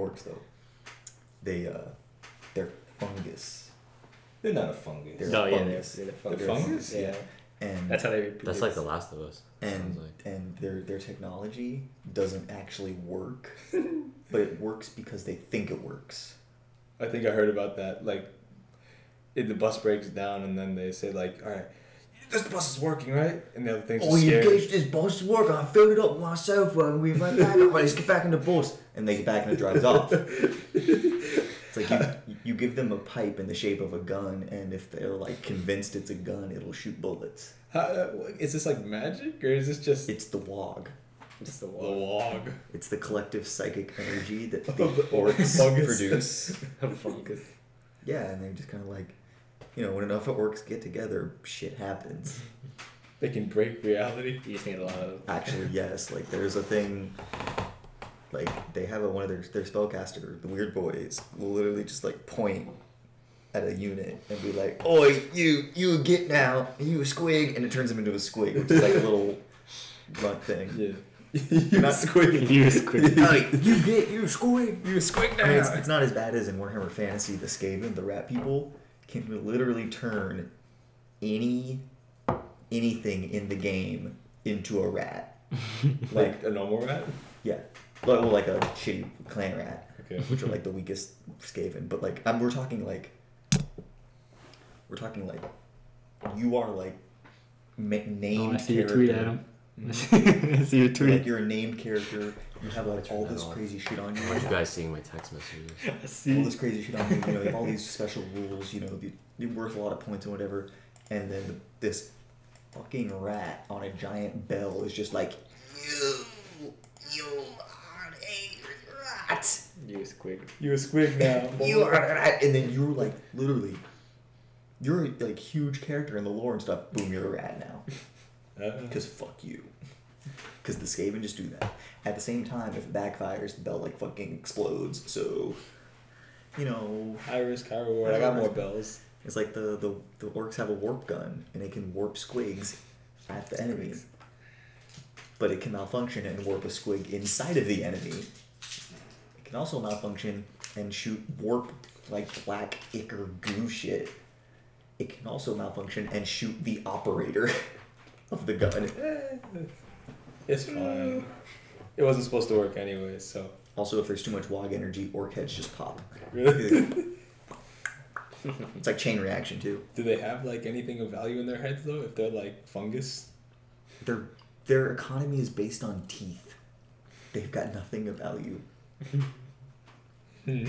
orcs though. They uh, they're fungus. They're not a fungus. They're No, yeah, they're, fungus. they're the They're fungus. fungus? Yeah, And that's how they reproduce. That's like The Last of Us. and like. and their their technology doesn't actually work, but it works because they think it works. I think I heard about that. Like, if the bus breaks down and then they say like, "All right, this bus is working, right?" And the other thing's Oh, you scared. engaged this bus work. I filled it up myself and we went back. up. Let's get back in the bus. And they get back and it drives off. It's like you, you give them a pipe in the shape of a gun, and if they're like convinced it's a gun, it'll shoot bullets. How, uh, is this like magic or is this just It's the wog. just the the wall. log? It's the collective psychic energy that the the orcs fungus. produce. fungus. Yeah, and they're just kind of like, you know, when enough orcs get together, shit happens. They can break reality. You just need a lot of. Actually, yes. Like there's a thing. Like they have a, one of their their spellcaster, the Weirdboys, will literally just like point at a unit and be like, "Oi, you, you get now, you a squig," and it turns them into a squig, which is like a little grunt thing. Yeah. You're not squig. Use quick. Hey, you get you squig. You squig now. I mean, it's, it's not as bad as in Warhammer Fantasy. The Skaven, the rat people, can literally turn any anything in the game into a rat. like a normal rat. Yeah, like, well, like a shitty clan rat, Okay. which are like the weakest Skaven. But like, I'm, we're talking like, we're talking like, you are like ma- named Oh, I see your character. tweet, Adam. I see your Like tweet. you're a named character. You have like all that this off. crazy shit on you. Are you guys seeing my text messages? I all this crazy shit on you. You know, you have all these special rules. You know, you, you're worth a lot of points or whatever. And then this fucking rat on a giant bell is just like, you, you are a rat. Use quick. You a squig now. You are a rat. And then you're like, literally, you're a like huge character in the lore and stuff. Boom, you're a rat now. Uh, Because fuck you. Because the Skaven just do that. At the same time, if it backfires, the bell like fucking explodes. So, you know, high risk, high reward. I got more bells. It's like the, the, the orcs have a warp gun and it can warp squigs at the enemy. But it can malfunction and warp a squig inside of the enemy. It can also malfunction and shoot warp like black ichor goo shit. It can also malfunction and shoot the operator of the gun. It's fine. It wasn't supposed to work anyway, so Also, if there's too much wog energy, orc heads just pop. really. It's like chain reaction too. Do they have like anything of value in their heads though? If they're like fungus. Their their economy is based on teeth. They've got nothing of value. Hmm.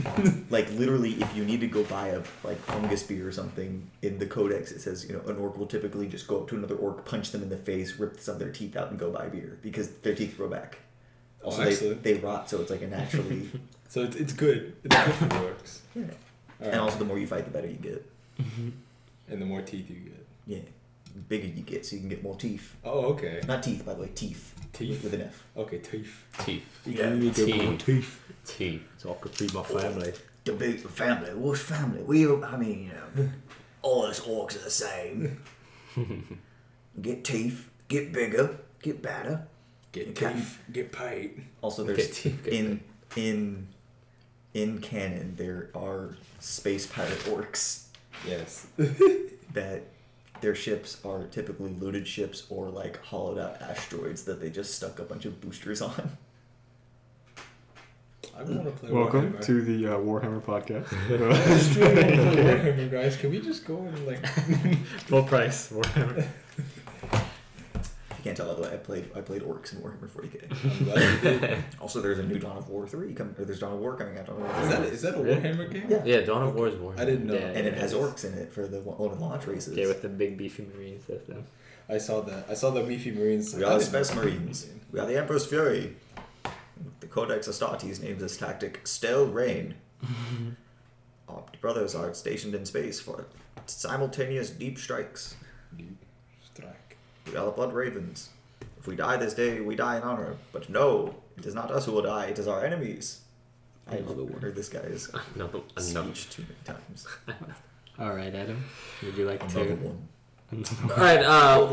like literally, if you need to go buy a like fungus beer or something in the codex, it says you know an orc will typically just go up to another orc, punch them in the face, rip some of their teeth out, and go buy beer because their teeth grow back. Oh, Also, they, they rot, so it's like a naturally. So it's, it's good. For the orcs. yeah. Alright. And also, the more you fight, the better you get. and the more teeth you get. Yeah, bigger you get, so you can get more teeth. Oh, okay. Not teeth, by the way, teeth. Teeth? with an F. Okay, teeth. Teeth. Yeah, teeth. teeth. Teeth. So I could feed my family. The big family. What's family? We, I mean, you know, all us orcs are the same. get teeth, get bigger, get better. Get Okay. teeth. Get paid. Also, there's Get teeth, get in in in canon there are space pirate orcs Yes. that their ships are typically looted ships or like hollowed out asteroids that they just stuck a bunch of boosters on. I want to play Welcome Warhammer. to the uh, Warhammer podcast. Let's do it on the Warhammer, guys. Can we just go and like? Full price Warhammer. If you can't tell, by the way, I played I played orcs in Warhammer 40k. I'm glad you did. Also, there's a new Dawn of War 3 coming, or there's Dawn of War coming out. Dawn of War Is that 3. is that a Really? Warhammer game? Yeah. Yeah, Dawn of War is Warhammer. I didn't know. Yeah. and it has orcs in it for the one of the launch races. Yeah, with the big beefy marines system. I saw that. I saw the beefy marines. We I are the didn't Space. Marines. We are the Emperor's Fury. The Codex Astartes names this tactic Steel Rain. Our brothers are stationed in space for simultaneous deep strikes. Deep strike. We are the Blood Ravens. If we die this day, we die in honor. But no, it is not us who will die, it is our enemies. I've Another one. heard this guy's Another, another. speech too many times. All right, Adam. Would you like Another to? one. All right. Uh,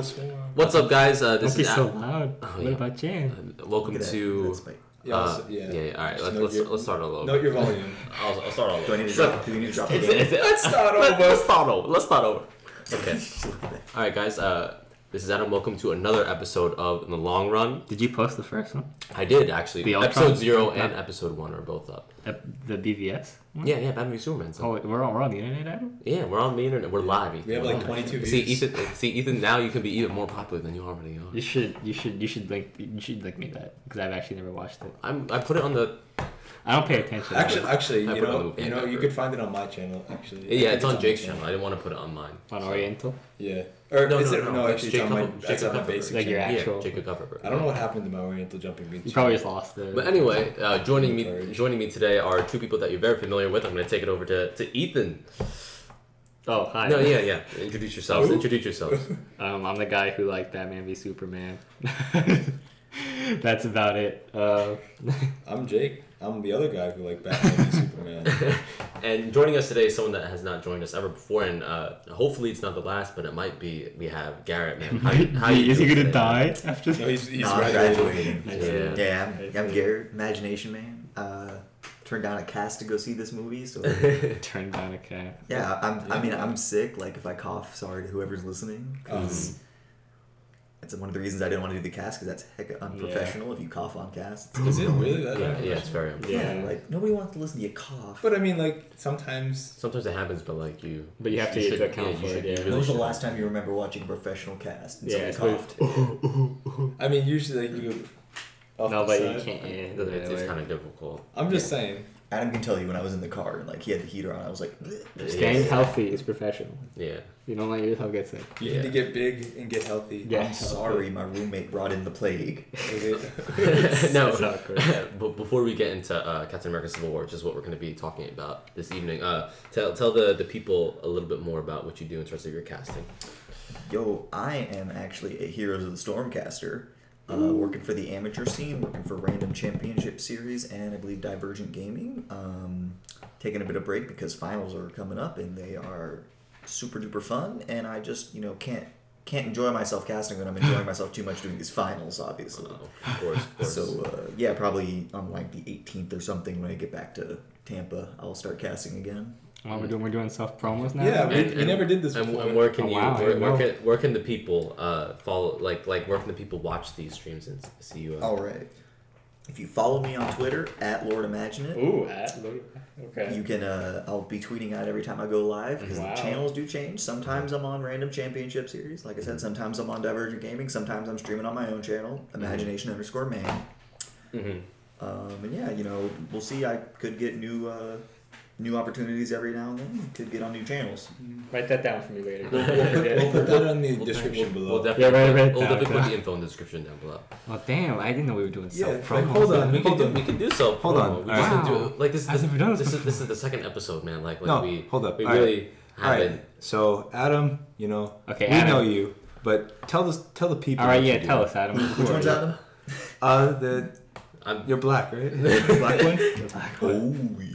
what's up, guys? Uh, Don't this be is so Al- loud. Oh, what yeah. about Jan? uh, welcome Look at that- to. Yeah, Uh, yeah. yeah. yeah, All right, let's let's, your- let's start all over. Note your volume. I'll, I'll start all over. Do I need to drop? Do we need to drop the It's- game? it's- let's start over. Let's start over. Let's start over. Okay. All right, guys. Uh, this is Adam. Welcome to another episode of In the Long Run. Did you post the first one? I did actually. The Ultron? episode zero Yeah. and episode one are both up. Ep- The BVS? one? Yeah, yeah. Batman v Superman. So. Oh, we're on, we're on the internet, Adam? Yeah, we're on the internet. We're live. Ethan. We have like 22 See, views. Ethan. See, Ethan. Now you can be even more popular than you already are. You should, you should, you should link, you should link me that because I've actually never watched it. I'm. I put it on the. I don't pay attention. Actually, actually, you put it on know, you know, you could find it on my channel. Actually, I Yeah, think it's on Jake's channel. I didn't want to put it on mine. on so- Oriental, Yeah, or No, is no, it? no, No, it's actually, Jake it's on my. Cover- That's Jake on my Cover. basic Like your channel. actual- Yeah, Jacob Kupferberg. I don't know what happened to my Oriental jumping beans. you probably just lost the. But anyway, uh, joining me Encouraged. joining me today are two people that you're very familiar with. I'm going to take it over to, to Ethan. oh, hi. No, yeah, yeah. Introduce yourselves. Who? Introduce yourselves. Um, I'm the guy who liked Batman v Superman. That's about it. Uh, I'm Jake. I'm the other guy who like Batman and Superman. and joining us today is someone that has not joined us ever before, and uh, hopefully it's not the last, but it might be. We have Garrett. Man, how, you- how you is he gonna today, die after? No, he's he's No, graduating. graduating. Yeah. Yeah, I'm, I'm Garrett, Imagination Man. Uh, turned down a cast to go see this movie, so Turn down a cast. yeah, I'm. I mean, I'm sick. Like, if I cough, sorry to whoever's listening, because it's one of the reasons I didn't want to do the cast because that's heck unprofessional if you cough on cast. Is it really that? Yeah, yeah, it's very. Yeah. Yeah, like nobody wants to listen to you cough. But I mean, like sometimes. Sometimes it happens, but like you. But you have to should- account yeah, for it, yeah. really when was the last time you remember watching a professional cast and Yeah, somebody it's coughed? I mean, usually like you. Off No, the but you can't. It's, it's, it's kind of difficult. I'm just saying. Adam can tell you when I was in the car and like he had the heater on, I was like, Staying Yeah. healthy is professional. Yeah. You don't let yourself get sick. You Yeah. need to get big and get healthy. Yeah. I'm sorry, my roommate brought in the plague. no, It's awkward. but before we get into uh, Captain America: Civil War, which is what we're going to be talking about this evening, uh, tell tell the, the people a little bit more about what you do in terms of your casting. Yo, I am actually a Heroes of the Storm caster, uh, working for the amateur scene, working for Random Championship Series, and I believe Divergent Gaming. Um, taking a bit of break because finals are coming up and they are super duper fun, and I just you know can't can't enjoy myself casting when I'm enjoying myself too much doing these finals, obviously. Oh, of course, of course. So uh, yeah, probably on like the 18th or something when I get back to Tampa, I'll start casting again. Well, we're doing we're doing self promos now. Yeah, we, And- we and- never did this and, before. and where can Oh, you wow, where, where, can, where can the people uh, follow like like where can the people watch these streams and see you? Uh, All right. If you follow me on Twitter at Lord Imagine It, Ooh, at, Lord. okay. You can. Uh, I'll be tweeting out every time I go live because Wow. the channels do change. Sometimes I'm on Random Championship Series, like I said. Sometimes I'm on Divergent Gaming. Sometimes I'm streaming on my own channel, Imagination underscore Man. Mm-hmm. Um, and yeah, you know, we'll see. I could get new, uh, new opportunities every now and then. Could get on new channels. Write that down for me later. We'll, we'll put, we'll put that on the We'll- description below. We'll definitely, Yeah, right, put, right we'll down, definitely put the info in the description down below. oh damn! I didn't know we were doing Yeah, self like, hold on. We can hold do we can do so. Hold on. We just Wow. didn't do like this. This, done this this is this is the second episode, man. Like like No, we hold up. We All right. really All haven't. right. So Adam, you know, Okay, we Adam. know you, but tell the tell the people. All right, yeah. you do. Tell us, Adam. Which one's Adam? Uh, the I'm you're black, right? Black one. Black Oh yeah.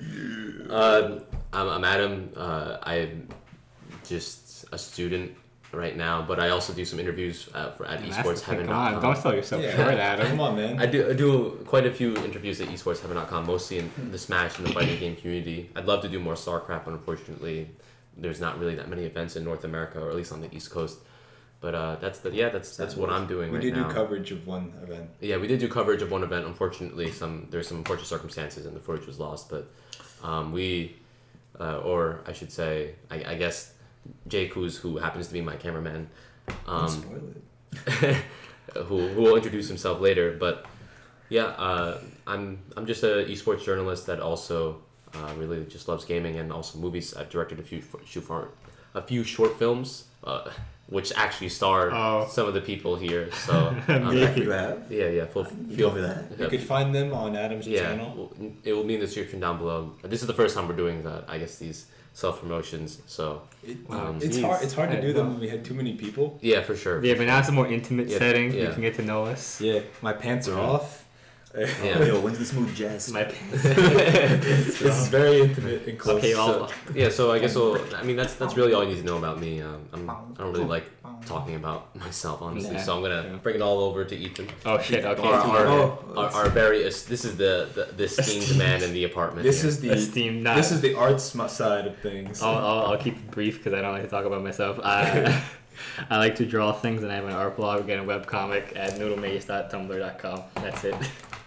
Uh, I'm, I'm Adam. Uh, I'm just a student right now, but I also do some interviews uh, for at Man, that's the thing. Come on, esportsheaven.com. don't sell yourself Yeah. short, Come on, man. I do I do quite a few interviews at esportsheaven.com, mostly in the Smash and the fighting game community. I'd love to do more StarCraft, but unfortunately, there's not really that many events in North America, or at least on the East Coast. But uh, that's the yeah, that's that's what I'm doing we right did now. do coverage of one event. Yeah, we did do coverage of one event. Unfortunately, some there's some unfortunate circumstances and the footage was lost. But um, we, uh, or I should say, I, I guess Jake, who's who happens to be my cameraman, um, who who will introduce himself later. But yeah, uh, I'm I'm just a esports journalist that also uh, really just loves gaming and also movies. I've directed a few shoot for a few short films. Uh, which actually star Oh. some of the people here, so um, Me. You have. yeah, yeah. Full, You feel told me that. You could find them on Adam's yeah, channel. it will be in the description down below. This is the first time we're doing that. I guess these self promotions. So It, Um, it's Jeez. hard. It's hard to do them when we had too many people. yeah, for sure. Yeah, but now it's a more intimate Yeah, setting. You can get to know us. Yeah, my pants are off. Yeah. Yo, when's the smooth jazz? My pants. this is very intimate and close. Okay, So, yeah, so I guess we'll, I mean that's that's really all you need to know about me. Um, I'm, I don't really like talking about myself, honestly. Yeah, So I'm gonna yeah. bring it all over to Ethan. Oh shit. Okay. Our, our, Oh, our, our very this is the the, the esteemed man in the apartment. This here. is the Esteemed, not- this is the arts side of things. I'll, I'll, I'll keep it brief because I don't like to talk about myself. I, I like to draw things and I have an art blog and a webcomic at noodlemage.tumblr.com. That's it.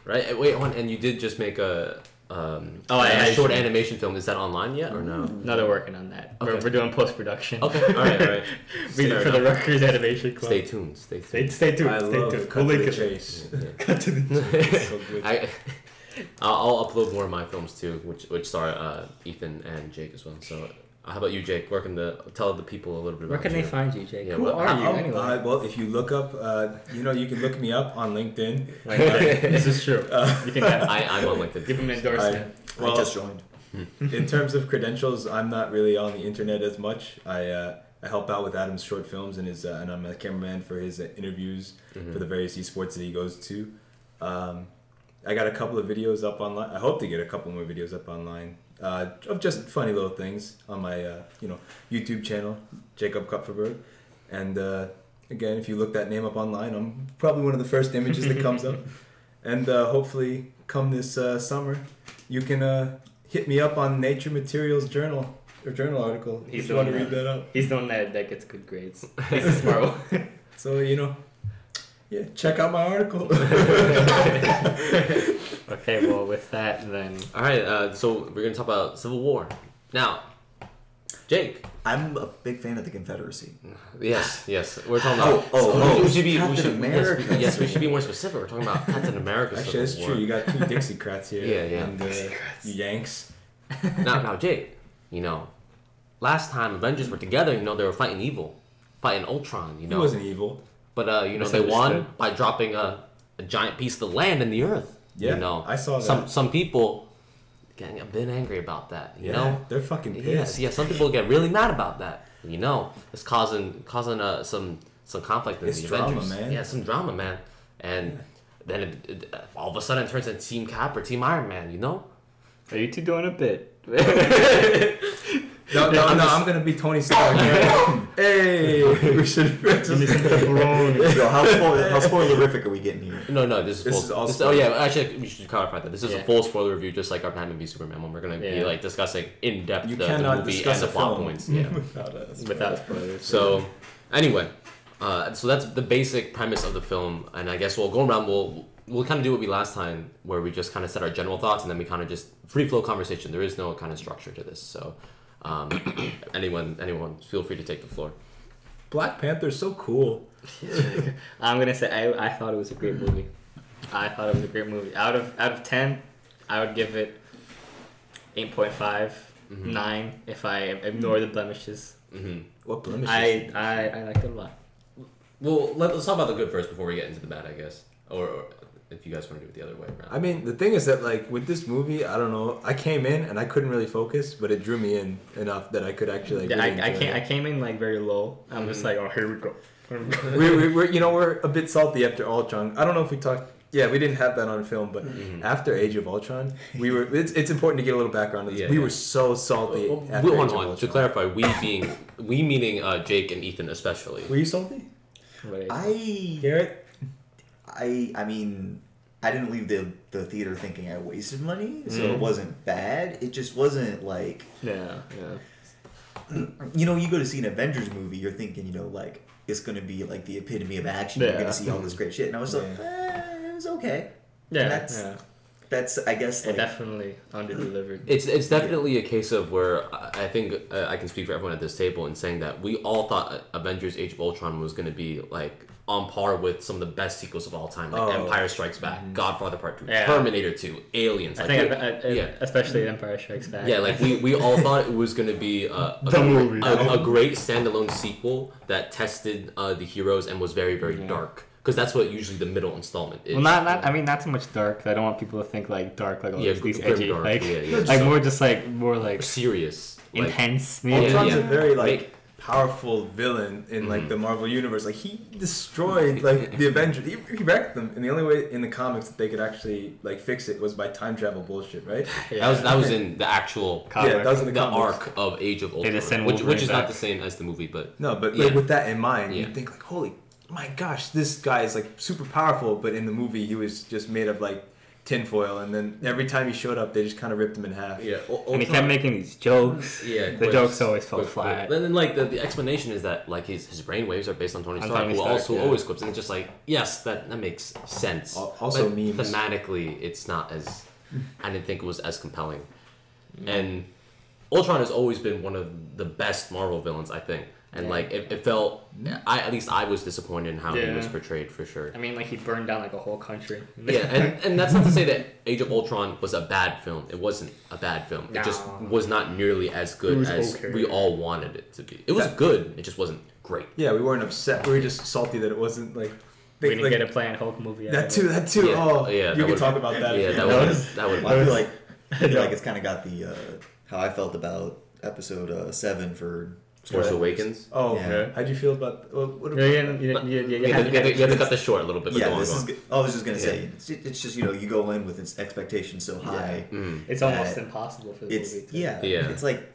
Right. uh, Wait, hold on, and you did just make a um Oh, a I- I short should- animation film. Is that online yet or no? No, they're working on that. We're, we're doing post production. Okay, all right, all right. Read it for the. Rutgers Animation Club. Stay tuned. Stay Stay, tuned. stay tuned. I stay love tuned. cut We'll to the chase. Yeah, yeah. Cut to the It's so good. I, I'll, I'll upload more of my films too, which which star uh, Ethan and Jake as well. So, how about you, Jake? Where can the tell the people a little bit about? Where can you? they find you, Jake? Yeah, Who what- are you Um, anyway? uh, well, if you look up, uh, you know, you can look me up on LinkedIn. Like, this is true. Uh, you can have, I, I'm on LinkedIn. give him an endorsement. Well- I just joined. in terms of credentials, I'm not really on the internet as much. I uh, I help out with Adam's short films and his uh, and I'm a cameraman for his uh, interviews Mhm. for the various esports that he goes to. Um, I got a couple of videos up online. I hope to get a couple more videos up online uh, of just funny little things on my uh, you know YouTube channel, Jacob Kupferberg. And uh, again, if you look that name up online, I'm probably one of the first images that comes up. And uh, hopefully, come this uh, summer, you can uh, hit me up on Nature Materials Journal or journal article He's if you want to read that up. He's the one that, that gets good grades. He's a smart one. So you know, yeah, check out my article. Okay, well, with that, then. All right, uh, so we're gonna talk about Civil War now. Jake, I'm a big fan of the Confederacy. yes, yes, we're talking Oh, about. oh, oh, we should be. We should, America. Yes, we, yes, we should be more specific. We're talking about Captain America. Actually, that's Civil true. You got two Dixiecrats here. Yeah, yeah. And uh, you Yanks. now, now, Jake, you know, last time Avengers were together, you know, they were fighting evil, fighting Ultron. You know, He know, wasn't evil. But uh, you know, they won by dropping a, a giant piece of land in the earth. Yeah, you know, I saw that. some some people getting a bit angry about that. You yeah, know, they're fucking Yes, yeah. Some people get really mad about that. You know, it's causing causing uh, some some conflict in It's the drama, Avengers. man. Yeah, some drama, man. And then it, it, all of a sudden it turns into Team Cap or Team Iron Man. You know? Are you two doing a bit? No, no, I'm no. just- I'm gonna be Tony Stark. hey, we should. Give me some pepperoni. Yo, how, spoil- how spoilerific are we getting here? No, no. This is This full. is all this- oh yeah, actually, we should clarify that. This is Yeah. a full spoiler review, just like our Batman v Superman one. We're gonna be like discussing in depth You the, the movie discuss and the a plot points. Yeah. without us. Without spoilers. So, anyway, uh, so that's the basic premise of the film, and I guess we'll go around. We'll we'll kind of do what we last time, where we just kind of set our general thoughts, and then we kind of just free flow conversation. There is no kind of structure to this, so um, anyone anyone feel free to take the floor. Black Panther's so cool. I'm gonna say I, I thought it was a great movie. I thought it was a great movie. Out of out of ten, I would give it 8.5, Mhm. 9 if I ignore the blemishes. hmm What blemishes? I, I I liked it a lot. Well, let, us talk about the good first before we get into the bad, I guess, or, or if you guys want to do it the other way around. I mean, the thing is that like with this movie, I don't know. I came in and I couldn't really focus, but it drew me in enough that I could actually. Like, really I, I enjoy came I came in like very low. I'm just Mhm. like, oh here we go. We go. we, we, we're you know we're a bit salty after Ultron. I don't know if we talked. Yeah, we didn't have that on film, but Mhm. after Age of Ultron, we were. It's, it's important to get a little background. on this. Yeah, we yeah. were so salty. Well, after well, hold Age of on, to clarify, we being we meaning uh, Jake and Ethan especially. were you salty, But I, Garrett? I, I mean, I didn't leave the the theater thinking I wasted money, so Mm-hmm. it wasn't bad. It just wasn't like yeah, yeah. you know, you go to see an Avengers movie, you're thinking, you know, like it's gonna be like the epitome of action. You're gonna see all this great shit, and I was like, eh, it was okay. Yeah, that's- yeah. That's I guess It like definitely underdelivered. It's it's definitely a case of where I I think uh, I can speak for everyone at this table in saying that we all thought Avengers: Age of Ultron was going to be like on par with some of the best sequels of all time, like Oh. Empire Strikes Back, Godfather Part Two, Yeah. Terminator Two, Aliens. I Like, think, we- I, I, yeah. especially Empire Strikes Back. Yeah, like we, we all thought it was gonna be a, a, The movie. a, a great standalone sequel that tested uh, the heroes and was very very Yeah. dark because that's what usually the middle installment is. Well, not, not. I mean, not so much dark. I don't want people to think like dark, like Yeah, these, these edgy, dark, like, yeah, yeah. like So- more just like more like serious. Intense. Yeah, Maybe. Ultron's yeah. a very like Make- powerful villain in like Mhm. the Marvel universe. Like he destroyed like the Avengers. He, he wrecked them, and the only way in the comics that they could actually like fix it was by time travel bullshit, right? That was that was in the actual Comic. Yeah, that was in the, the comics. arc of Age of They Ultron, which, which Wolverine is not the same as the movie, but No, but like Yeah. with that in mind, Yeah. you think like, holy, my gosh, this guy is like super powerful. But in the movie, he was just made of like tinfoil, and then every time he showed up, they just kind of ripped him in half. yeah, And he kept making these jokes. Yeah, The quips, jokes always fell quip, flat. quip. And then like the, the explanation is that like his his brain waves are based on Tony Stark, who also yeah. always quips, and it's just like yes, that that makes sense. Al- also but memes. Thematically, it's not as I didn't think it was as compelling, mm. and Ultron has always been one of the best Marvel villains, I think. And Yeah. like it, it felt, I at least I was disappointed in how he was portrayed for sure. I mean, like he burned down like a whole country. Yeah, and, and that's not to say that Age of Ultron was a bad film. It wasn't a bad film. It just was not nearly as good as okay. we all wanted it to be. It was That- good. It just wasn't great. Yeah, we weren't upset. We were just salty that it wasn't like. we didn't like get a Planet Hulk movie. out that too. That too. Yeah, Oh, yeah, You that can talk about that. Yeah, that you that was was- that would. Well, I feel like I feel like it's kind of got the uh, how I felt about episode uh, seven for Force Star Awakens. Oh, Yeah. how'd you feel about what? what Yeah, about yeah, that? yeah, yeah, yeah, You yeah. had, you, had to, you had to cut this short a little bit. But Yeah, go on, this go is. on. Good. I was just gonna say Yeah. it's, it's just you know you go in with its expectations so high. Mm. It's almost impossible for the It's movie. To, yeah, Yeah. It's like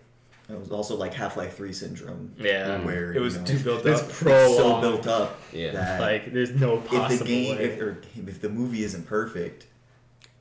it was also like Half Life Three syndrome Yeah. Mm. where It was you know, too built up. It's pro so built up Yeah. that Like there's no if the game way. if, or if the movie isn't perfect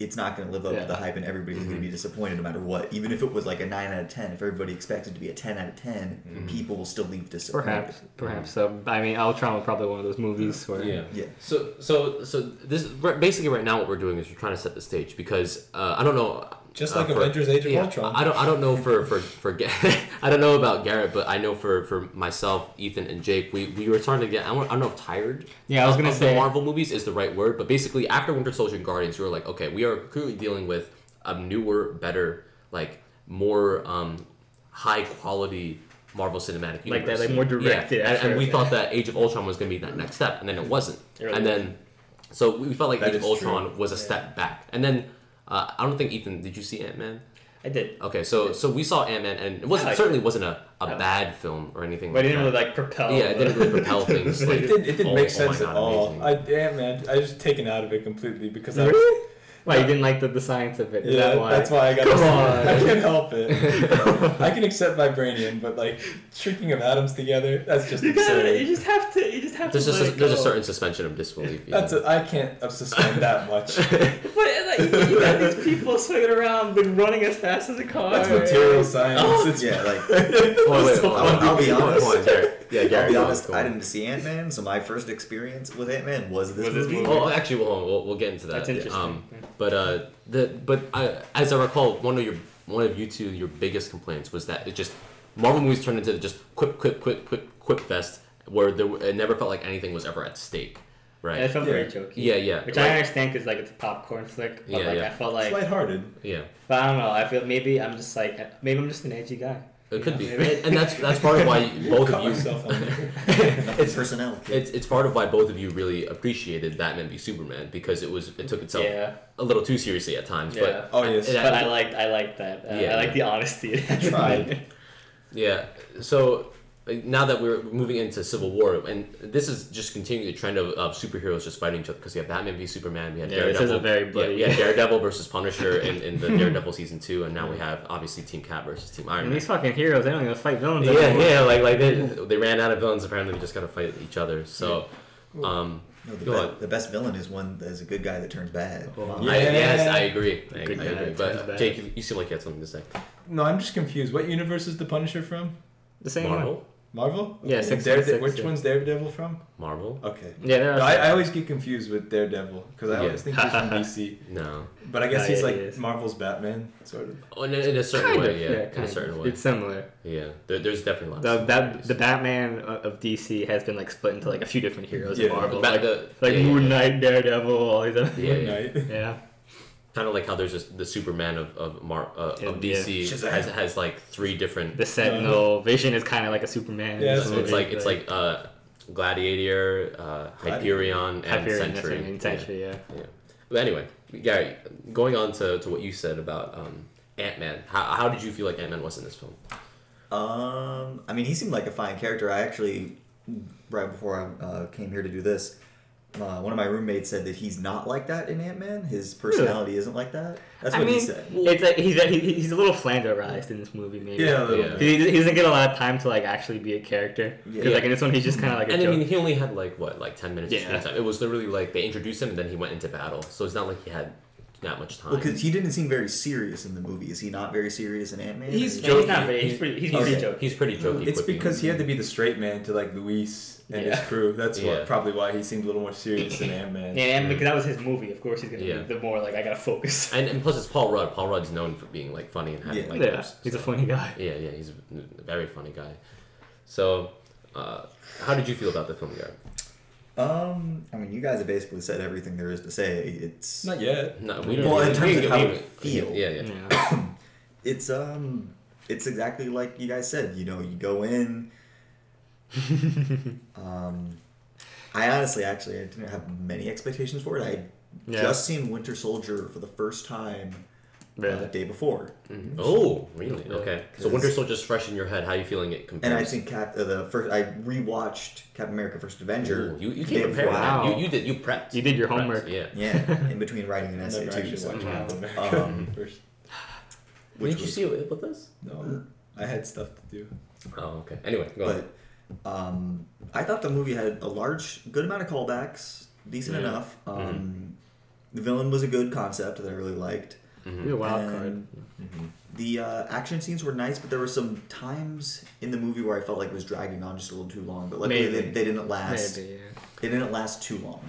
it's not going to live up Yeah. to the hype and everybody's going to mm-hmm. be disappointed no matter what even if it was like a 9 out of 10 if everybody expected to be a 10 out of 10 mm-hmm. people will still leave disappointed Perhaps, mm-hmm. perhaps. So I mean, Ultron was probably one of those movies where Yeah. yeah So so so this basically right now what we're doing is we're trying to set the stage because uh, I don't know. Just uh, like for- Avengers: Age of yeah, Ultron. I don't I don't know for for for I don't know about Garrett, but I know for for myself, Ethan, and Jake, we we were starting to get I don't, I don't know if tired. Yeah, I was gonna of say- the Marvel movies is the right word, but basically after Winter Soldier and Guardians, we were like, okay, we are clearly dealing with a newer, better, like more um high quality. Marvel Cinematic Universe, Like that, like more directed Yeah, and, and we thought that Age of Ultron was going to be that next step, and then it wasn't. Really and then, so we felt like That Age of Ultron true. was a step back, and then uh, I don't think Ethan. Did you see Ant Man? I did, Okay, so so we saw Ant Man, and it wasn't I liked certainly wasn't a, a No. bad film or anything. but it didn't that. really like propel. Yeah, it didn't really propel things. it, Like, did, it didn't oh- make oh sense God, at all. amazing. I damn man, I was taken out of it completely because I was. Really? Why you didn't like the, the science of it? Is Yeah, that why? that's why I got. Come on. I can't help it. I can accept vibranium, but like shrinking of atoms together—that's just You, gotta, you just have to. You just have there's to. just a, let it there's a certain suspension of disbelief. you That's know? a, I can't suspend that much. But like, you, you got these people swinging around, been running as fast as a car. That's material science. Oh. It's yeah like Wait, wait, so I'll, I'll be go on, honest. go on, Garrett. Yeah, Garrett. I'll be on, honest go I didn't see Ant-Man so my first experience with Ant-Man was this Was this movie movie? Oh, actually, we'll, we'll, we'll get into that. That's interesting. Um, but uh, the but I, as I recall, one of your one of you two your biggest complaints was that it just Marvel movies turned into just quip quip quip quip quip fest where there it never felt like anything was ever at stake, And it right? felt Yeah. very jokey. Yeah, yeah. Which Like- I understand because like it's a popcorn flick. But Yeah, like yeah. I felt like It's lighthearted. Yeah, but I don't know. I feel maybe I'm just like maybe I'm just an edgy guy. It could know, be, maybe. and, and that's that's part of why both of you. myself on there. Enough personnel It's, it's part of why both of you really appreciated Batman v Superman because it was it took itself Yeah. a little too seriously at times. Yeah. But Oh yes. it, But I liked I liked that. Uh, Yeah. I like the honesty. Tried. Yeah. So now that we're moving into Civil War, and this is just continuing the trend of, of superheroes just fighting each other because you have Batman v Superman, we had Yeah, this Daredevil. is a very yeah, we had Daredevil versus Punisher in, in the Daredevil season two, and now we have obviously Team Cap versus Team Iron And Man. these fucking heroes, they don't even fight villains Yeah, anymore. yeah, like like they, they ran out of villains. Apparently, we just gotta fight each other. So, um, No, the, Go be- on. the best villain is one that is a good guy that turns bad. Hold on. Yeah. I, yes, I agree. I, I Good guy agree. turns But. Jake, you, you seem like you had something to say. No, I'm just confused. What universe is the Punisher from? The same one. Marvel, Marvel? Yeah, Okay. 616, Darede- Which yeah. one's Daredevil from? Marvel. Okay. Yeah, there are No, I, I always get confused with Daredevil because I Yeah. always think he's from DC. No, But I guess he's yeah, like he is. Marvel's Batman, sort of. oh, in, a- in a certain kind way, of, yeah, yeah, in kind a certain of. way, It's similar. yeah. There, there's definitely lots. The of that similarities. the Batman of of DC has been like split into like a few different heroes Yeah, in Marvel, Ba- like, the- like yeah, Moon yeah. Knight, Daredevil, all these other. Yeah, Moon. Knight. yeah. kind of like how there's just the Superman of of Mar uh, of DC yeah. Has has like three different. The Sentinel Vision is kind of like a Superman. Yeah, in that's this so it's like it's like uh, Gladiator, uh, Hyperion, and Hyperion, Sentry. Sentry, and Sentry, yeah. Yeah. But anyway, Gary, going on to, to what you said about um, Ant Man, how, how did you feel like Ant Man was in this film? Um, I mean, he seemed like a fine character. I actually, right before I uh, came here to do this, uh, one of my roommates said that he's not like that in Ant Man. His personality isn't like that. That's I what mean, he said. it's like he's a, he, he's a little flanderized in this movie, maybe. Yeah, a little Yeah. He, he doesn't get a lot of time to like actually be a character. 'Cause, Yeah. like in this one, he's just kind of like a And I mean, he only had like what, like ten minutes of Yeah. screen time. It was literally like they introduced him and then he went into battle. So it's not like he had that much time. Well, because he didn't seem very serious in the movie. Is he not very serious in Ant Man? He's Yeah, he's not very. He's pretty. He's Okay. pretty joke. He's pretty jokey. It's quippy. because he had to be the straight man to like Luis and Yeah. his crew. That's Yeah. what probably why he seemed a little more serious than Ant Man. Yeah, and because that was his movie, of course he's gonna Yeah. be the more like I gotta focus. And, and plus, it's Paul Rudd. Paul Rudd's known for being like funny and having Yeah. like yeah, quips, he's a funny guy. Yeah, yeah, he's a very funny guy. So, uh, how did you feel about the film, Garrett? Um, I mean, you guys have basically said everything there is to say. It's Not yet. No, we don't. Well, in terms we- of how we- it feel. Yeah, yeah. Yeah. it's um, it's exactly like you guys said. You know, you go in. um, I honestly, actually, I didn't have many expectations for it. I Yeah. just seen Winter Soldier for the first time Really. the day before, Mhm. Oh, really? Okay. So Cause- Winter Soldier's fresh in your head. How are you feeling it compares? and I think Cap uh, the first I rewatched Captain America: First Avenger. Ooh, you you the came day prepared. Wow. You you did you prepped. You did your homework. Yeah. Yeah, in between writing an I essay too. actually So, watched. Captain America Um, first. which Did you was- see it with us? No, I had stuff to do. Oh, okay. Anyway, go on. but um, I thought the movie had a large, good amount of callbacks, decent Yeah. enough. Um, Mm-hmm. The villain was a good concept that I really liked. Mhm. Be a wild card. Mm-hmm. The uh, action scenes were nice, but there were some times in the movie where I felt like it was dragging on just a little too long. But luckily, they, they didn't last. Maybe. Yeah. They didn't last too long.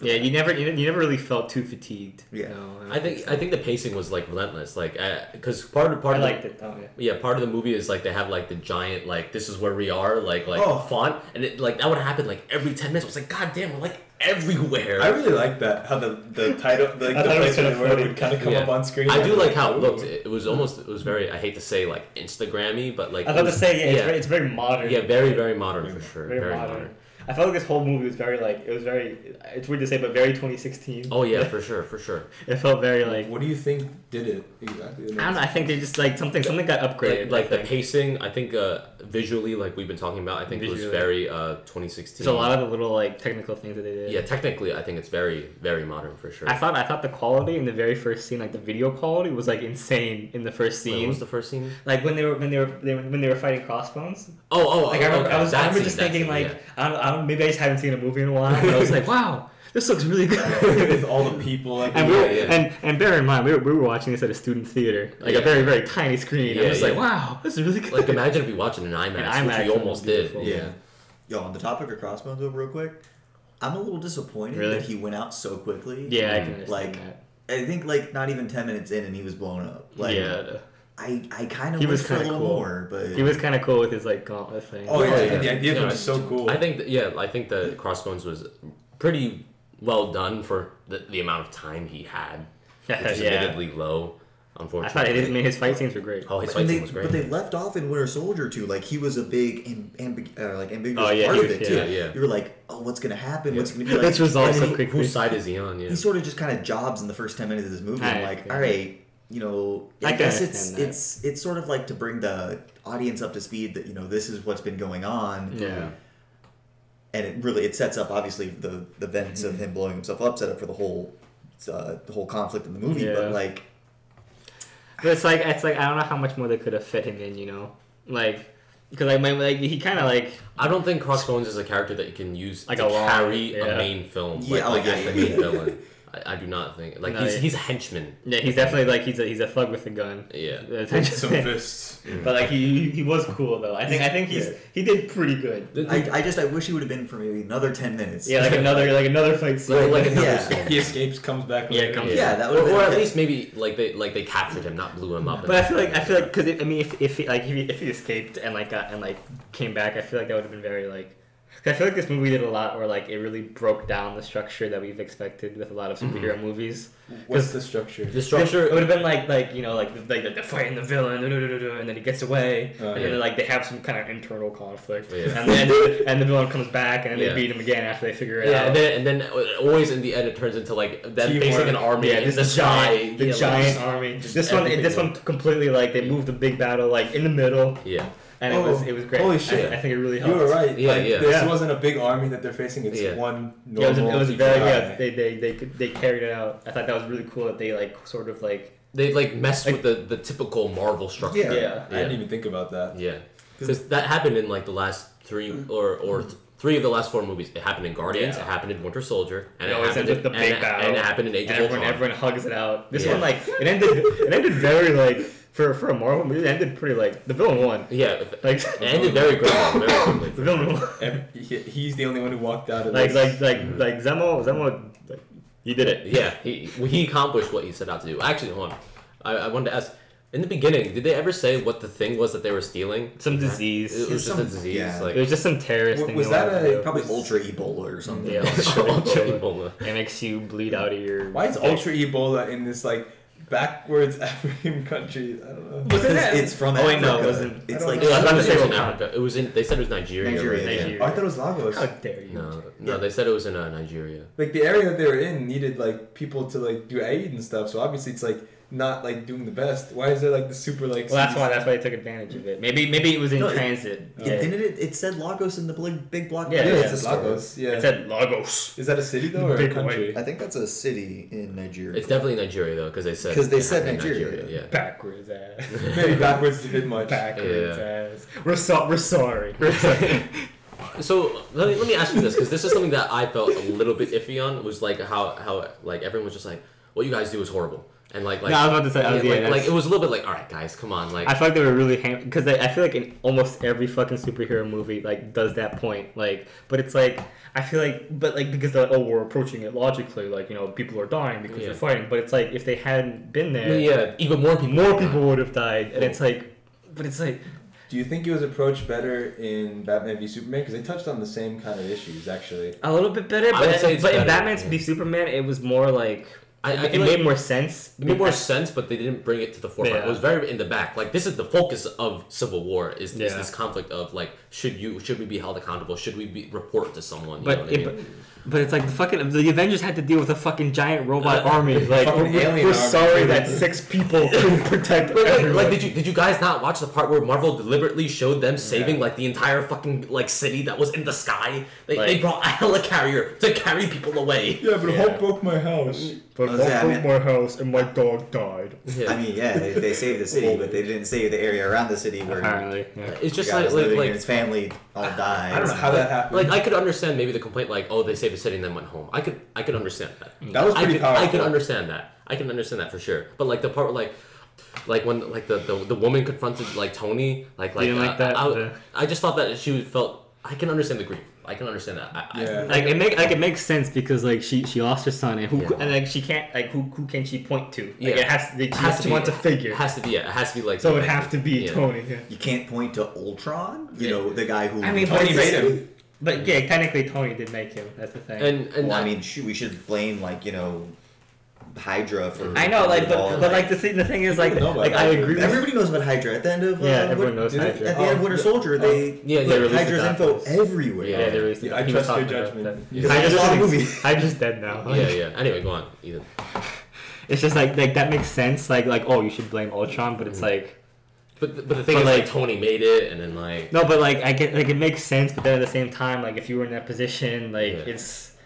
Yeah, you never you, you never really felt too fatigued. Yeah. No, I think I think the pacing was like relentless. Like, because part of part I of the- liked it though. Yeah. Yeah, part of the movie is like they have like the giant like this is where we are like like Oh. font and it like that would happen like every ten minutes. It was like God damn, we're like everywhere. I really like that how the the title like the thought place where kinda they were would kind of come Yeah. up on screen. I do was like how it looked. It, it was almost it was very I hate to say like Instagrammy, but like I it was about was- to say yeah, it's, very, it's very modern. yeah, very very modern for sure. very, Very, modern. modern. I felt like this whole movie was very like it was very. It's weird to say, but very 2016. Oh yeah, for sure, for sure. It felt very like What do you think did it exactly? I don't know. I think they just like something something got upgraded. Like, like the pacing, I think uh, visually, like we've been talking about, I think it was very uh, 2016. There's a lot of the little like technical things that they did. yeah, technically, I think it's very very modern for sure. I thought I thought the quality in the very first scene, like the video quality, was like insane in the first Wait, scene. what was the first scene? like when they were when they were, they were when they were fighting crossbones. Oh, oh, Like oh, I remember, okay. I was I remember scene, just that thinking scene, like yeah. I, don't, I don't maybe I just haven't seen a movie in a while. And I was like, wow, this looks really good. with all the people like And we were, Yeah, yeah. and and bear in mind we were, we were watching this at a student theater, like Yeah. a very very tiny screen. Yeah, I was like, yeah. wow, this is really good. Like imagine if we watched it in IMAX, In which IMAX, we almost did. Yeah. Yo, on the topic of Crossbones, though, real quick, I'm a little disappointed Really? that he went out so quickly. yeah, I can Like, that. I think like not even ten minutes in, and he was blown up. Like, yeah, I, I kind of He was kinda cool. more, but he was kind of cool with his like gauntlet thing. Oh yeah, oh, yeah. the idea of Yeah, was so cool. I think that, yeah, I think the Crossbones was pretty well done for the, the amount of time he had, which is yeah. admittedly low, I unfortunately. thought it I mean, his fight scenes were great. Oh, his And fight they, scene was great. But they left off in Winter Soldier too. Like he was a big, amb- ambi- uh, like ambiguous Oh, yeah, part he of was- it too. yeah, yeah. You were like, oh, what's gonna happen? What's gonna be like? Let's resolve and so quickly. Whose side is he on? Yeah. He sort of just kind of jobs in the first ten minutes of this movie. I'm like, agree. all right, you know, I, I guess it's that. it's it's sort of like to bring the audience up to speed that you know this is what's been going on. Yeah. And it really it sets up obviously the the events Mm-hmm. of him blowing himself up set up for the whole uh, the whole conflict in the movie Yeah. but like But it's like it's like I don't know how much more they could have fit him in, you know, like because like my like he kind of like I don't think Crossbones is a character that you can use Like to a long- carry yeah. a main film. Yeah, like, oh, like yeah, as the main villain. I, I do not think like No, he's yeah. he's a henchman. yeah he's definitely like he's a he's a thug with a gun. Yeah. Some fists. Mm. but like he he was cool though. I think I think he's Yeah. he did pretty good. I, I just I wish he would have been for maybe another 10 minutes Yeah, like another like another fight scene. like, like another Yeah. scene. He escapes, comes back. Yeah, comes- yeah that would Or, or at okay. least maybe like they like they captured him, not blew him up. But I feel like I feel like because I mean if if he, like if he, if he escaped and like got and like came back, I feel like that would have been very like 'Cause I feel like this movie did a lot where like it really broke down the structure that we've expected with a lot of superhero movies. What's the structure? The structure. It would have been like like you know like like they're fighting the villain, and then he gets away, Oh, and yeah. then like they have some kind of internal conflict, Yeah. and then and the villain comes back, and then Yeah. they beat him again after they figure it Yeah, out. and then and then uh, always in the end it turns into like them facing an army yeah, this the giant, the giant army. just This one, this one completely like they moved the big battle like in the middle, Yeah, and it Oh, was it was great. holy shit. I, think it really helped. You were right. Yeah, like, yeah. This Yeah. wasn't a big army that they're facing. It's Yeah. one Yeah, it was, it was very guy. yeah. They, they they they carried it out. I thought that was really cool that they like sort of like they like messed Like- with the the typical Marvel structure. Yeah. Yeah. I didn't even think about that. Yeah, because that happened in like the last three or or th- three of the last four movies. It happened in Guardians. Yeah. It happened in Winter Soldier, and It it, always happened ends in, with the big and, battle, and it happened in Age and of everyone Ultron. everyone hugs it out. This Yeah. one like it ended it ended very like for for a Marvel movie. It ended pretty like the villain won. Yeah, like it ended very quickly. Very quickly. the villain won. Ev- he- He's the only one who walked out of like this. like like mm-hmm. like Zemo Zemo like, he did it. Yeah, he he accomplished what he set out to do. Actually, hold on. I, I wanted to ask. In the beginning, did they ever say what the thing was that they were stealing? Some disease. It disease. was just Some- a disease. yeah. Like It was just some terrorist W- thing. was that a- do. Probably Ultra Ebola or something. Yeah, Ultra Ebola. Ebola. It makes you bleed out of your. Why is Ultra Ebola in this like backwards African country? I don't know. Wasn't Because that- it's from Oh, wait, no, it wasn't. It's I don't like know. I thought they It said it was was in Africa. It was in. They said it was Nigeria. Nigeria, right? Nigeria. Oh, I thought it was Lagos. How dare you? No, no, Yeah. they said it was in uh, Nigeria. Like the area that they were in needed like people to like do aid and stuff. So obviously it's like not like doing the best. Why is there like the super like? Well, that's why. That's why they took advantage of it. Maybe maybe it was in No, transit. Yeah, Yeah. didn't it? It said Lagos in the big, big block. Yeah, Yeah, yeah, it's It's Lagos. Yeah. It said Lagos. is that a city though or a Big country? I think that's a city in Nigeria. It's definitely Nigeria though, because they said 'Cause they said happened in Nigeria. Yeah. Backwards eh? ass. Maybe backwards is a bit much. Backwards Yeah. ass. We're so we're sorry. So let me, let me ask you this, because this is something that I felt a little bit iffy on. Was like how how like everyone was just like, what you guys do is horrible, and like like no, I was about to say. I yeah, was, yeah, like, like it was a little bit like, all right, guys, come on, like I feel like they were really because I feel like in almost every fucking superhero movie like does that point like but it's like I feel like but like because like, oh we're approaching it logically like you know people are dying because Yeah. they're fighting but it's like if they hadn't been there yeah, even more people, more people would have died and it's like but it's like Do you think it was approached better in Batman v Superman? Because they touched on the same kind of issues actually. a little bit better I but, would say in Batman yeah. v Superman it was more like I, I it made like more sense it made more sense, but they didn't bring it to the forefront. Yeah. It was very in the back. Like this is the focus of Civil War is, is this conflict of like should you should we be held accountable? Should we be report to someone? You But know what I mean? but, but it's like the fucking the Avengers had to deal with a fucking giant robot uh, army. Like Fucking we're, alien we're army. sorry that six people couldn't protect Like, like, everyone. like, did you did you guys not watch the part where Marvel deliberately showed them saving like the entire fucking like city that was in the sky? They, they brought a helicarrier to carry people away. Yeah, but Yeah. Hulk broke my house. But I was saying, I mean- my house and my dog died. I mean, yeah, they, they saved the city, but they didn't save the area around the city where Apparently, yeah. it's just like like, living like and his family all died. I don't know how that happened. Like I could understand maybe the complaint like oh they saved the city and then went home. I could I could understand that. That was I pretty could, powerful. I could understand that. I can understand that for sure. But like the part where like like when like the the, the woman confronted like Tony like like, uh, like that, I, the- I just thought that she felt I can understand the grief. I can understand that. I, Yeah. I, Like it make like it makes sense because like she she lost her son and who Yeah. and like she can't like who who can she point to? Like, Yeah. it has to, she It has to want to It has to be yeah. It has to be like So it would have to be yeah. Tony. Yeah. You can't point to Ultron, you know, the guy who. I mean, Tony made him. But yeah, technically Tony did make him. That's the thing. And and well, I mean, shoot, we should blame like you know, Hydra for. I know, like, but, but like the thing, the thing is, like, People know like I Hydra. agree. With, everybody knows about Hydra. At the end of uh, yeah, everyone Win- knows did it- Hydra. At the end of Oh, Winter yeah. Soldier, they Yeah, they released Hydra's the info everywhere. Yeah, there is. Yeah, I trust your judgment. that. I just saw the just- movie. Hydra's dead now. yeah yeah. Anyway, go on. Ethan. It's just like like that makes sense. Like like oh, you should blame Ultron, but it's Mhm. like But but the thing But, is like, like- Tony made it and then like no, but like I get like it makes sense, but then at the same time, like if you were in that position, like Yeah. it's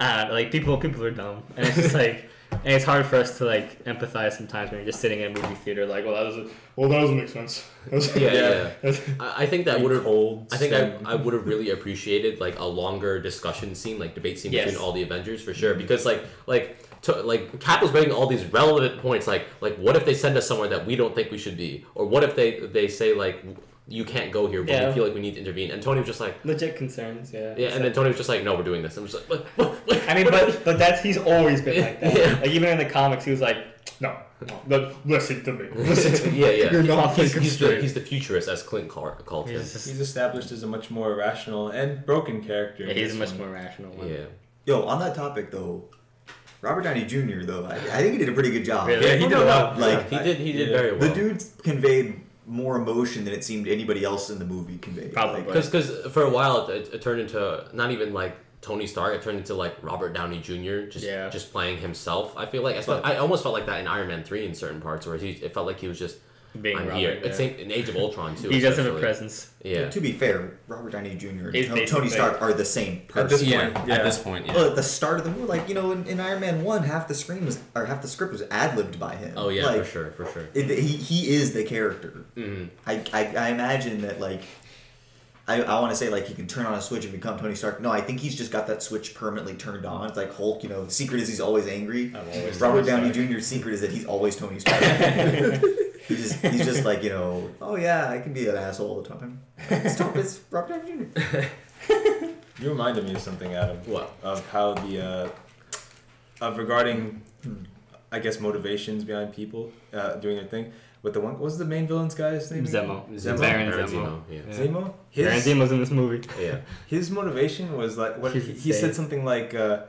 uh like people people are dumb, and it's just like. And it's hard for us to like empathize sometimes when you're just sitting in a movie theater, like, well, that doesn't, well, that doesn't make sense. yeah yeah. Yeah. I, I think that would have cold. I think stem. I, I would have really appreciated like a longer discussion scene, like debate scene Yes. between all the Avengers for sure. Because like like to, like Cap was making all these relevant points, like like what if they send us somewhere that we don't think we should be, or what if they they say like you can't go here, but Yeah. we feel like we need to intervene. And Tony was just like Legit concerns, yeah. yeah, and then Tony was just like no, we're doing this. I'm just like what, what, what? I mean, but but that's he's always been like that. Yeah. Like even in the comics, he was like, No, no, no, listen to me. Listen to me. yeah, yeah. You're not he's, thinking he's the straight. he's the futurist, as Clint car- called him. He's, He's established as a much more rational and broken character. yeah, he's a much one. more rational one. Yeah. Yo, on that topic though, Robert Downey Jr. though, I, I think he did a pretty good job. Really? Yeah, he did a lot. Like, He did. He did Yeah. very well. The dude conveyed more emotion than it seemed anybody else in the movie conveyed. Probably. Like, Because for a while it, it turned into not even like Tony Stark. It turned into like Robert Downey Jr. just Yeah. just playing himself. I feel like I, felt, I almost felt like that in Iron Man three in certain parts where he it felt like he was just Being I'm Robert, here. yeah. It's same in Age of Ultron too. He does have a presence. Yeah. To be fair, Robert Downey Jr. and He's Tony basically- Stark are the same At this person. point, yeah. At this point, yeah. Well, at the start of the movie, like you know, in, in Iron Man one, half the screen was or half the script was ad libbed by him. oh yeah, like, for sure, for sure. It, he he is the character. hmm I, I, I imagine that like I, I want to say like he can turn on a switch and become Tony Stark. No, I think he's just got that switch permanently turned on. It's like Hulk, you know. The secret is he's always angry. I'm always Robert Downey. Jr.'s secret is that he's always Tony Stark. he just he's just like you know. Oh yeah, I can be an asshole all the time. It's, it's Robert Downey Jr. You reminded me of something, Adam. What? Of how the uh, of regarding, I guess, motivations behind people uh, doing their thing. With the one, what was the main villain's guy's name? again? Zemo. Zemo. Baron Baron Zemo. Zemo, yeah. Yeah. Zemo. Baron His Zemo's in this movie. Yeah. his motivation was like what he, he said something like uh,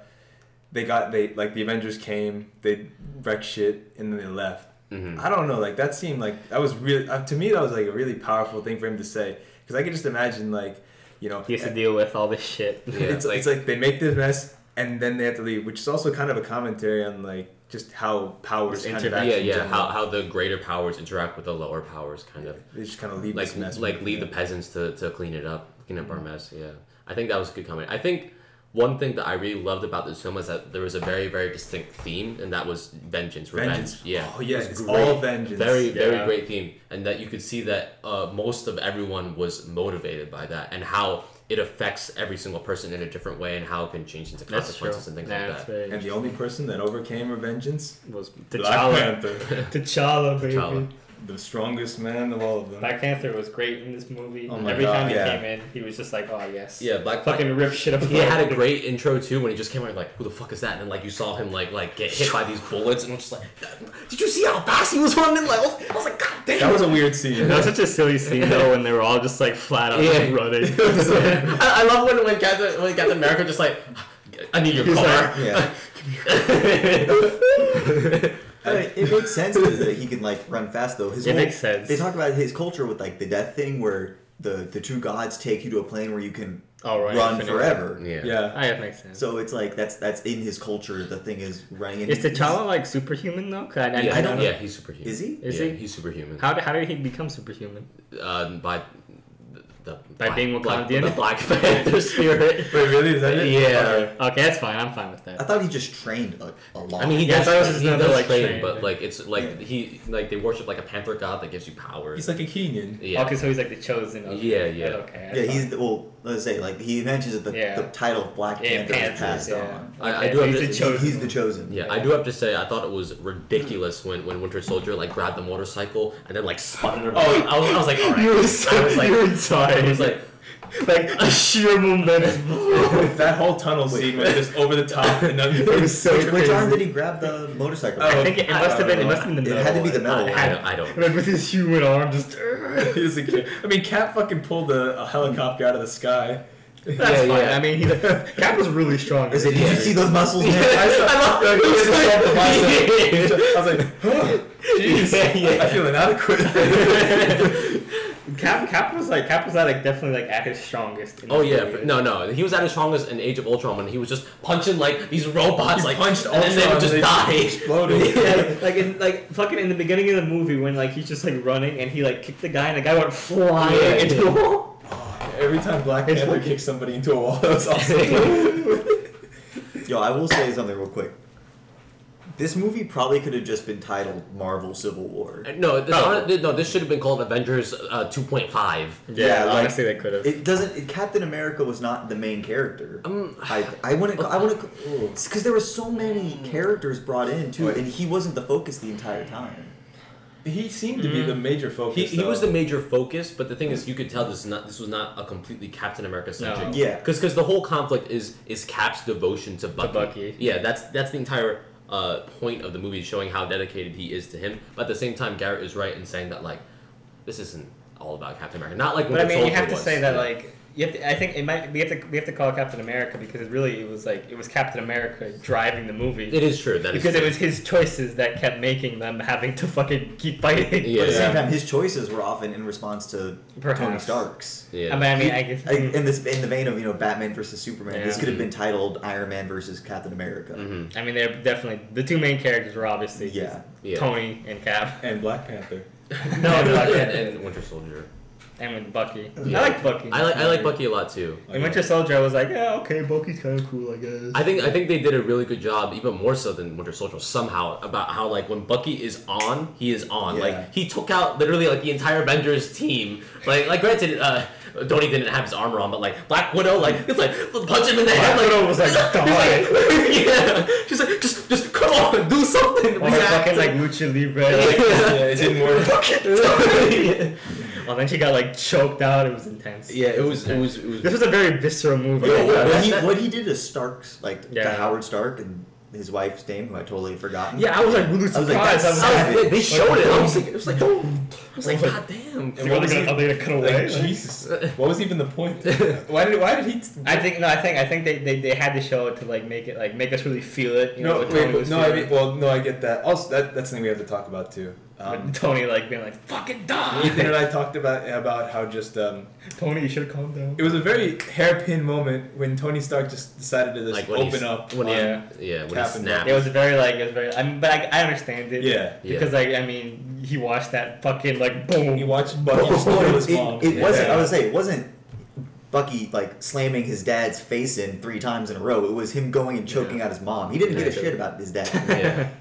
they got they like the Avengers came, they wrecked shit, and then they left. hmm I don't know, like that seemed like that was really uh, to me that was like a really powerful thing for him to say because I could just imagine like you know He has to deal with all this shit. Yeah, it's, like- it's like they make this mess and then they have to leave, which is also kind of a commentary on like just how powers Just kind of interact Yeah, yeah. How, how the greater powers interact with the lower powers, kind of they just kind of leave like this mess. like with leave the peasants to, to clean it up, clean up our Mm-hmm. mess. Yeah, I think that was a good comment. I think one thing that I really loved about this film is that there was a very very distinct theme, and that was vengeance, revenge. vengeance. Yeah, oh yeah, It it's great. all vengeance. Very, very great theme, and that you could see that uh, most of everyone was motivated by that, and how it affects every single person in a different way, and how it can change into That's consequences and things like that. and the only person that overcame her vengeance, was Black T'Challa. Panther, T'Challa, baby. T'Challa. The strongest man of all of them. Black Panther was great in this movie. Oh my Every God, time he yeah. came in, he was just like, "Oh yes." Yeah, Black Fucking rip shit up. He had a great intro too when he just came out like, "Who the fuck is that?" And then like you saw him like like get hit by these bullets, and it was just like, "Did you see how fast he was running?" Like I was, I was like, "God damn!" that was a weird scene. That was such a silly scene though when they were all just like flat out Yeah. running. I, I love when when Captain when Captain America just like, "I need your He's car." Yeah. I mean, it makes sense that that he can like run fast though. His It whole- makes sense. They talk about his culture with like the death thing, where the the two gods take you to a plane where you can All right. run finish. forever. yeah. yeah. Ah, it makes sense. So it's like that's that's in his culture. The thing is running. in is T'Challa like superhuman though? 'Cause I, I, Yeah, I don't know. yeah, he's superhuman. Is he? Is yeah, he? He's superhuman. How, did- how did he become superhuman? Uh, by the By Black- being Black, Wakandian? the Black Panther spirit. Wait, really? Is that it? Yeah. Okay. Okay, that's fine. I'm fine with that. I thought he just trained a, a lot. I mean, he Yeah, I does, thought it was just he another, does like, train, train. but like it's like Yeah. he like they worship like a panther god that gives you power. He's like a Kenyan. yeah. Okay, so he's like the chosen. Of Yeah, yeah. Okay. yeah, he's the, well. Let's say like he mentions that the, Yeah. the title of Black Yeah, Panther is passed yeah. on. I- I do so have he's to- the chosen. he's the chosen. Yeah, I do have to say, I thought it was ridiculous when, when Winter Soldier like grabbed the motorcycle and then like spun it around. Oh, I was, I was like, all right. You were I so, was like, you were I was like, like a sheer momentum. that whole tunnel scene was just over the top and then It was so Which, which arm did he grab the motorcycle? Oh. I think it, it must have been. It must have been the It middle. had to be the middle It. I don't, I don't. Like with his human arm, just. He's a kid. I mean, Cap fucking pulled a, a helicopter out of the sky. That's Yeah, fine. yeah. I mean, he, Cap was really strong. I said, did you see those muscles, man? I saw. I he was just off love- bicep. I was like, oh, jeez, Yeah, yeah. I feel inadequate. Cap, Cap was like Cap was at like definitely like at his strongest. in Oh yeah, movie. no, no. He was at his strongest in Age of Ultron when he was just punching like these robots, He like punched and then they Ultron would just and they die. exploded. Yeah, like in like fucking in the beginning of the movie when like he's just like running and he like kicked the guy and the guy went flying Yeah, into yeah. a wall. Every time Black Panther kicks somebody into a wall, that was awesome. Yo, I will say something real quick. This movie probably could have just been titled Marvel Civil War. No, this, Oh. no, this should have been called Avengers uh, 2.5. Yeah, Yeah, like, honestly they could have. It doesn't. It, Captain America was not the main character. Um, I I wouldn't. I wouldn't. Because there were so many characters brought in too, and he wasn't the focus the entire time. he seemed to be the major focus. He, he was the major focus, but the thing is, you could tell this is not this was not a completely Captain America centric. No. Yeah. because the whole conflict is is Cap's devotion to Bucky. Bucky. Yeah, that's that's the entire uh, point of the movie showing how dedicated he is to him. But at the same time, Garrett is right in saying that like this isn't all about Captain America. Not like But I mean, you have to was. say that like you have to, I think it might we have to we have to call it Captain America because it really it was like it was Captain America driving the movie. it is true that is because it true. was his choices that kept making them having to fucking keep fighting. Yeah. But at the same time, his choices were often in response to Tony Stark's. yeah. I mean, I mean, I guess. I- In this, in the vein of you know Batman versus Superman, this could have been titled Iron Man versus Captain America. Mhm. I mean, they're definitely the two main characters were obviously Yeah. Yeah. Tony and Cap. And Black Panther. No, and, they're not and, good. and Winter Soldier. And with Bucky. Yeah. I like Bucky. I like I like Bucky a lot too. In Winter Soldier, I was like, yeah, okay, Bucky's kind of cool, I guess. I think I think they did a really good job, even more so than Winter Soldier somehow, about how like when Bucky is on, he is on. Yeah. Like he took out literally like the entire Avengers team. Like like granted, uh, Tony didn't have his armor on, but like Black Widow, like it's like punch him in the head. Black Like Widow was like, he's die. like, yeah. She's like, just just come on, and do something. Or her react." fucking like lucha libre. Yeah. Like, Yeah, it didn't work. Oh, then she got like choked out. It was intense. yeah, it was it was it was. This was a very visceral movie. Yo, I what- what, he, what he did to Stark's, like to Howard Stark and his wife's name, who I totally had forgotten. yeah, I was like really I was like, surprised. I was that's like, they, they showed it. I was like, it was like, I was like, I was like, God damn. And Are what was they gonna, are they gonna cut away? Like, Like- Jesus. What was even the point? Why did why did he? I think no, I think I think they, they, they had to show it to like make it like make us really feel it. You know, no, what wait, Tony but was no, I mean, well, no, I get that. Also, that that's something we have to talk about too. Um, With Tony like being like fucking die. Ethan and I talked about about how just um, Tony, you should calm down. it was a very hairpin moment when Tony Stark just decided to just Like open he's- up. when he, on- yeah, when he snapped. It was very like it was very. I mean, but I, I understand it. yeah, Yeah. Because like I mean, he watched that fucking like boom. he watched Bucky just kill his it, mom. it wasn't. Yeah. I would say it wasn't Bucky like slamming his dad's face in three times in a row. It was him going and choking Yeah. out his mom. He didn't give a shit about his dad. yeah.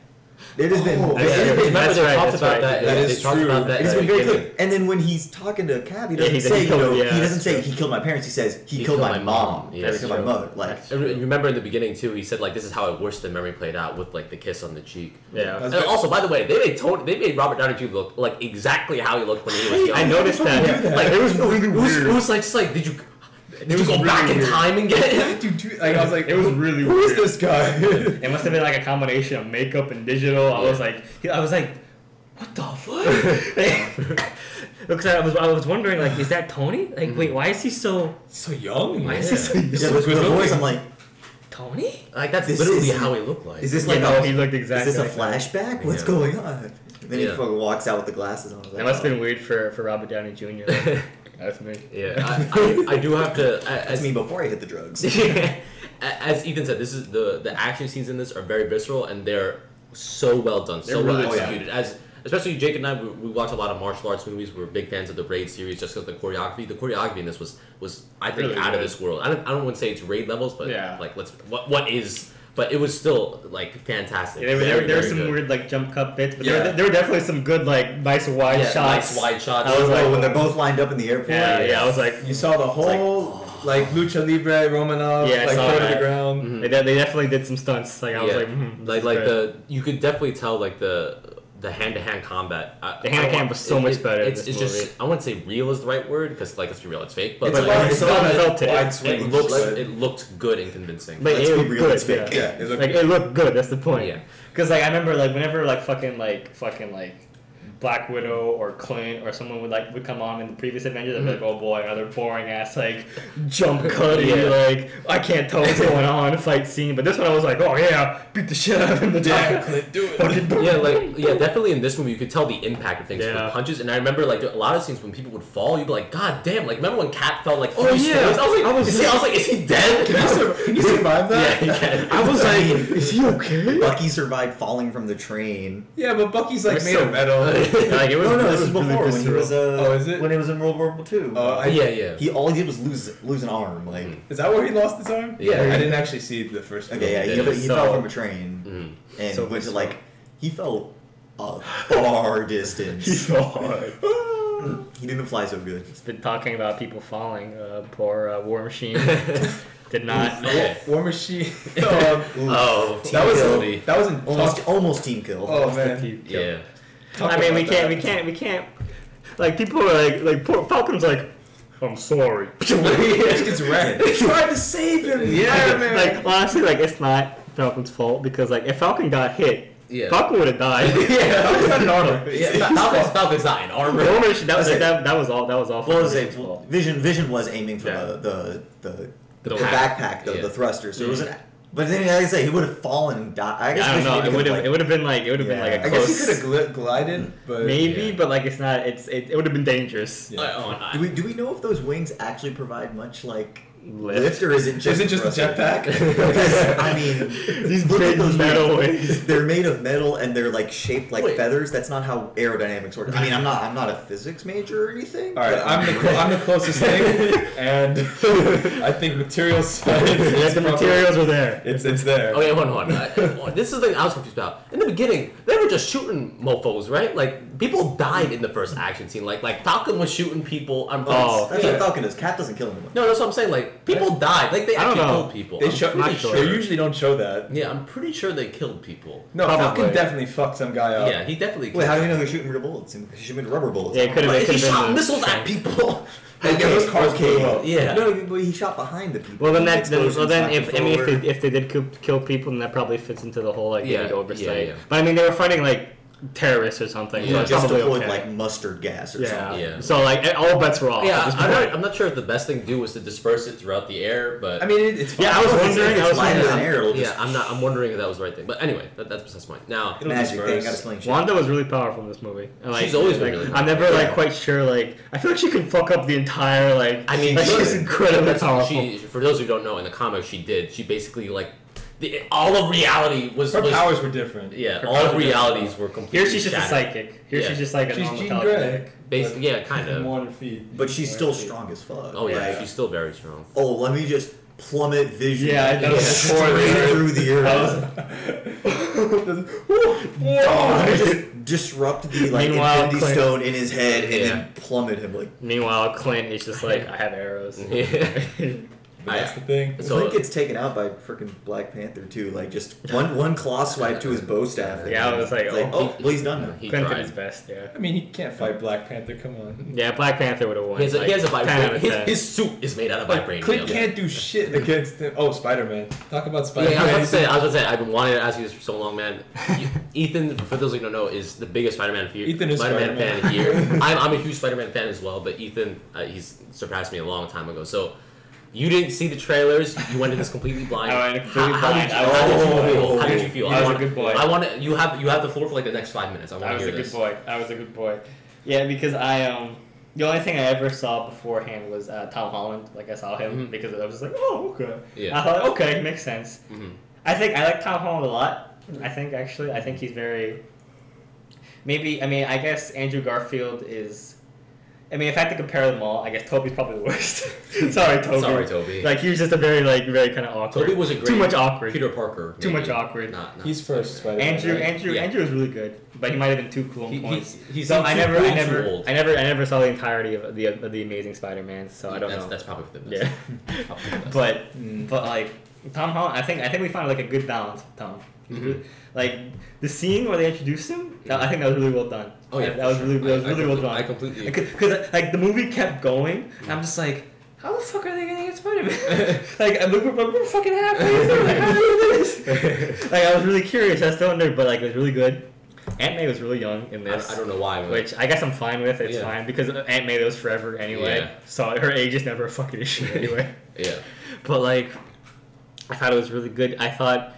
It has been. Oh, it that's has Remember That's they right, talked that's about right. that. That they is true. about that. It has been very beginning. clear. And then when he's talking to Cap, he doesn't he- say, he you know, yeah, he doesn't say true. he killed my parents. He says he, killed, my mom. Yeah, he that's killed my mother. Like And remember in the beginning too, he said like this is how I wish the memory played out with like the kiss on the cheek. Yeah. And very- also, by the way, they made Tony, they made Robert Downey Jr. look like exactly how he looked when he was young. I noticed that. Like it was really weird. it was like just like did you did you was go really back in time and get him? Dude, dude, like, I was like, It was really Who is weird. this guy? It must have been like a combination of makeup and digital. I was like, I was like, what the fuck? Because I was, I was wondering, like, is that Tony? Like, wait, mm-hmm. why is he so so young. Why is he so yeah, young? with good the voice. I'm like, Tony? Like that's This literally is- how he looked like. is this like no, a, he looked exactly? is exactly this a like that. flashback? What's Yeah. going on? And then Yeah. he fucking walks out with the glasses on. I was like, That must have oh. been weird for, for Robert Downey Jr. That's me. yeah, I, I, I do have to. That's As, me before I hit the drugs. as Ethan said, this is the the action scenes in this are very visceral and they're so well done, so They're well really well executed. As especially Jake and I, we, we watch a lot of martial arts movies. We're big fans of the Raid series just because the choreography. The choreography in this was was I think Really out of this world. I don't I don't want to say it's Raid levels, but Yeah. like let's what what is. But it was still like fantastic. Yeah, there, were- Very, there, there were some good. weird like jump cut bits, but Yeah. there, were, there were definitely some good like nice wide yeah, shots. nice wide shots. I was Oh, like- when they're both lined up in the airport. yeah, yeah, I was like, You saw the whole like, Lucha Libre Romanov Yeah, I like saw throw to the ground. Mhm. they, they definitely did some stunts. Like I was like, mm, this like like great. the you could definitely tell like the the hand to hand combat. I- The hand-to-hand don't- uh, was so much better It's, this it's just. I wouldn't say real is the right word because like let's be real, it's fake. But It's like, a lot- it it's not felt it. it swing. looks but- it looked good and convincing. But Let's it be was real, good, it's fake. yeah. Yeah, it looked like it looked good. That's the point. Yeah. Because like I remember like whenever like fucking like fucking like Black Widow or Clint or someone would like would come on in the previous Avengers, I'd be like, mm-hmm. oh boy, another boring ass like jump cutty Yeah. like I can't tell what's going on fight scene. But this one I was like, oh yeah, beat the shit out of him. The Yeah, time. Clint, do it. Fucking boom. yeah, like yeah, definitely in this movie you could tell the impact of things Yeah. with punches. And I remember like a lot of scenes when people would fall, you'd be like, God damn! Like remember when Cap fell like oh, three Oh, yeah. stairs? I was like, I was- is he, I was like, is he dead? Can you, sur- can you survive yeah, that? he can. I was like, is he okay? Bucky survived falling from the train. Yeah, but Bucky's like It's made so- of metal. like it was. no, no, it this was is before really when he was uh, Oh, is it? when he was in World War II. Oh, I- yeah, yeah. he all he did was lose lose an arm. Like Mm. Is that where he lost his arm? Yeah. I didn't actually see the first. okay, yeah, film. he, he so- fell from a train Mhm. and So went to like he fell a far distance. He fell hard. He didn't fly so good. He's been talking about people falling. Uh, poor uh, War Machine did not. Okay. War Machine. um, Oh, that was Tildy. that was an Almost almost team kill. Oh Lost the man. Yeah. Talk I mean, we can't, we can't, we can't. Like people are like, like poor Falcon's like, I'm sorry. He just gets wrecked. They tried to save him. Yeah, man. Like honestly, like it's not Falcon's fault because like if Falcon got hit, Yeah. Falcon would have died. Yeah. Falcon's not an armor. Yeah, Falcon's, Falcon's not in armor. The armor that, was, That's that, that was all. That was all. Well, was Falcon's. Vision Vision was aiming for Yeah. the the the, The the, backpack, the, Yeah. the thruster. So it was an. But then, like I say, he would have fallen and died. I guess I don't know. It would could've, like- it would have been like. It would have been like a I close. guess he could have gl- glided, but maybe, Yeah. but like it's not. It's it, it would have been dangerous. Yeah. Uh, oh, Do we do we know if those wings actually provide much like Lift. lift, or is it just Is it just a thrusters? jetpack? I mean, These look big at those metal wings. wings. They're made of metal and they're like shaped like Wait. feathers. That's not how aerodynamics work. I mean, I'm not I'm not a physics major or anything. All right, but- I'm the clo- I'm the closest thing, and I think material science. Yeah, the probably- materials are there. It's it's there. Okay, hold on. hold on. I- this is the thing I was confused about. In the beginning, they were just shooting mofo's, right? Like people died in the first action scene. Like like Falcon was shooting people. I'm Oh. That's yeah. what Falcon is. Cap doesn't kill anyone. No, that's what I'm saying. Like people died. Like they I don't actually know. killed people. They I'm show. pretty not sure. They usually don't show that. Yeah, I'm pretty sure they killed people. No, Probably. Falcon definitely fucked some guy up. Yeah, he definitely. Killed Wait, how do you know he's shooting real bullets? He's shooting rubber bullets. Yeah, it could've- But it he could've been shot missiles at people. Yeah, those cars blew up. Yeah. No, but he shot behind the people. Well then that then, well then if I mean if they if they did kill, kill people then that probably fits into the whole like Yeah, yeah, oversight. yeah, yeah. But I mean they were fighting like terrorists or something. Yeah, so it's just probably deployed okay. like mustard gas or yeah. something. Yeah. So like all bets were off. Yeah, I'm not, I'm not sure if the best thing to do was to disperse it throughout the air, but I mean, it, it's fine. Yeah, I was wondering- if it's I was wondering- air, it'll yeah, just I'm not. I'm wondering if that was the right thing. But anyway, that, that's besides point. Now, magic thing. disperse. Got to. Wanda was really powerful in this movie. And, like, She's always been like, really I'm never like Yeah. quite sure. Like I feel like she could fuck up the entire like. I mean, like, she's incredibly that's- powerful. She, for those who don't know, in the comics, she did. She basically like the, all of reality was. Her was powers were different. yeah, Her all of were realities were completely. Here she's just a psychic. Here Yeah. she's just like a She's normal Jean. Grey. Basi- yeah, kind of. More feet. But she's still strong as fuck. Oh yeah, Like, she's still very strong. oh, let me just plummet vision. Yeah, I know. straight through the earth. That And just disrupt the like Meanwhile, infinity Clint- stone in his head and Yeah. then plummet him like. Meanwhile, Clint is just like, I have arrows. Yeah. But that's I- the thing. So- Clint gets taken out by freaking Black Panther too. Like just one one claw swipe to his bow staff. Yeah, I was like, it's oh. oh, well, he's done now. He Clint did tried. his best, yeah. I mean, he can't fight Black Panther. Come on. Yeah, Black Panther would have won. He has a, like, he has a vibranium. His, his suit is made out of Like, vibranium. Clint can't do shit against him. Oh, Spider Man. Talk about Spider Yeah, I was about Man. to say. I was gonna say. I've been wanting to ask you this for so long, man. You- Ethan, for those who don't know, is the biggest Spider-Man, fe- Ethan is Spider-Man Spider-Man. fan here. I'm, I'm a huge Spider-Man fan as well, but Ethan, uh, he's surpassed me a long time ago. So, you didn't see the trailers. You went in this completely blind. I went completely how. Did you, was- how did you feel? How did you feel? I I was a want, good boy. I want to. You have you have the floor for like the next five minutes. I want I to was a good boy. I was a good boy. Yeah, because I um the only thing I ever saw beforehand was uh, Tom Holland. Like I saw him Mhm. because I was just like, oh okay. Yeah. I thought okay, makes sense. Mhm. I think I like Tom Holland a lot. I think actually, I think he's very. Maybe I mean I guess Andrew Garfield is. I mean, if I had to compare them all, I guess Toby's probably the worst. Sorry, Toby. Sorry, Toby. Like he was just a very like very kind of awkward. Toby was a great. too much awkward. Peter Parker. Too much awkward. Not, not He's first Spider Man. Andrew, Andrew, Yeah. Andrew was really good, but he might have been too cool in He, points. he's he's so I never, I never, old. I never, I never saw the entirety of the of the Amazing Spider-Man, so I don't that's, know. That's probably for the yeah, best. Probably for the best. but Mm. but like Tom Holland, I think I think we found like a good balance with Tom. Mhm. like the scene where they introduced him, that, I think that was really well done. Oh yeah, that, for was sure. really that was I- I really well done. I completely. Because like the movie kept going, and I'm just like, how the fuck are they gonna get Spider-Man? like I'm- we're, we're fucking halfway through. Like how do they do this? like I was really curious. I still wondered, but like it was really good. Aunt May was really young in this. I don't know why. But Which I guess I'm fine with. It's Yeah. fine because Aunt May lives forever anyway. Yeah. So her age is never a fucking issue anyway. yeah. But like, I thought it was really good. I thought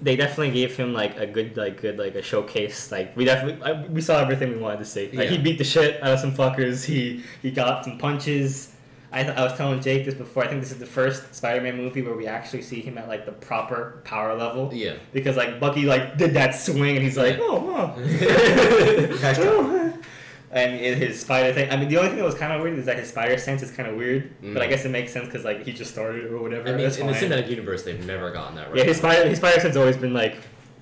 they definitely gave him like a good, like good, like a showcase. Like we definitely, I, we saw everything we wanted to see. Like he beat the shit out of some fuckers. He he got some punches. I, th- I was telling Jake this before. I think this is the first Spider-Man movie where we actually see him at like the proper power level. Yeah. Because like Bucky like did that swing and he's like, Yeah. oh, oh. And his spider thing. I mean, the only thing that was kind of weird is that his spider sense is kind of weird, but I Mm. guess it makes sense because like he just started or whatever. I mean, That's in the fine. cinematic universe, they've never gotten that right. yeah, his spider his spider sense has always been like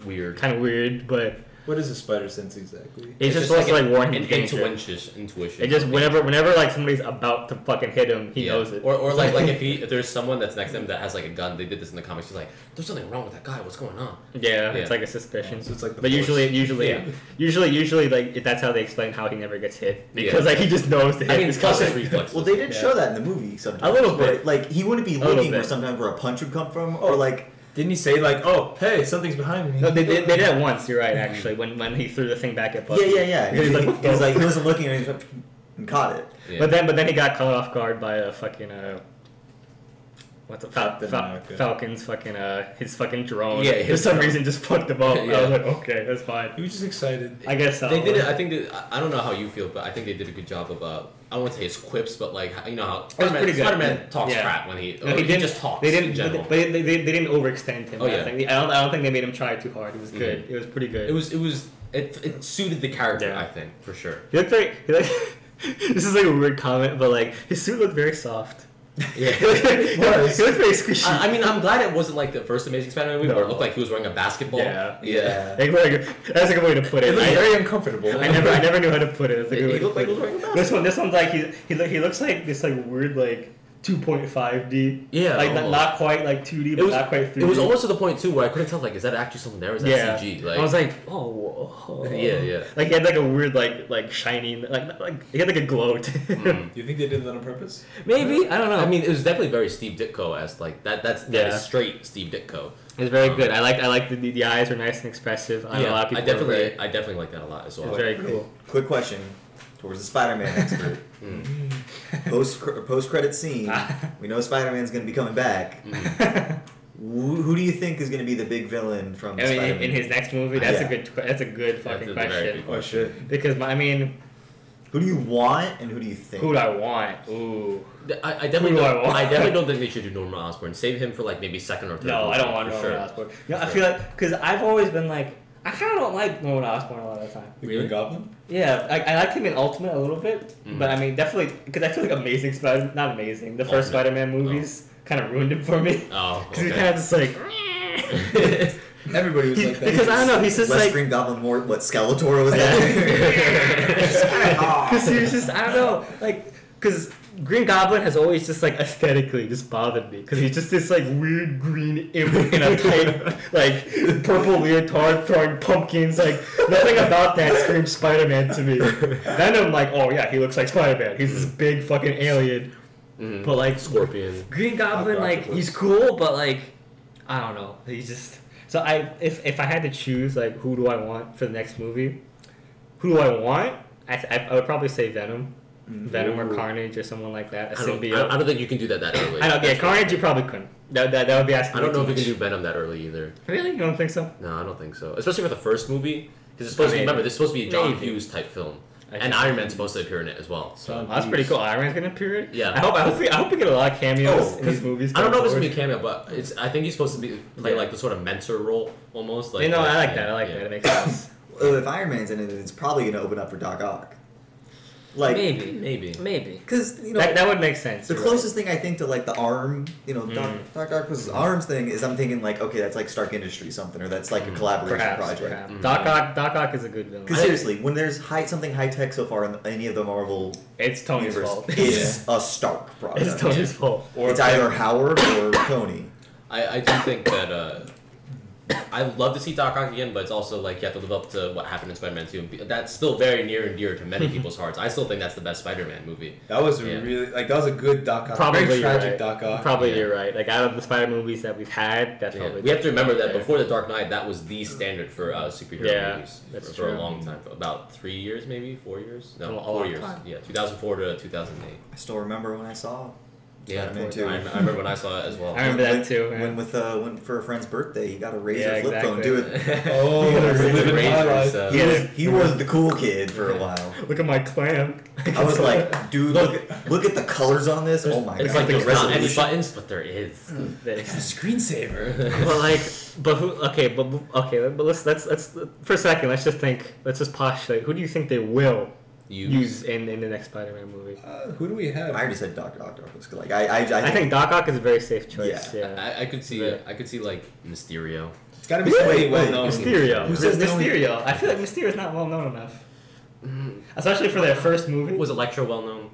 weird. kind of weird, but What is a spider sense exactly? it's, just supposed to like warn him an of danger. intuition. Intuition. It just whenever whenever like somebody's about to fucking hit him, he Yeah. knows it. Or, or like like if he if there's someone that's next to him that has like a gun, they did this in the comics. He's like, "There's something wrong with that guy. What's going on?" yeah, Yeah. it's like a suspicion. So it's like the But usually, Force. usually, Yeah. usually, usually, like that's how they explain how he never gets hit because Yeah. like he just knows to hit. I mean, it's plus his reflexes. Well, they did Yeah. show that in the movie sometimes. A little where, bit. Like he wouldn't be looking where sometimes where a punch would come from, or like Didn't he say like, "Oh, hey, something's behind me"? No, they, they, they did it once. You're right, actually. When when he threw the thing back at Bucky. Yeah, yeah, yeah. He was like, he was like, he wasn't looking, and he just and caught it. Yeah. But then, but then he got caught off guard by a fucking uh, what's the Fal- Fal- Falcon's fucking uh, his fucking drone. Yeah, for some drone. reason just fucked him up. I Yeah. was like, okay, that's fine. He was just excited. I guess so. They did it. I think that I- I don't know how you feel, but I think they did a good job of. Uh, I don't say his quips, but like you know how Spider-Man. Spider-Man talks Yeah. crap when he. No, he didn't just talks. They didn't. In But general. they, they, they, didn't overextend him. Oh, I yeah. think. I don't. I don't think they made him try too hard. It was good. Mhm. It was pretty good. it was. It was. It, it suited the character. Yeah. I think for sure. He looked very. He looked, this is like a weird comment, but like his suit looked very soft. Yeah. he, looked, he looked very squishy. I, I mean, I'm glad it wasn't like the first Amazing Spider-Man movie, where No. it looked like he was wearing a basketball. Yeah. Yeah. Like, like, that's a good way to put it. It looked I, very uncomfortable. I never, I never knew how to put it. That's a It, good way he to looked put like he was wearing a This one, this one's like he he, look, he looks like this like weird like 2.5D. Yeah, like not, not quite like 2D, It but was. not quite 3D. It was almost to the point too where I couldn't tell like is that actually something there? Or is that yeah. CG? Like I was like, oh, whoa. Yeah, yeah. Like he had like a weird like like shining like like he had like a glow to him. mm. Do you think they did that on purpose? Maybe I don't know. I mean, it was definitely very Steve Ditko as like that. That's that Yeah. is straight Steve Ditko. it's very um, good. I like I like the, the eyes are nice and expressive. I know a lot of I people. are definitely, I definitely like that a lot as well. It's very cool. Quick question towards the Spider-Man expert. Mm. Post post credit scene, we know Spider-Man's going to be coming back. Mm. Who, who do you think is going to be the big villain from I mean, Spider-Man? in, in his next movie, that's Yeah. a good. That's a good That's fucking a very question. good Oh shit. Because my, I mean, who do you want and who do you think? who do I want? Ooh. I, I definitely Who do I don't. want? I, definitely don't think they should do Norman Osborn. Save him for like maybe second or third. No, I don't want Norman sure. Osborn. You know, I feel like because I've always been like I kind of don't like Norman Osborn a lot of the time. The Really? Green Goblin? Yeah, I, I liked him in Ultimate a little bit, Mhm. but I mean definitely because I feel like Amazing Spider not Amazing the first Ultimate. Spider-Man movies kind of ruined him for me Oh, because he's okay. kind of just like Everybody was He- like that. because I don't know he's just Less like Green Goblin, more what Skeletor was Yeah. that? Because he was just, I don't know, like, because Green Goblin has always just, like, aesthetically just bothered me. Because he's just this, like, weird green imp in a tight, like, purple leotard throwing pumpkins. Like, nothing about that screams Spider Man to me. Then I'm like, oh, yeah, he looks like Spider Man. He's this big fucking alien. Mhm. But, like, Scorpion. Green Goblin, like, he's cool, but, like, I don't know. He's just. So I, if, if I had to choose, like, who do I want for the next movie? Who do I want? I, I, I would probably say Venom. Venom or Carnage or someone like that. A I don't, symbiote. I, I don't think you can do that that early. I know, yeah, That's Carnage you probably couldn't. That, that, that would be asking I don't way know if too you can do much. Venom that early either. Really? You don't think so? No, I don't think so. Especially for the first movie, because it's supposed to be. Maybe. Remember, this is supposed to be a John Maybe. Hughes type film, I and think- Iron Man's supposed to appear in it as well. So John Oh, that's pretty cool. Iron Man's gonna appear in it? Yeah. I hope I hope we, I hope we get a lot of cameos Oh, in his movies. I don't know if it's going gonna be a cameo, but it's. I think he's supposed to be play Yeah. like the sort of mentor role almost. Like you know, I like that. I like yeah. that. It makes sense. Well, if Iron Man's in it, it's probably going to open up for Doc Ock. Like, maybe, Maybe. maybe. because you know, that, that would make sense. the you're right. closest thing I think to like the arm, you know, Doc, Mm. Doc Ock's arms thing is I'm thinking like, okay, that's like Stark Industries something, or that's like a Mm. collaboration Perhaps, project. perhaps. Mhm. Doc Ock, Doc Ock is a good villain. Because seriously, when there's high something high tech so far in any of the Marvel It's Tony's universe, fault. it's a Stark project. it's Tony's fault. Or It's either Howard or Tony. I, I do think that uh, I'd love to see Doc Ock again, but it's also like you have to live up to what happened in Spider-Man 2. That's still very near and dear to many people's hearts. I still think that's the best Spider-Man movie. That was Yeah. really like that was a good Doc Ock. Probably very you're tragic right. Doc Ock. Probably Yeah. you're right. Like out of the Spider movies that we've had, that's Yeah. probably. We have to remember that there. before The Dark Knight, that was the standard for uh, superhero Yeah, movies that's for, for a long time. For about three years, maybe? Four years? No, A- a four years. time. Yeah, 2004 to 2008. I still remember when I saw. Yeah, Spider-Man I, I remember when I saw it as well. I remember when, that too. When with uh, when for a friend's birthday, he got a RAZR Yeah, flip phone. exactly. Dude, Oh, Yeah, living RAZR my RAZRs, life. uh, he Yeah. was he was the cool kid for a while. Look at my clan. I was like, dude, look at, look at the colors on this. Oh my It's god, like the there's not any buttons, but there is. It's a screensaver. but like, but who? Okay, but okay, but let's let's let's for a second. Let's just think. Let's just postulate. Who do you think they will You use in, in the next Spider-Man movie? Uh, who do we have? I already said Doctor Doc Octopus. Like I, I, I, I think Doc Ock is a very safe choice. Yeah. Yeah. I, I could see Yeah. I could see like Mysterio. It's got to be somebody Wait, well known. Mysterio. Who says? Mysterio? I feel like Mysterio is not well known enough, especially for their first movie. Was Electro well known?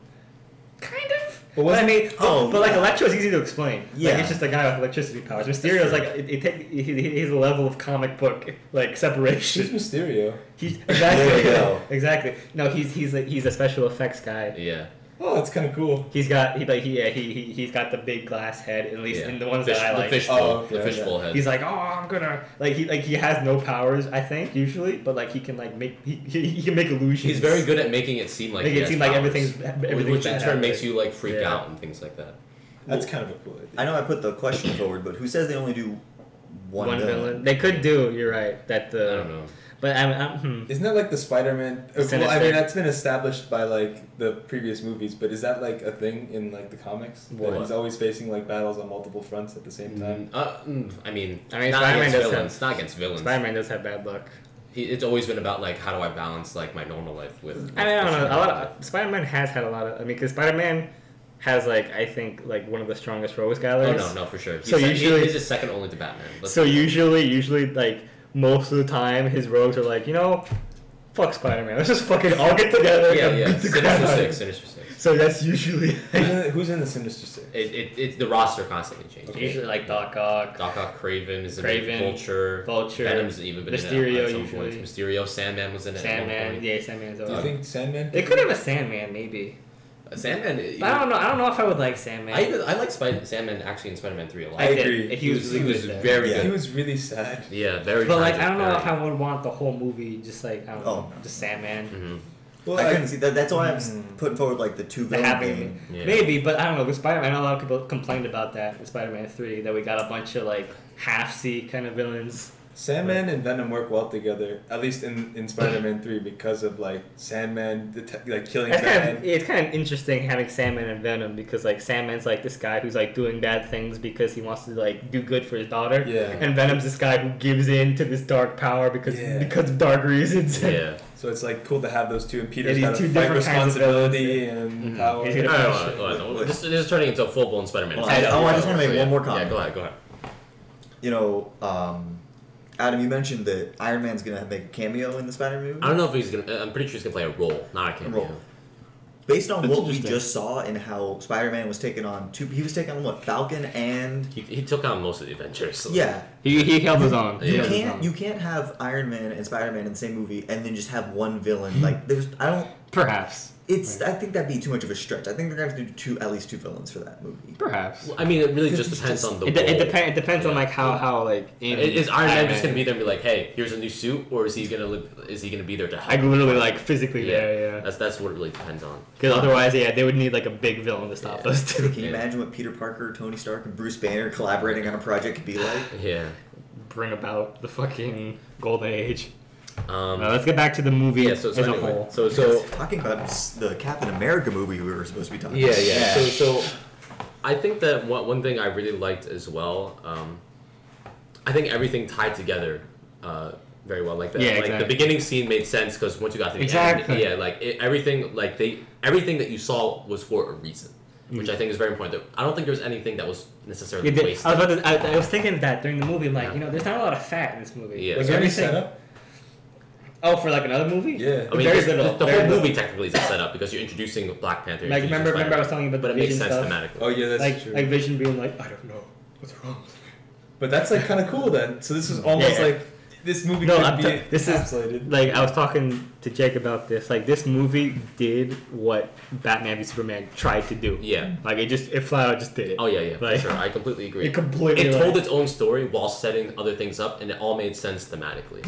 kind of. But But, I mean, Oh, but, but like yeah. Electro is easy to explain. Yeah. Like it's just a guy with electricity powers. Mysterio is like it, it take, he, he- he's a level of comic book like separation. He's Mysterio. He's exactly There you go. exactly. No, he's he's a, he's a special effects guy. Yeah. Oh, that's kind of cool. He's got he like he yeah, he, he he's got the big glass head at least Yeah. in the ones Fish, that I the like. fishbowl, Oh, okay, the fishbowl yeah. head. He's like, oh, I'm gonna like he like he has no powers, I think usually, but like he can like make he, he, he can make illusions. He's very good at making it seem like Make he it has seem like powers, everything's everything's which in turn happening. makes you like freak Yeah. out and things like that. That's kind of a cool idea. I know I put the question forward, but who says they only do one, one, villain? villain. They could do. You're right. That the I don't know. But I'm, I'm hmm. Isn't that like the Spider-Man? uh, Well, I mean, that's been established by like the previous movies, but is that like a thing in like the comics? That What? he's always facing like battles on multiple fronts at the same time. Mm, uh, mm, I mean, I mean, not Spider-Man against does villains. have- Not against villains. Spider-Man does have bad luck. He, it's always been about like how do I balance like my normal life with. with I mean, I don't know. A lot of, Spider-Man has had a lot of. I mean, because Spider-Man has like I think like one of the strongest rogues guys. Oh no, no, for sure. He's So sec- usually- he's just second only to Batman. Let's So usually, usually like most of the time, his rogues are like, you know, fuck Spider-Man. Let's just fucking all get together yeah, and yeah. beat the crap Sinister out of Six, him. Sinister Six. So that's usually Who's in- Who's in the Sinister Six? It, it, it's the roster constantly changes. usually like Doc Ock, Doc Ock, Kraven is in Kraven, it. Vulture, Vulture, Venom's even been in Mysterio it at some usually. point. Mysterio, Sandman was in it. At one Sandman. point. Yeah, Sandman's Do you always. think Sandman? They could have a Sandman maybe. Sandman. But I don't know. I don't know if I would like Sandman. I even I like Spider Sandman actually in Spider Man Three a lot. I I did. agree. He was he really was good there. very Yeah. He was really sad. Yeah, very. But like, I don't know very- if I would want the whole movie just like I don't Oh. know, just Sandman. Mhm. Well, I I- couldn't see that. That's why I'm Mm. putting forward like the two The villain happy game. Yeah. Maybe, but I don't know. With Spider-Man, I know a lot of people complained about that with Spider-Man Three that we got a bunch of like half-C kind of villains. Sandman and Venom work well together, at least in, in Spider-Man Three, because of like Sandman det- like killing It's kind of it's kind of interesting having Sandman and Venom because like Sandman's like this guy who's like doing bad things because he wants to like do good for his daughter, Yeah. and Venom's this guy who gives in to this dark power because Yeah. because of dark reasons. Yeah. So it's like cool to have those two, and Peter's these got to fight different kinds of responsibility villains, and Mhm. power. He's gonna- don't know, I. This, this is turning into a full blown Spider Man. Well, I- oh, I just wanna make one more comment. Yeah, go ahead, go ahead. You know, um, Adam, you mentioned that Iron Man's gonna make a cameo in the Spider-Man movie. I don't know if he's gonna. Uh, I'm pretty sure he's gonna play a role, not a cameo. Role. Based on That's what we just saw and how Spider-Man was taking on two, he was taking on what Falcon and He, he took on most of the Avengers. so- yeah. He, he held his own. He You held his can't own. you can't have Iron Man and Spider-Man in the same movie and then just have one villain. Like there's I don't. Perhaps It's I think that'd be too much of a stretch. I think they're gonna have to do two at least two villains for that movie. perhaps. Well, I mean, it really just depends just- on the. It, de- it, role. depend, it depends on like how how like in Is Iron Man just gonna be there and be like, "Hey, here's a new suit," or is he gonna live? Is he gonna be there to help? like literally like physically Yeah. there, yeah. That's that's what it really depends on. Because otherwise, yeah, they would need like a big villain to stop Yeah. those two. Can you Yeah. imagine what Peter Parker, Tony Stark, and Bruce Banner collaborating on a project could be like? Yeah. Bring about the fucking golden age. Um, Now, let's get back to the movie yeah. So, so as a whole. so so talking about the Captain America movie we were supposed to be talking Yeah, about. yeah. So, so I think that one, one thing I really liked as well. Um, I think everything tied together uh, very well. Like the, Yeah, like exactly. the beginning scene made sense because once you got to the Exactly. end, yeah, like it, everything, like they, everything that you saw was for a reason, which I think is very important. I don't think there was anything that was necessarily Yeah, wasted. I, was to, I, I was thinking of that during the movie. Like, Yeah. you know, there's not a lot of fat in this movie. Yeah. Like, Was there any setup? Oh, for like another movie? Yeah. I mean, very this- little, the, the very whole little. movie technically is a setup because you're introducing Black Panther. Like, remember, remember I was Spider-Man. telling you about but the it makes vision sense stuff? thematically. Oh yeah, that's like, true. like Vision being like, I don't know what's wrong with me. but that's like kind of cool then. So this is almost Yeah. like this movie No, could I'm be t- this is- encapsulated. Like, I was talking to Jake about this. Like, this movie did what Batman v Superman tried to do. Yeah. Like, it just, it flat out just did it. Oh yeah, yeah, for Like- sure. I completely agree. It completely. it like- told its own story while setting other things up, and it all made sense thematically.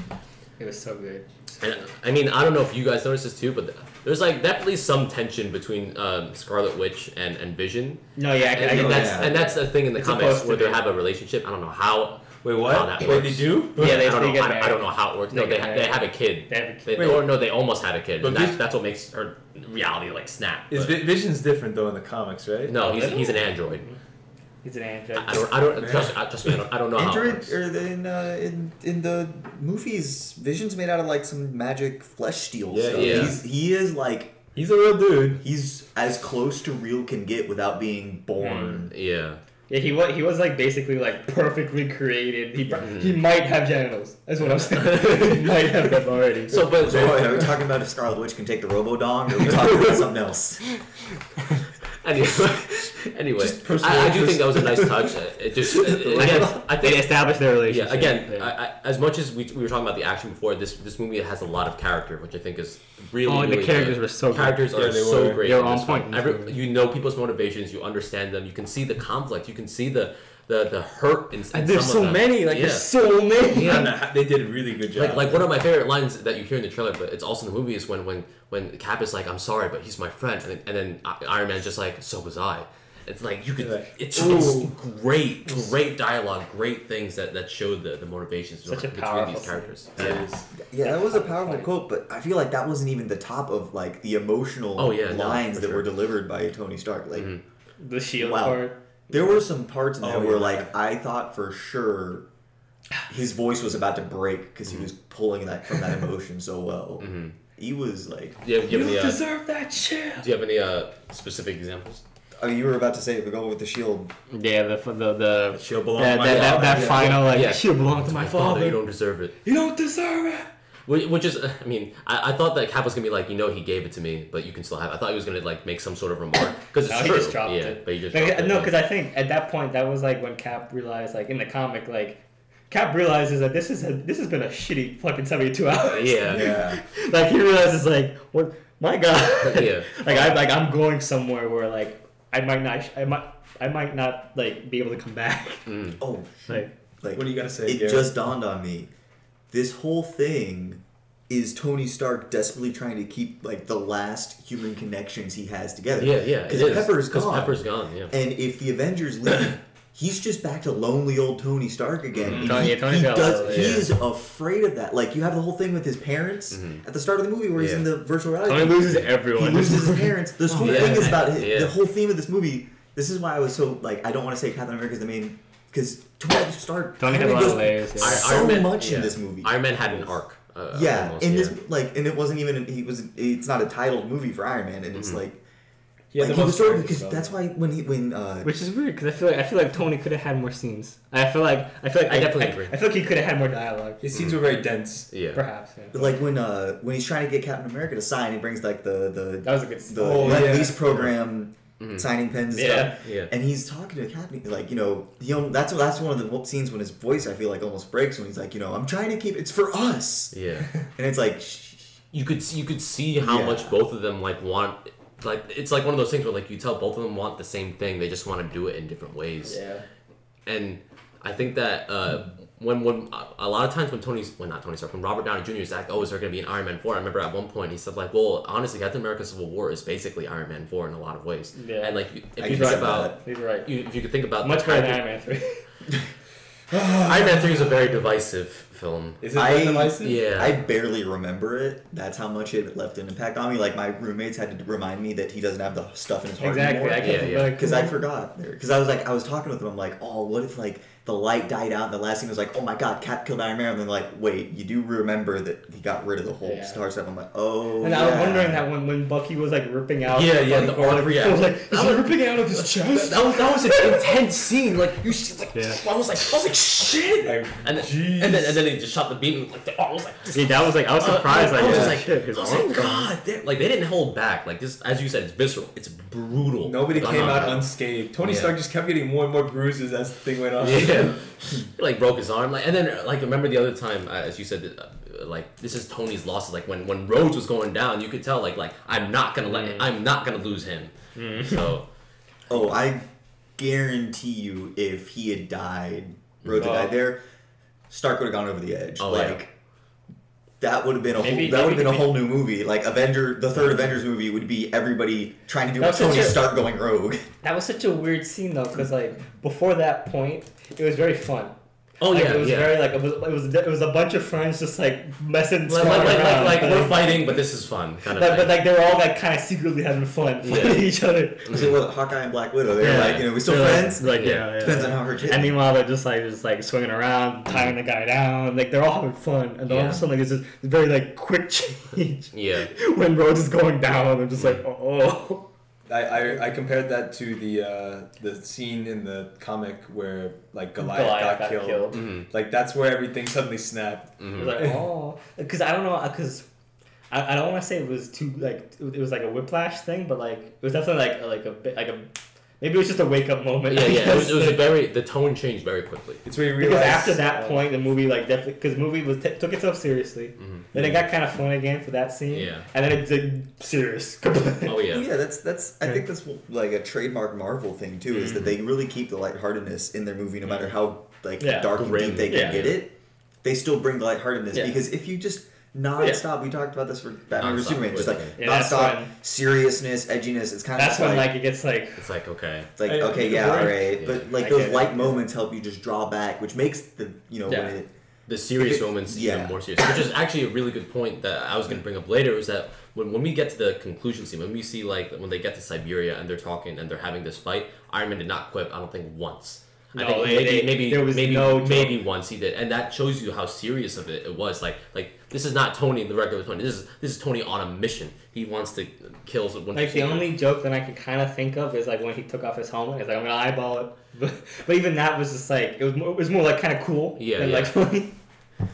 It was so good. And I mean, I don't know if you guys noticed this too, but there's like definitely some tension between um, Scarlet Witch and, and Vision, No, yeah, I, and, I, and that's that. and that's the thing in the It's comics where they be. have a relationship. I don't know how. Wait, how what? that Wait, they do? Yeah, they- I don't they know. get I, don't- I don't know how it works. They No, they, ha- they married. have a kid. They have a They, kid. or no, they almost had a kid. But And that's, that's what makes her reality like snap. Is but- Vision's different though in the comics, right? no, he's, he's an android. He's an android. I I don't. I don't. Trust, I, trust me. I don't, I don't know how. It Android, works. or the- in, uh, in in the movies, Vision's made out of like some magic flesh steel Yeah, stuff. yeah. He's, he is like He's a real dude. he's as close to real can get without being born. Yeah. Yeah, he was he was like basically like perfectly created. He pro- he might have genitals. That's what I'm saying. he might have them already. So, but So wait, are we talking about if Scarlet Witch can take the Robo Dong, or are we talking about something else? Anyway, Anyway, Just I, I do think that was a nice touch. Uh, It just again, I They think established their yeah. relationship. Again, Yeah. I, I, as much as we, we were talking about the action before, this this movie has a lot of character, which I think is really. Oh, and the really characters good. were so good. characters Yeah, are they so were. great. They were in on point film. in this Every, you know people's motivations. You understand them. You can see the conflict. You can see the the, the hurt in, in And there's some so of them. many. Like yeah. there's so many. Yeah. And they did a really good job. Like, like one of my favorite lines that you hear in the trailer, but it's also in the movie, is when when when Cap is like, "I'm sorry, but he's my friend," and then, and then I- Iron Man's just like, "So was I." It's like you could. It's, Ooh. it's great, great dialogue, great things that that show the the motivations Such a between powerful these characters. That Yeah. is- Yeah, that was a powerful Funny. quote, but I feel like that wasn't even the top of like the emotional Oh, yeah, lines for that sure. were delivered by Tony Stark. Like Mhm. The shield Wow. part. There were some parts in there Oh, where yeah. like I thought for sure his voice was about to break because he was pulling that from that emotion so well. Mhm. He was like, Do you have, do you have any? Uh, deserve that shit. do you have any uh, specific examples? oh, you were about to say, the go with the shield. Yeah, the the the She'll belong that, to my that, that, father. that Yeah. final like Yeah. she'll belong to my, father. You don't deserve it. You don't deserve it. Which, which is, I mean, I, I thought that Cap was gonna be like, you know, he gave it to me, but you can still have. it. I thought he was gonna like make some sort of remark because it's No, he true. just dropped yeah, it. but he just Like, dropped no, because I think at that point that was like when Cap realized, like in the comic, like Cap realizes that this is a, this has been a shitty fucking seventy two hours. yeah, Yeah. like he realizes, like, what? My God. Yeah. like I like I'm going somewhere where like I might not I might I might not like be able to come back. Mm. Oh, Like like What do you gotta say, it Garrett? just dawned on me. This whole thing is Tony Stark desperately trying to keep like the last human connections he has together. yeah, yeah. Because Pepper's gone. Pepper's gone. Yeah. And if the Avengers leave, he's just back to lonely old Tony Stark again. Mhm. And Tony- he, yeah, Tony's he does. he yeah. is afraid of that. Like you have the whole thing with his parents Mhm. at the start of the movie, where he's in the virtual reality. Tony loses everyone. he loses his parents. This whole yeah. thing is about his, Yeah. the whole theme of this movie. This is why I was so like I don't want to say Captain America's the main because Tony Stark. Tony had a lot goes of layers. Yeah. So Iron Man- much yeah. in this movie. Iron Man had an arc. Uh, yeah, almost, in yeah. this like, and it wasn't even he was. It's not a titled movie for Iron Man, and it's Mhm. like. Yeah, like the he most so character because that's why when he when uh Which is weird because I feel like I feel like Tony could have had more scenes. I feel like I feel like I definitely I, agree. I feel like he could have had more dialogue. His scenes were very dense. Yeah. Perhaps. Yeah. like when uh when he's trying to get Captain America to sign, he brings like the the That was a good. scene. the Oh, Let yeah. lease program Mhm. signing pens and Yeah. stuff. Yeah. And he's talking to Captain, like you know, he al- that's that's one of the scenes when his voice I feel like almost breaks when he's like, you know, I'm trying to keep it's for us, Yeah. and it's like, You could see, you could see how Yeah. much both of them like want. Like it's like one of those things where like you tell both of them want the same thing. They just want to do it in different ways. Yeah. and I think that uh, when when a lot of times when Tony's when not Tony Stark when Robert Downey Jr. is like oh is there gonna be an Iron Man four I remember at one point he said like well honestly Captain America Civil War is basically Iron Man four in a lot of ways Yeah. and like if I you think about He's right. you, if you could think about Much the better than character- Iron Man three. Iron Man three is a very divisive film Is it I- divisive? yeah I barely remember it. That's how much it left an impact on me. Like my roommates had to remind me that he doesn't have the stuff in his heart exactly. I anymore. can't Yeah, yeah. Because I forgot. Because I was like, I was talking with them. I'm like, oh, what if like the light died out and the last scene was like, oh my god, Cap killed Iron Man. And then like, wait, you do remember that he got rid of the whole Yeah. star stuff. I'm like, oh. And I was wondering that when, when Bucky was like ripping out. Yeah, yeah, fucking the cord, arc, yeah. I was like, is he ripping out of his chest? that was that was an intense scene like you see like Yeah. I was like I was like shit Like, and then, jeez. and then and then they just shot the beam and like the, I was like Yeah, that was like I was Uh, surprised. I like, was yeah, just like, shit, his I was like, gone. God, damn. like they didn't hold back. Like this, as you said, it's visceral. It's brutal. Nobody came out unscathed. Tony Stark just kept getting more and more bruises as the thing went on. Yeah, like broke his arm. Like and then like remember the other time, uh, as you said, uh, like this is Tony's losses. Like when when Rhodes was going down, you could tell like like I'm not gonna let Mm. I'm not gonna lose him. So Oh, I guarantee you, if he had died, Rhodes had Oh. died there, Stark would have gone over the edge. Oh, yeah. That would have been a Maybe- whole, that would have been a whole new movie. Like Avenger, the third Avengers movie would be everybody trying to do That's Tony a- Stark going rogue. That was such a weird scene though, because like before that point, it was very fun. Oh like, yeah, it was yeah. very like it was it was it was a bunch of friends just like messing. like, like, like, like, around, like but, we're fighting, but this is fun. Kind of But, thing. but like they were all like kind of secretly having fun Yeah. fighting each other. So with Hawkeye and Black Widow, they're like, you know, we still They're like- friends. Like, Yeah. yeah, yeah. Depends on how hurt. And meanwhile, they're just like just like swinging around, tying the guy down. Like they're all having fun, and then all of a sudden, like it's this very like quick change yeah, when Rhodes is going down. I'm just like, oh, oh. I, I, I compared that to the uh, the scene in the comic where like Goliath, Goliath got, got killed. killed. hmm Like that's where everything suddenly snapped. It hmm was like, oh, because I don't know, because I, I don't want to say it was too like it was like a whiplash thing, but like it was definitely like a, like a bit like a Maybe it was just a wake up moment. Yeah, yeah. It was, it was a very the tone changed very quickly. It's where you realize because after that uh, point, the movie like definitely because the movie was t- took itself seriously. hmm Then it got kind of fun again for that scene. Yeah. And then it did serious. Oh yeah. yeah, that's that's. I think that's like a trademark Marvel thing too. Is that Mhm. they really keep the lightheartedness in their movie, no matter how like Yeah, dark and deep they can Yeah. get it. They still bring the lightheartedness Yeah. because if you just non-stop, we talked about this for Batman vs Nonstop, Superman, just like Yeah, that's non-stop when- seriousness, edginess. It's kind of That's when like it gets like It's like okay. It's like I- okay, yeah, I- all right, Yeah. but like I those get it. light moments help you just draw back, which makes the you know Yeah. when it the serious it- moments yeah. even more serious. Which is actually a really good point that I was going to bring up later. Is that when, when we get to the conclusion scene, when we see like when they get to Siberia and they're talking and they're having this fight, Iron Man did not quip. I don't think once. I think they- maybe they- maybe there was maybe no joke. maybe once he did, and that shows you how serious of it it was. Like like this is not Tony the regular Tony. This is this is Tony on a mission. He wants to kill one. like the only joke that I can kind of think of is like when he took off his helmet. It's like I'm gonna eyeball it, but, but even that was just like it was more, it was more like kind of cool. Yeah, than, yeah. like funny.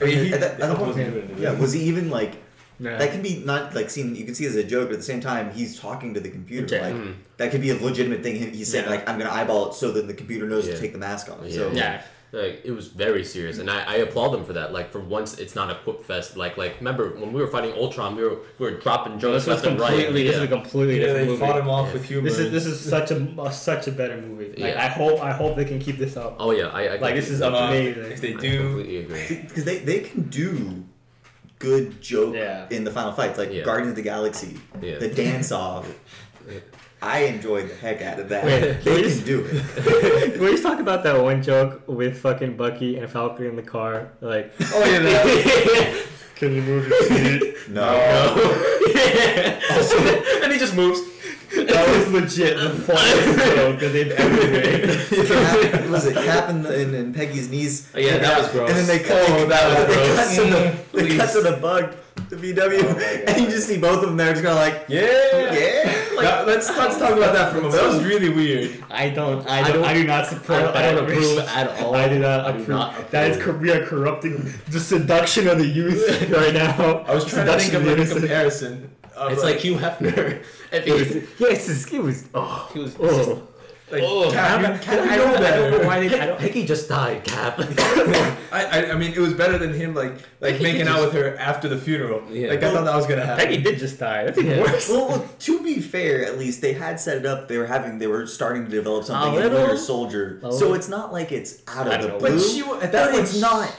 I mean, he- At that- at the that wasn't point, even in yeah, was he even like Yeah. that can be not like seen you can see as a joke, but at the same time he's talking to the computer. Yeah. Like Mm. that could be a legitimate thing. He's saying Yeah. like I'm gonna eyeball it so that the computer knows Yeah. to take the mask off. Yeah. So yeah. Like it was very serious, and I, I applaud them for that. Like for once, it's not a quip fest. Like like remember when we were fighting Ultron, we were we were dropping So jokes this was left and right. completely. This Yeah. is a completely Yeah, different they movie. fought him off Yeah. with humor. This is this is such a, a such a better movie. Like Yeah. I hope I hope they can keep this up. Oh yeah, I, I Like this is amazing. if they do, completely agree. because they they can do good joke Yeah. in the final fights, like Yeah. Guardians of the Galaxy, Yeah. the dance off. I enjoyed the heck out of that. Wait, they please? can do it. we just talk about that one joke with fucking Bucky and Falcon in the car. Like, oh yeah, that, can you move your seat? No. and he just moves. That was legit the funniest joke that they've ever made. Cap, was it Cap and, and, and Peggy's knees? Oh, yeah, that was gross. And then they cut, Oh, they, that was they gross. cut to the they cut to the bug, the VW, Oh and you just see both of them there, just kind of like, yeah, yeah. Now, let's let's talk about that for a moment. That was really weird. I don't. I I don't. don't- I do not I support. don't, I that don't approve at all. I do not I do approve. not That is approve. cor- we are corrupting the seduction of the youth right now. I was trying to think Seduction of like a innocent. comparison. Of It's like Hugh Hefner. If It was, he, yes, it was. Oh, he was. oh. like, Oh, Cap, I don't, Cap, I know don't, I don't know why they. I don't. Peggy just died, Cap. I, I, I mean, it was better than him like like He making out just- with her after the funeral. Yeah. Like I thought that was gonna happen. Peggy did just die. That's even Yeah. worse. Well, well, to be fair, at least they had set it up. They were having, they were starting to develop something in little. Winter Soldier, A so it's not like it's out of the know. blue. But she at that but point, it's not.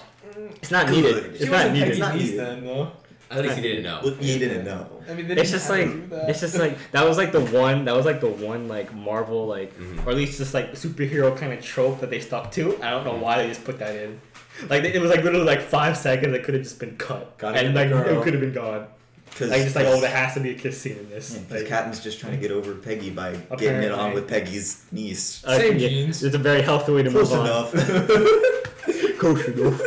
It's not Good. needed. She It's not wasn't needed. Peggy's not needed. then, though. At least he didn't know. Well, you didn't know. I mean, It's just like that. it's just like that was like the one that was like the one like Marvel like Mhm. or at least just like superhero kind of trope that they stuck to. I don't know why they just put that in. Like it was like literally like five seconds. It could have just been cut, Gotta and like girl. it could have been gone. Because Like just like oh, there has to be a kiss scene in this. because Like, Captain's just trying to get over Peggy by getting it on with Peggy's niece. uh, Same yeah, genes. It's a very healthy way to Close move on. enough. Close enough.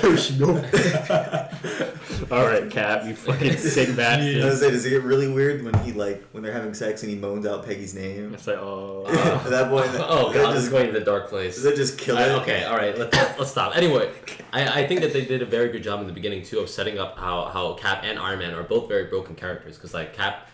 Close enough. All right, Cap, you fucking sick I was gonna say, does it get really weird when he like when they're having sex and he moans out Peggy's name? It's like oh. Uh, At that point, oh does god, that this is just, going to the dark place. does that just kill I- it? okay, all right, let's, let's stop. Anyway, I, I think that they did a very good job in the beginning too of setting up how, how Cap and Iron Man are both very broken characters because like Cap,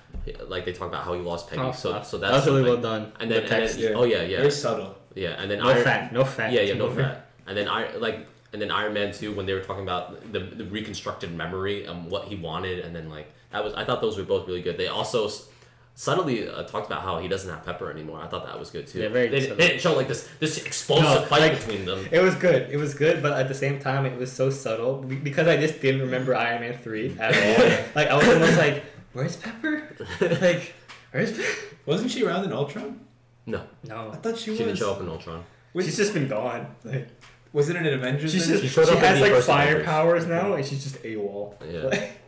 like they talk about how he lost Peggy, Oh, so that- so that that's was really well done. And then, The text, and then yeah. oh yeah, yeah, Very subtle. Yeah, and then no Iron, fat, no fat. yeah, yeah, no fat. And then I like, and then Iron Man two when they were talking about the, the reconstructed memory and what he wanted, and then like that was I thought those were both really good. They also s- subtly uh, talked about how he doesn't have Pepper anymore. I thought that was good too. Yeah, very they, subtle. they didn't show like this this explosive No, fight like- between them. It was good. It was good, but at the same time, it was so subtle because I just didn't remember Iron Man three at all. like I was almost like, "Where's Pepper? like, where's Pepper?" Wasn't she around in Ultron? No, No. I thought she, she was. didn't show up in Ultron. Wait, she's just been gone. Like, was it in an Avengers? she's then? just She she, showed up in has the like first fire Avengers. powers now, and she's just AWOL. Yeah. Like,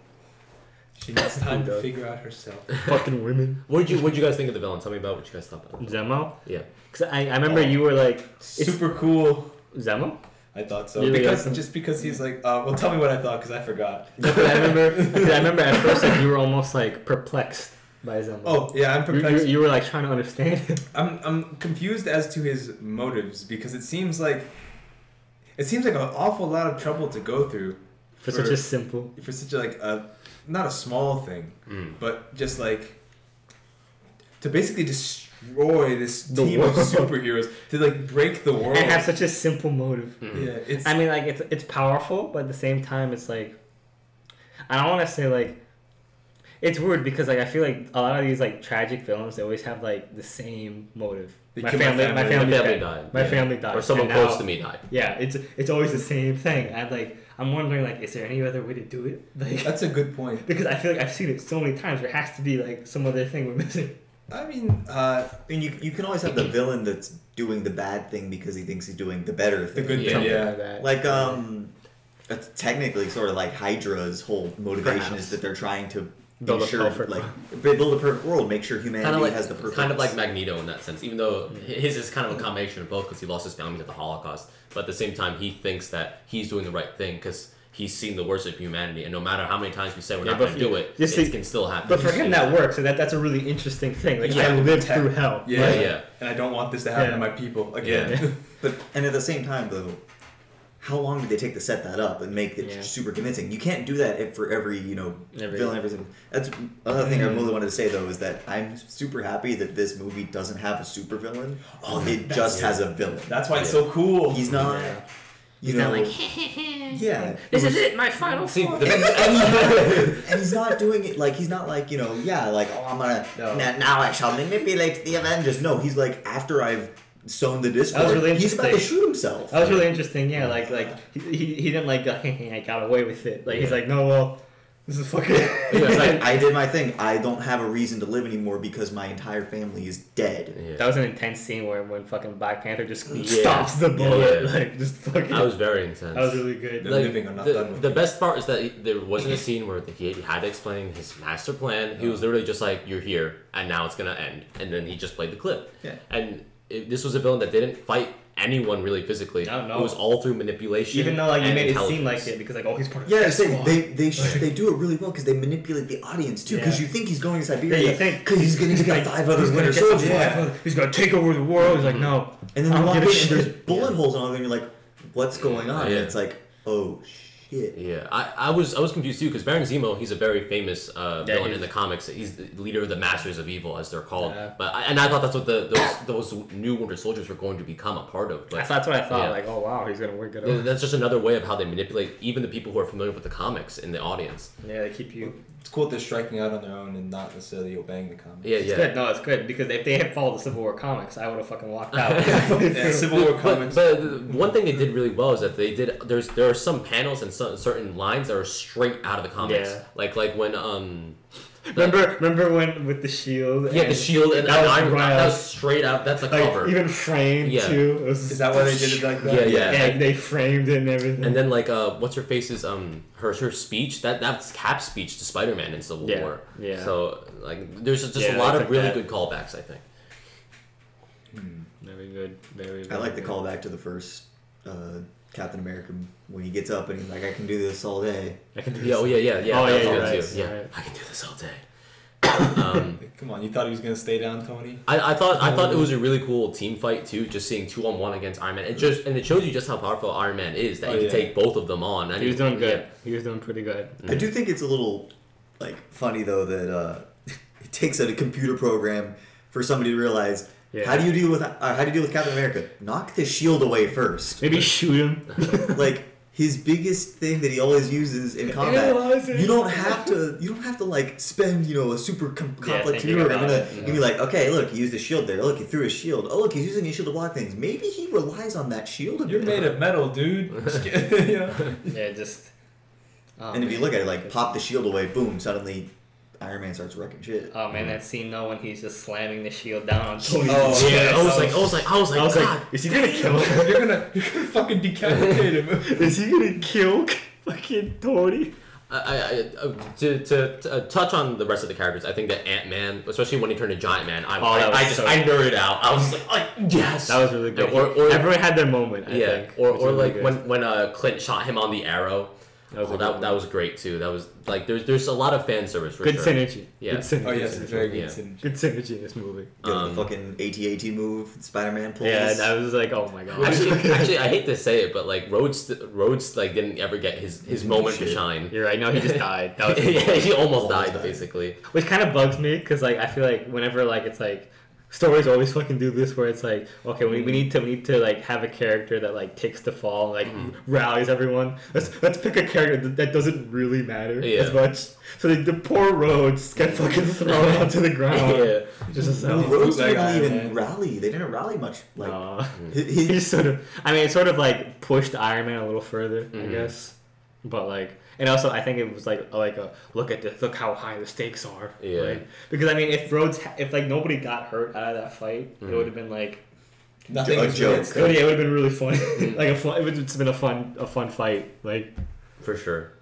She needs time to figure out herself. fucking women. What did you What did you guys think of the villain? Tell me about what you guys thought about. it. Zemo. Yeah. Cause I, I remember you were like Super cool. Zemo. I thought so. You really because liked just because he's like, uh, well, tell me what I thought because I forgot. I remember. 'cause I remember at first like you were almost like perplexed by Zemo. Oh yeah, I'm You, you, perplexed. you were like trying to understand him. I'm I'm confused as to his motives because it seems like it seems like an awful lot of trouble to go through for such a simple. for such a, like a not a small thing, Mm. but just like to basically destroy this The team of superheroes to like break the world. And have such a simple motive. Mhm. yeah, it's I mean, like it's it's powerful, but at the same time, it's like I don't want to say like it's weird because like I feel like a lot of these like tragic films they always have like the same motive. My killed my family, my family. family, My family died. died. My Yeah. family died. Or someone And now- close to me died. Yeah, it's it's always the same thing. And like I'm wondering like, is there any other way to do it? Like that's a good point. because I feel like I've seen it so many times. There has to be like some other thing we're missing. I mean, uh, I mean, you, you can always have the villain that's doing the bad thing because he thinks he's doing the better the thing. good Yeah. thing, Something yeah. like um, it's technically sort of like Hydra's whole motivation Perhaps. is that they're trying to Build a ensure, perfect like, build a perfect world, make sure humanity Kind of like has the perfect. kind of like Magneto in that sense. Even though mm. his is kind of a combination of both because he lost his family to the Holocaust, but at the same time he thinks that he's doing the right thing because he's seen the worst of humanity, and no matter how many times we say we're Yeah, not going to do it, just it see- can still happen. But for him, that works. So that that's a really interesting thing. Like Yeah. I lived through hell. Yeah, Yeah, yeah. And I don't want this to happen Yeah. to my people again. Yeah. But and at the same time, though, how long did they take to set that up and make it Yeah. super convincing? You can't do that if for every you know Every- villain. Every single. That's another thing I really wanted to say though is that I'm super happy that this movie doesn't have a super villain. Oh, it that's- just has a villain. That's why it's so cool. He's not. Yeah. You He's know. not like, yeah. This is it, my final See, form. the- and he's not doing it like he's not like you know yeah like oh I'm gonna No. now, now I shall manipulate the Avengers. No, he's like after I've sown the discord, really he's about to shoot himself. That was really interesting. Yeah, like like he, he, he didn't like go, I got away with it. Like he's like, no, well, this is fucking. It's like I did my thing. I don't have a reason to live anymore because my entire family is dead. Yeah. That was an intense scene where when fucking Black Panther just Yeah. stops the bullet, Yeah. like just fucking. That was very intense. that was really good. The like, living the, done the best part is that he- there wasn't a scene where he had to explain his master plan. He was literally just like, "You're here, and now it's gonna end," and then he just played the clip. Yeah. And it, this was a villain that didn't fight anyone really physically. No, no. It was all through manipulation. Even though like you made it seem like it because like oh he's part of Yeah, the I they they sh- they do it really well because they manipulate the audience too. Because Yeah. you think he's going to Yeah, Siberia, you think because he's going to get five other he's Winter Soldiers, five other- He's gonna take over the world. He's like mm-hmm. no. and then I you don't walk in and there's shit. bullet holes on all of them. And you're like, what's going on? Yeah. And it's like, oh shit. Yeah, I, I was I was confused too because Baron Zemo he's a very famous uh, Yeah, villain in the comics. He's the leader of the Masters of Evil as they're called. Yeah. But I, and I thought that's what the those those new Winter Soldiers were going to become a part of. But That's, that's what I thought. Yeah. Like oh wow he's gonna work it Yeah, out. That's just another way of how they manipulate even the people who are familiar with the comics in the audience. Yeah, they keep you. It's cool that they're striking out on their own and not necessarily obeying the comics. Yeah, It's yeah. good. No, it's good because if they had followed the Civil War comics, I would have fucking walked out. Yeah, Civil War comics. but the one thing they did really well is that they did. There's there are some panels and some, certain lines that are straight out of the comics. Yeah. Like like when um remember, remember when with the shield? yeah the shield and, that and was Iron Man, that was straight up. That's a like cover. even framed Yeah. too. Was Is that why they did it like that? Yeah, yeah. Yeah, they framed it and everything. And then like uh, what's her face's um her her speech that that's Cap's speech to Spider Man in Civil Yeah, War. yeah. So like there's just Yeah, a lot of took really that. good callbacks. I think. very good, very. I like the very good. callback to the first uh, Captain America when he gets up and he's like, I can do this all day. I can do Yeah. Oh yeah. Yeah. Yeah. Oh, that yeah, was right, too. you're Yeah. I can do this all day. um, Come on, you thought he was gonna stay down, Tony? I, I thought I thought it was a really cool team fight too, just seeing two on one against Iron Man. It just and it shows you just how powerful Iron Man is that Oh, he can take both of them on. And He was doing good. yeah. He was doing pretty good. I do think it's a little like funny though that uh, it takes a computer program for somebody to realize Yeah. how do you deal with uh, how do you deal with Captain America? Knock the shield away first. Maybe shoot him. like his biggest thing that he always uses in combat. You don't have to. You don't have to like spend you know a super com- Yeah, complex thinking maneuver. I'm gonna it, you'd be like, okay, look, he used a shield there. Look, he threw his shield. Oh, look, he's using his shield to block things. Maybe he relies on that shield. A You're bit. made of metal, dude. you know? yeah, just. Oh, And if you look at it, like pop the shield away, boom, suddenly Iron Man starts wrecking shit. Oh man, that scene though when he's just slamming the shield down on Tony's Oh, Yeah, chest. I was like, I was like, I was like, I was God. like, is he gonna kill him? You're gonna, you're gonna fucking decapitate him. is he gonna kill fucking Tony? I, I, I, uh, to, to, to uh, touch on the rest of the characters, I think that Ant Man, especially when he turned to Giant Man, I, Oh, I, I just so- I nerded out. I was like, like yes, That was really good. Or, or Everyone had their moment. I yeah, think, or, or really like good. when when uh, Clint shot him on the arrow. That was oh, that, that was great too. That was like there's there's a lot of fan service for good sure. synergy. Yeah. Good synergy. Oh yes, it's very good. Yeah. synergy. Good synergy in this movie. You Um, the fucking AT-AT move Spider-Man pulls. Yeah, and I was like, oh my god. Actually, actually, I hate to say it, but like Rhodes, Rhodes like didn't ever get his his moment to shine. You're right. No, he just died. That was yeah, he almost Almost died died. basically. which kind of bugs me because like I feel like whenever like it's like stories always fucking do this where it's like okay we, we need to we need to like have a character that like takes the fall like rallies everyone let's let's pick a character that, that doesn't really matter Yeah. as much so the, the poor Rhodes get fucking thrown onto the ground Yeah. just as No, hell. Rhodes didn't Iron even Man. rally. They didn't rally much. Like Nah. he, he- he sort of i mean it sort of like pushed iron man a little further i Mhm. guess but like and also i think it was like a, like a look at this look how high the stakes are Yeah. Like, because i mean if rhodes if like nobody got hurt out of that fight it Mhm. would have been like Nothing A is joke. really it would, it would have been really fun Mm. like a fun it would have been a fun a fun fight like For sure.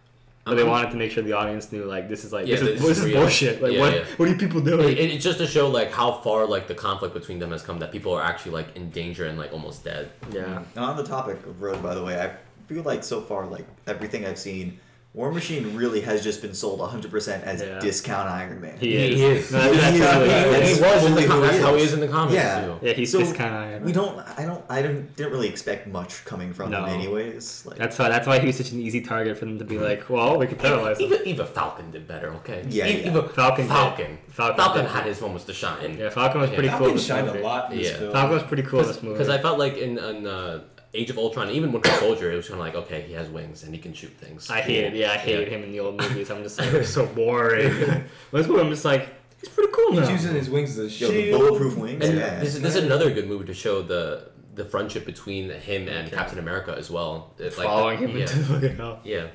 but they wanted to make sure the audience knew like this is like Yeah, this, is, this this is is bullshit like Yeah, what yeah. what are you people doing It, it's just to show like how far like the conflict between them has come that people are actually like in danger and like almost dead. yeah And on the topic of Road, by the way, I feel like so far, like everything I've seen, War Machine really has just been sold 100% as Yeah. discount Iron Man. he, He is, is. No, that's, that's He is. He he was in the fully com- who he that's how he is. is in the comics Yeah. too. yeah he's So, this kind of We don't. I don't. I don't. Didn't really expect much coming from No. him, anyways. Like, That's why. That's why he was such an easy target for them to be like, well, we could paralyze him. Even, even Falcon did better, okay? Yeah, yeah. Even Falcon did. Falcon. Falcon Falcon, had his moments to shine. Yeah, Falcon was Yeah, pretty cool. Falcon in this shined a lot in this Yeah. film. Falcon was pretty cool in this movie. Because I felt like in, in uh, Age of Ultron, even Winter Soldier, it was kind of like, okay, he has wings and he can shoot things. I hate hated. Yeah, I hated Yeah. him in the old movies. I'm just like, they're so boring. this movie, I'm just like, he's pretty cool now. He's using his wings as a yo, the shield. bulletproof wings. And yeah. this, is, this is another good movie to show the the friendship between him and Okay. Captain America as well. It's like Following him yeah, into the fucking hell. yeah,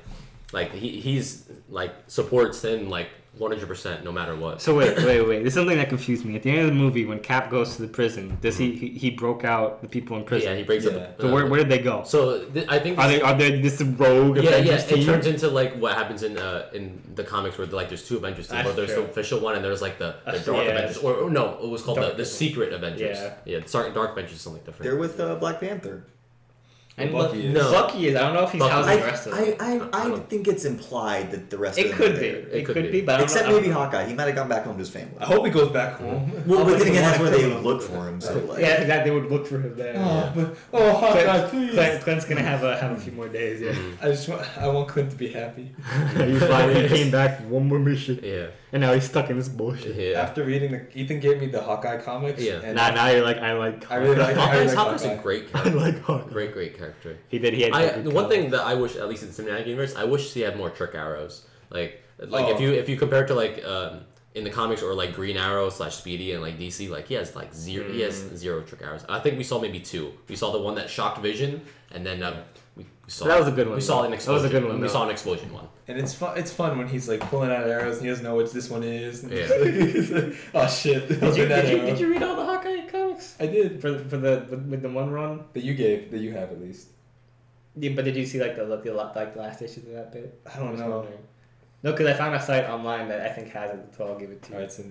like he he's like supports him like 100 percent no matter what. So wait, wait, wait. There's something that confused me. At the end of the movie, when Cap goes to the prison, does he he, he broke out the people in prison? yeah, he breaks Yeah. up. so where, where did they go? So th- I think Are they are they this rogue yeah, yeah. Avengers It team? turns into like what happens in uh, in the comics where like there's two Avengers teams, That's but there's true. the official one and there's like the, the That's- Dark yeah, Avengers, or, or no, it was called the, the Secret Avengers. Yeah. yeah. Dark Dark Avengers is something different. They're with uh, Black Panther. And Bucky is. No. Bucky is. I don't know if he's Bucky- housing I, the rest of I, them. I, I, I don't- think it's implied that the rest it of them could are be. there. It, It could could be, be. but I don't Except know. I don't maybe know. Hawkeye. He might have gone back home to his family. I hope he goes back home. Mm-hmm. Well, I'll but look then again, that's where they would look for him. So like, Yeah, that they would look for him there. Oh, but oh, Hawkeye, Clint, please. Clint, Clint's gonna have a have a few mm. more days. Yeah, I just want, I want Clint to be happy. he finally came back for one more mission, Yeah, and now he's stuck in this bullshit. yeah. After reading the, Ethan gave me the Hawkeye comics. Yeah. And Now, now you're like, I like. I really like- I Hawkeye's like Hawkeye's a Hawkeye. great I like Hawkeye. great, great character. He did. He had. I the one color. thing that I wish, at least in the cinematic universe, I wish he had more trick arrows. Like, like if Oh. you if you compare it to like um, in the comics or like Green Arrow slash Speedy and like DC, like he has like zero, he has Mm. zero trick arrows. I think we saw maybe two. We saw the one that shocked Vision, and then uh, we, we saw That was a good one, We saw though. an That was explosion. a good one, We though. saw an explosion one. And it's fun. It's fun when he's like pulling out arrows and he doesn't know which this one is. Yeah. like, oh shit! Did you, did, you, did you read all the Hawkeye comics I did. for for the with, with the one run? That you gave. That you have at least. Yeah, but did you see like the like the, like the last issues of that bit? I don't was know. wondering. No, because I found a site online that I think has it, so I'll give it to you. Alright, so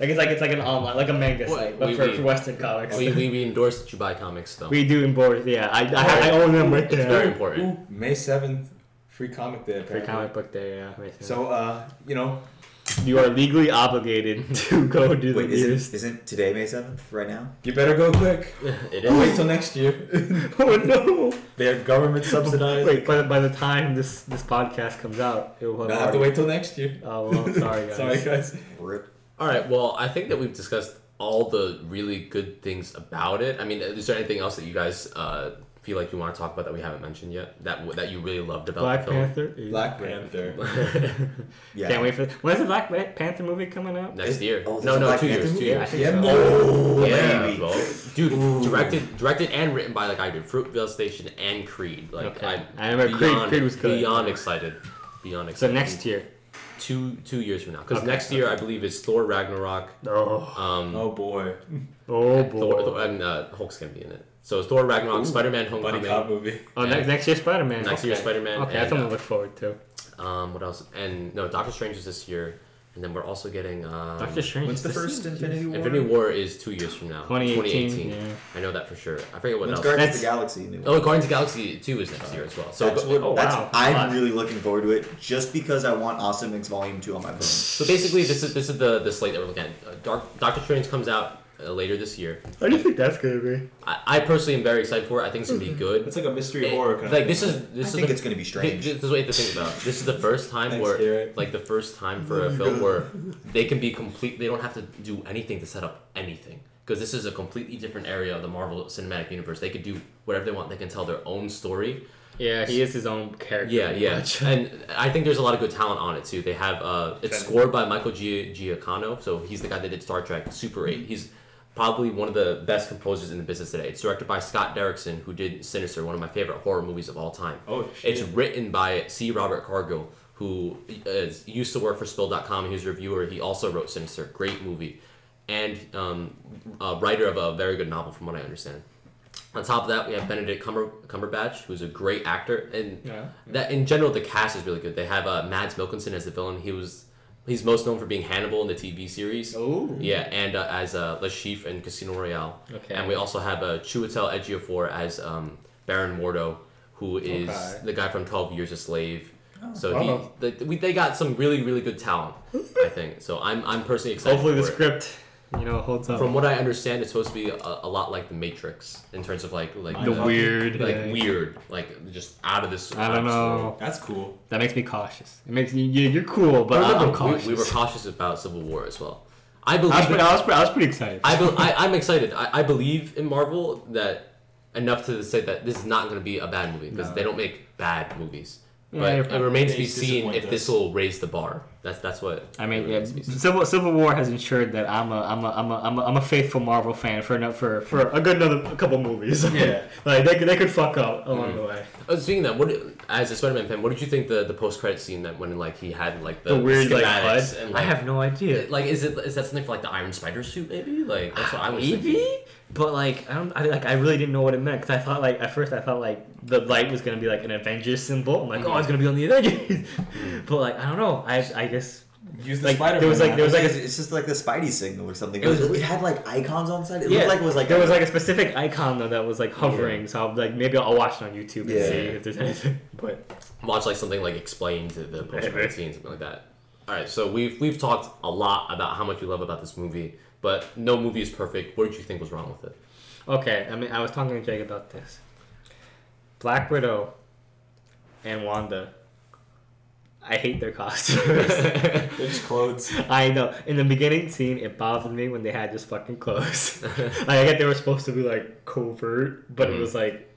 Like it's like it's like an online, like a manga Well, site, but we- for, we- for Western comics. we, we, we endorse that you buy comics though. We do endorse. Yeah, I I, I own them right it's very important. Ooh, May seventh, free comic day. Free comic book day. Yeah. right there. So uh, you know, you are legally obligated to go do wait, the isn't, news. isn't today May seventh right now? you better go quick. it Don't wait is. till next year. oh no! They're government subsidized. Wait, by the, by the time this this podcast comes out, it will I have have to wait till next year. Oh well, sorry guys. Sorry, guys. Rip. All right. Well, I think that we've discussed all the really good things about it. I mean, is there anything else that you guys uh, feel like you want to talk about that we haven't mentioned yet? That that you really loved about Black the film? Panther. is- Black Panther. Yeah. Can't wait for. When's the Black Panther movie coming out? Next Is- year. oh, no, no, two years. Two movie? Yeah, I years. think Yeah, so. Oh, Yeah, baby. bro. dude, Ooh. directed, directed and written by like I did Fruitvale Station and Creed. Like Okay. I'm I remember Creed- beyond, Creed was good. Beyond excited, beyond excited. So next year. Two two years from now, because Okay, next year I believe is Thor Ragnarok. Oh. Um, Oh boy, Oh boy. Thor, and uh, Hulk's gonna be in it. So it's Thor Ragnarok, Spider Man buddy Homecoming. cop movie. Oh, next, next year Spider Man. Next year Spider-Man Okay, that's and, something uh, to look forward to. Um, what else? And no, Doctor Strange is this year, and then we're also getting um, Doctor Strange. When's the first year? Infinity War? Infinity War is two years from now. 2018. Yeah. I know that for sure. I forget what When's else. Guardians That's- of the Galaxy? New Oh, Guardians of the Galaxy two is next year as well. So that's what. oh, that's, wow. I'm Wow. really looking forward to it, just because I want Awesome Mix Volume Two on my phone. So basically, this is this is the the slate that we're looking at. Uh, Dark, Doctor Strange comes out uh, later this year. How do you think that's gonna be? I, I personally am very excited for it. I think it's gonna be good. It's like a mystery It- horror kind like of this thing, is right? this I is think the, it's gonna be thi- strange. This is what you have to think about. This is the first time Thanks, where Garrett. like the first time for a film where they can be complete. They don't have to do anything to set up anything because this is a completely different area of the Marvel Cinematic Universe. They could do whatever they want. They can tell their own story. Yeah, he is his own character. Yeah, pretty yeah, much. and I think there's a lot of good talent on it too. They have uh, it's Okay. scored by Michael Gia- Giacchino, so he's the guy that did Star Trek, Super Eight. He's probably one of the best composers in the business today. It's directed by Scott Derrickson, who did Sinister, one of my favorite horror movies of all time. Oh, shit. It's written by C. Robert Cargill, who is, used to work for Spill.com. He was a reviewer. He also wrote Sinister, great movie, and um, a writer of a very good novel, from what I understand. On top of that, we have Benedict Cumber- Cumberbatch, who's a great actor, and Yeah. that in general the cast is really good. They have uh, Mads Mikkelsen as the villain. He was he's most known for being Hannibal in the TV series. Oh. Yeah, and uh, as uh, Le Chiffre in Casino Royale. Okay. And we also have uh, Chiwetel Ejiofor as um, Baron Mordo, who is Okay. the guy from Twelve Years a Slave. So wow. he, the, we, they got some really, really good talent, I think. So I'm, I'm personally excited. Hopefully the it. script, you know, holds up. From what I understand, it's supposed to be a, a lot like The Matrix in terms of like like the Mind weird, like weird, like just out of this. I don't know. That's cool. That makes me cautious. It makes you, you you're cool, but But I- I'm remember, cautious. we, we were cautious about Civil War as well. I I was, believe. pretty, I, was, pretty- I was pretty excited. I, be, I I'm excited. I, I believe in Marvel that enough to say that this is not going to be a bad movie because No. they don't make bad movies. Yeah, But you're it remains to be seen if this will raise the bar. That's that's what. I mean, yeah, remains to be seen. Civil Civil War has ensured that I'm a I'm a I'm a I'm a, I'm a faithful Marvel fan for ano- for for a good another a couple movies. Yeah. like they could they could fuck up along mm-hmm. the way. Oh, speaking of that, what as a Spider-Man fan, what did you think the the post credit scene that when like he had like the, The, weird like schematics HUD. and I have no idea. like is it is that something for like the Iron Spider suit maybe like that's what I was Maybe, thinking. But like I don't. I like I really didn't know what it meant because I thought like at first I thought like the light was gonna be like an Avengers symbol. I'm like, oh, it's mm-hmm. gonna be on the Avengers. but like I don't know. I I guess Use the Like, spider. there was, like- there was, like, it's, a- it's just like the Spidey signal or something. It, It was, was- it had like icons on the side. It yeah, looked like it was like there a- was like a specific icon though that was like hovering. So I'm like maybe I'll watch it on YouTube and Yeah. see if there's anything. But watch like something like explained to the post Maybe. credit scene, something like that. All right, so we've we've talked a lot about how much we love about this movie, but no movie is perfect. What did you think was wrong with it? okay, I mean I was talking to Jake about this. Black Widow and Wanda. I hate their costumes. They're just clothes. I know. In the beginning scene, it bothered me when they had just fucking clothes. like, I get they were supposed to be like covert, but it Mhm. was like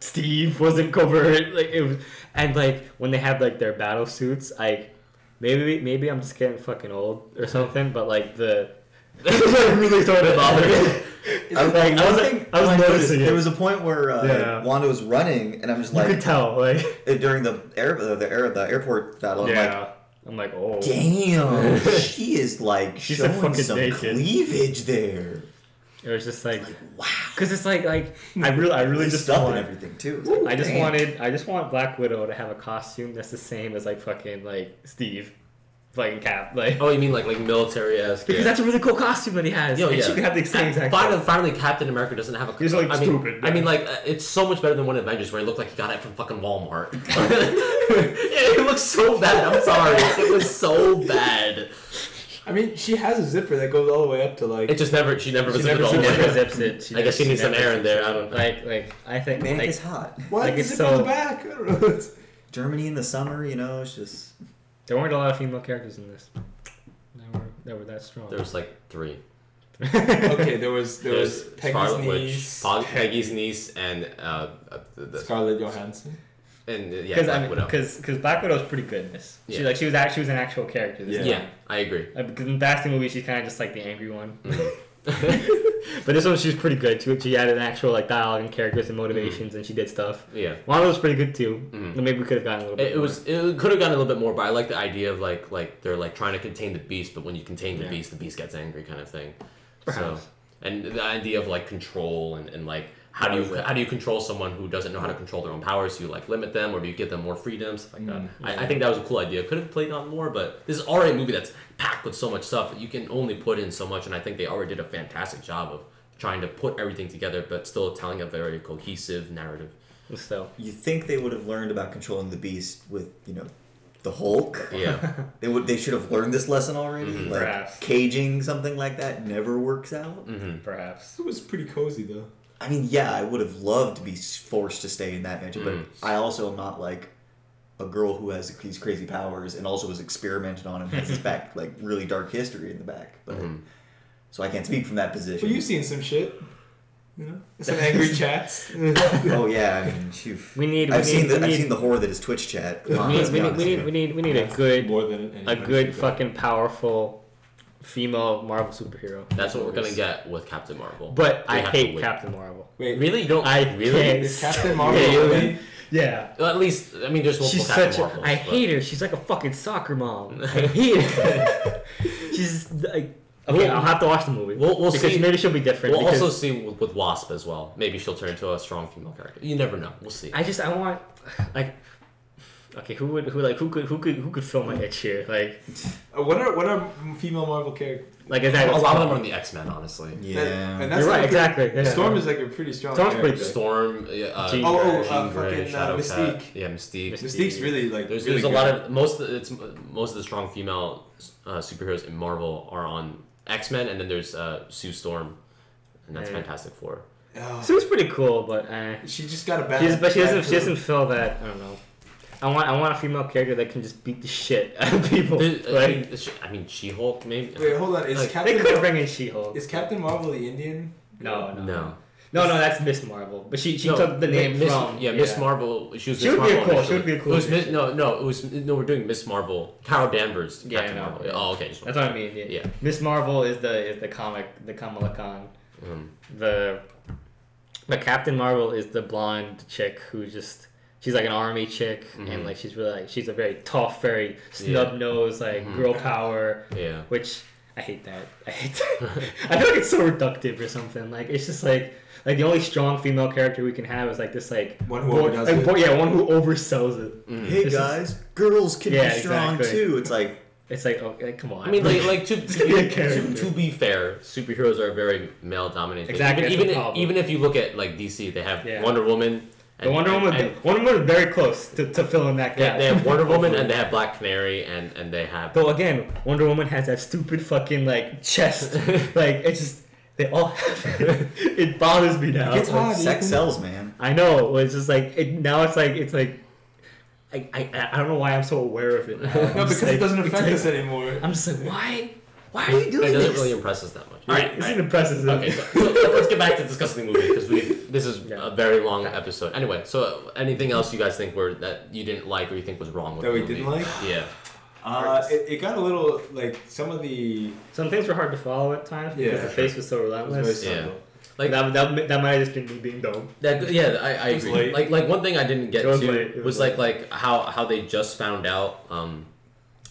Steve wasn't covert. Like it was, and like when they had like their battle suits, like maybe maybe I'm just getting fucking old or something, but like the this was like really starting to bother me. I, like, I was one like- thing I was I noticed, noticing it. There was a point where uh, Yeah. Wanda was running, and I'm just like, You could tell, like during the air the, the air the airport battle. I'm like, yeah. I'm like, oh, damn, she is like She's, showing fucking some naked. cleavage there. It was just like, Like wow, cause it's like like I really I really just stuff want and everything too. It's like, I just damn. wanted I just want Black Widow to have a costume that's the same as like fucking like Steve, fucking Cap, like Oh, you mean like like military esque? because that's a really cool costume that he has. Yo, and yeah. she could have the same exact. Finally, finally, Captain America doesn't have a. He's, like, I mean, stupid, I mean, like uh, it's so much better than one of Avengers where it looked like he got it from fucking Walmart. it looks so bad. I'm sorry, it was so bad. I mean, she has a zipper that goes all the way up to like. It just never. She never She was never all She the way never zips it. She I guess she needs some air in there, it. I don't- like like I think Man, like, it's hot. what? like, the it's zipper on so- the back. I don't know. Germany in the summer, you know, it's just there weren't a lot of female characters in this. That were that were that strong. There was like three. okay, there was there There's was Peggy's Scarlet Witch, niece, Pog- Peggy's niece, and uh, uh the, the, Scarlett Johansson. And uh, yeah, Because Black I mean, Widow. because because Black Widow's pretty good in this. She Yeah. like she was act- she was an actual character. This Yeah. yeah, I agree. Uh, because in the Bastion movie, she's kind of just like the angry one. Mhm. But this one, she was pretty good. Too. She, she added actual like dialogue and characters and motivations, and she did stuff. yeah. Wanda was pretty good too. Mhm. Maybe we could have gotten a little bit. It, it was it could have gotten a little bit more, but I like the idea of like like they're like trying to contain the beast, but when you contain the Yeah. beast, the beast gets angry, kind of thing. Perhaps. So, and the idea of like control and, and like how do you How is that? how do you control someone who doesn't know how to control their own powers? Do you like limit them, or do you give them more freedom, stuff like that? Mm, I, I think that was a cool idea. Could have played on more, but this is already a movie that's packed with so much stuff. You can only put in so much, and I think they already did a fantastic job of trying to put everything together, but still telling a very cohesive narrative. So you think they would have learned about controlling the beast with, you know, the Hulk. Yeah. They would they should have learned this lesson already. Mhm. Like Perhaps. caging something like that never works out. hmm perhaps. It was pretty cozy though. I mean, yeah, I would have loved to be forced to stay in that mansion, Mm. but I also am not like a girl who has these crazy powers and also was experimented on and has this back like really dark history in the back. But Mhm. so I can't speak from that position. Well, you've seen some shit. You know, some angry chats. oh yeah, I mean, phew. We need. We I've need, seen the we I've need, seen the horror that is Twitch chat. Come on, we need, we need, we need, we need, we need a good, more than a good fucking powerful female Marvel superhero. That's what we're gonna get with Captain Marvel. But We I hate. Captain Marvel. Wait, Really? You don't I really? can't. Is Captain Marvel Really? really? Yeah. Well, at least I mean, there's multiple She's Captain such. Marvels. I but- hate her. She's like a fucking soccer mom. I hate her. She's like. Okay, We'll- I'll have to watch the movie. we'll- we'll see. maybe she'll be different. We'll because also see with, with Wasp as well. Maybe she'll turn into a strong female character. You never know. We'll see. I just I want like. Okay, who would who like who could who could who could fill my itch here? Like Uh, what are what are female Marvel characters? like is that a lot of them are in the X Men, honestly. Yeah. And, and You're right, like a exactly, pretty- yeah. Storm is like a pretty strong. Storm's pretty character. good. Storm, yeah, uh, Jean Oh, oh, Grey. uh, Jean Grey, fucking uh, Shadowcat, Mystique. yeah, Mystique. Mystique. Mystique's really like There's, really there's a lot of most of the, it's most of the strong female uh, superheroes in Marvel are on X Men, and then there's uh, Sue Storm, and that's Yeah. Fantastic Four. Oh, She was pretty cool, but uh, she just got a bad. she's, but she doesn't she doesn't fill that. I don't know. I want I want a female character that can just beat the shit out of people. There- I Like, mean, I mean, She Hulk maybe. Wait, hold on. Is Like, they Captain could Mar- bring in She-Hulk. is Captain Marvel the Indian? No, no, no. no, no. That's Miss Marvel, but she she No, took the name Miss, from yeah, Miss Marvel. She was She Miss would be a Marvel cool- initially. she would be a cool It was Miss, no, no. It was no. We're doing Miss Marvel. Carol Danvers. Yeah, Captain I Marvel. yeah. Oh, okay. That's what I mean. Yeah. Yeah. Miss Marvel is the is the comic the Kamala Khan. Um, The but Captain Marvel is the blonde chick who just she's like an army chick and Mhm. like she's really like she's a very tough, very snub nosed like Mhm. girl power, yeah. which I hate that. I hate that. I feel like it's so reductive or something. Like it's just like like the only strong female character we can have is like this like One who boy- overdoes like, it. boy- yeah one who oversells it. Mm. Hey This is- guys, girls can Yeah, be strong exactly. too. It's like It's like oh like, come on. I mean, like, like to, to, give me a be, to, to be fair, superheroes are very male dominated. Exactly, Even even, even if you look at like DC, they have Yeah. Wonder Woman. The Wonder Woman, and- Wonder Woman is very close to, to filling that they, gap. they have Wonder Woman and they have Black Canary and and they have Though again, Wonder Woman has that stupid fucking like chest. like it's just they all have it. it bothers me now. It's hard. sex Ethan. sells, man. I know. It's just like it now. It's like it's like I, I, I don't know why I'm so aware of it. Now. No, because like- it doesn't affect like- us anymore. I'm just like why why are you doing it doesn't this? really impress us that much. All right, It's all an right. impressive. Okay, so, so let's get back to discussing the movie because we this is Yeah. a very long episode. Anyway, so anything else you guys think were that you didn't like or you think was wrong with That the we movie? didn't like? Yeah. Uh, it, it got a little like some of the. Some things were hard to follow at times because Yeah. the face was so it was relentless. Yeah. Like that, that, that might have just been me being dumb. That yeah, I, I agree. late. Like like one thing I didn't get It was to late. Was, was like like how how they just found out um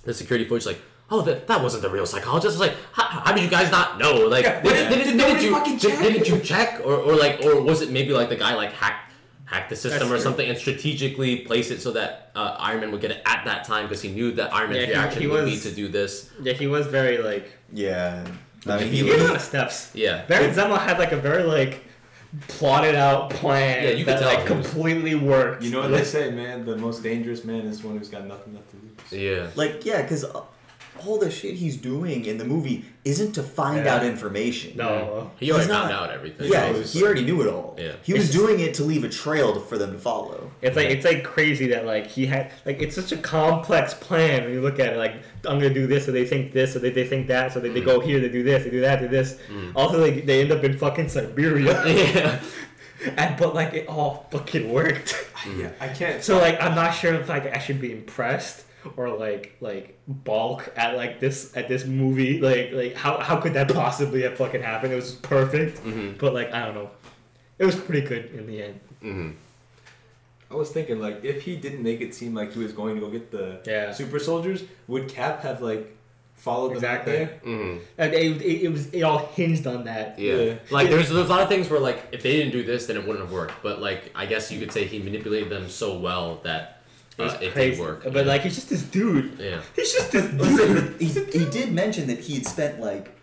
the security footage like oh that, that wasn't the real psychologist. It's like how, how did you guys not know? Like Yeah, did, did- did, did did, nobody you fucking did, check? didn't you check or, or like or was it maybe like the guy like hacked hacked the system That's or true. something and strategically placed it so that uh, Iron Man would get it at that time because he knew that Iron Man's Yeah, reaction he would was- be to do this. Yeah, he was very like Yeah. I mean, he he gave a lot of steps. Yeah. Baron Zemo had like a very like plotted out plan Yeah, you could that tell like completely worked. You know what they say, man? The most dangerous man is one who's got nothing left to lose. Yeah. Like, yeah, because all the shit he's doing in the movie isn't to find Yeah. out information. No. He already He's found not- out everything. Yeah, It was- he already knew it all. Yeah. He was It's- doing it to leave a trail to, for them to follow. It's like it's like crazy that like he had like it's such a complex plan when you look at it. Like I'm gonna do this, so they think this, so they, they think that, so they, they Mm. go here, they do this, they do that, they do this. Also, like they end up in fucking Siberia, yeah. and but like it all fucking worked. Yeah, I can't. So like I'm not sure if like I should be impressed or like like balk at like this at this movie. Like like how how could that possibly have fucking happened? It was perfect, Mhm. but like I don't know. It was pretty good in the end. hmm I was thinking like if he didn't make it seem like he was going to go get the Yeah. super soldiers, would Cap have like followed Exactly. them out there? hmm And it, it, it was it all hinged on that. Yeah. Yeah. Like there's there's a lot of things where like if they didn't do this then it wouldn't have worked. But like I guess you could say he manipulated them so well that It uh, was it crazy. did work. But like he's just this dude. yeah. He's just this dude. he, he did mention that he had spent like A while.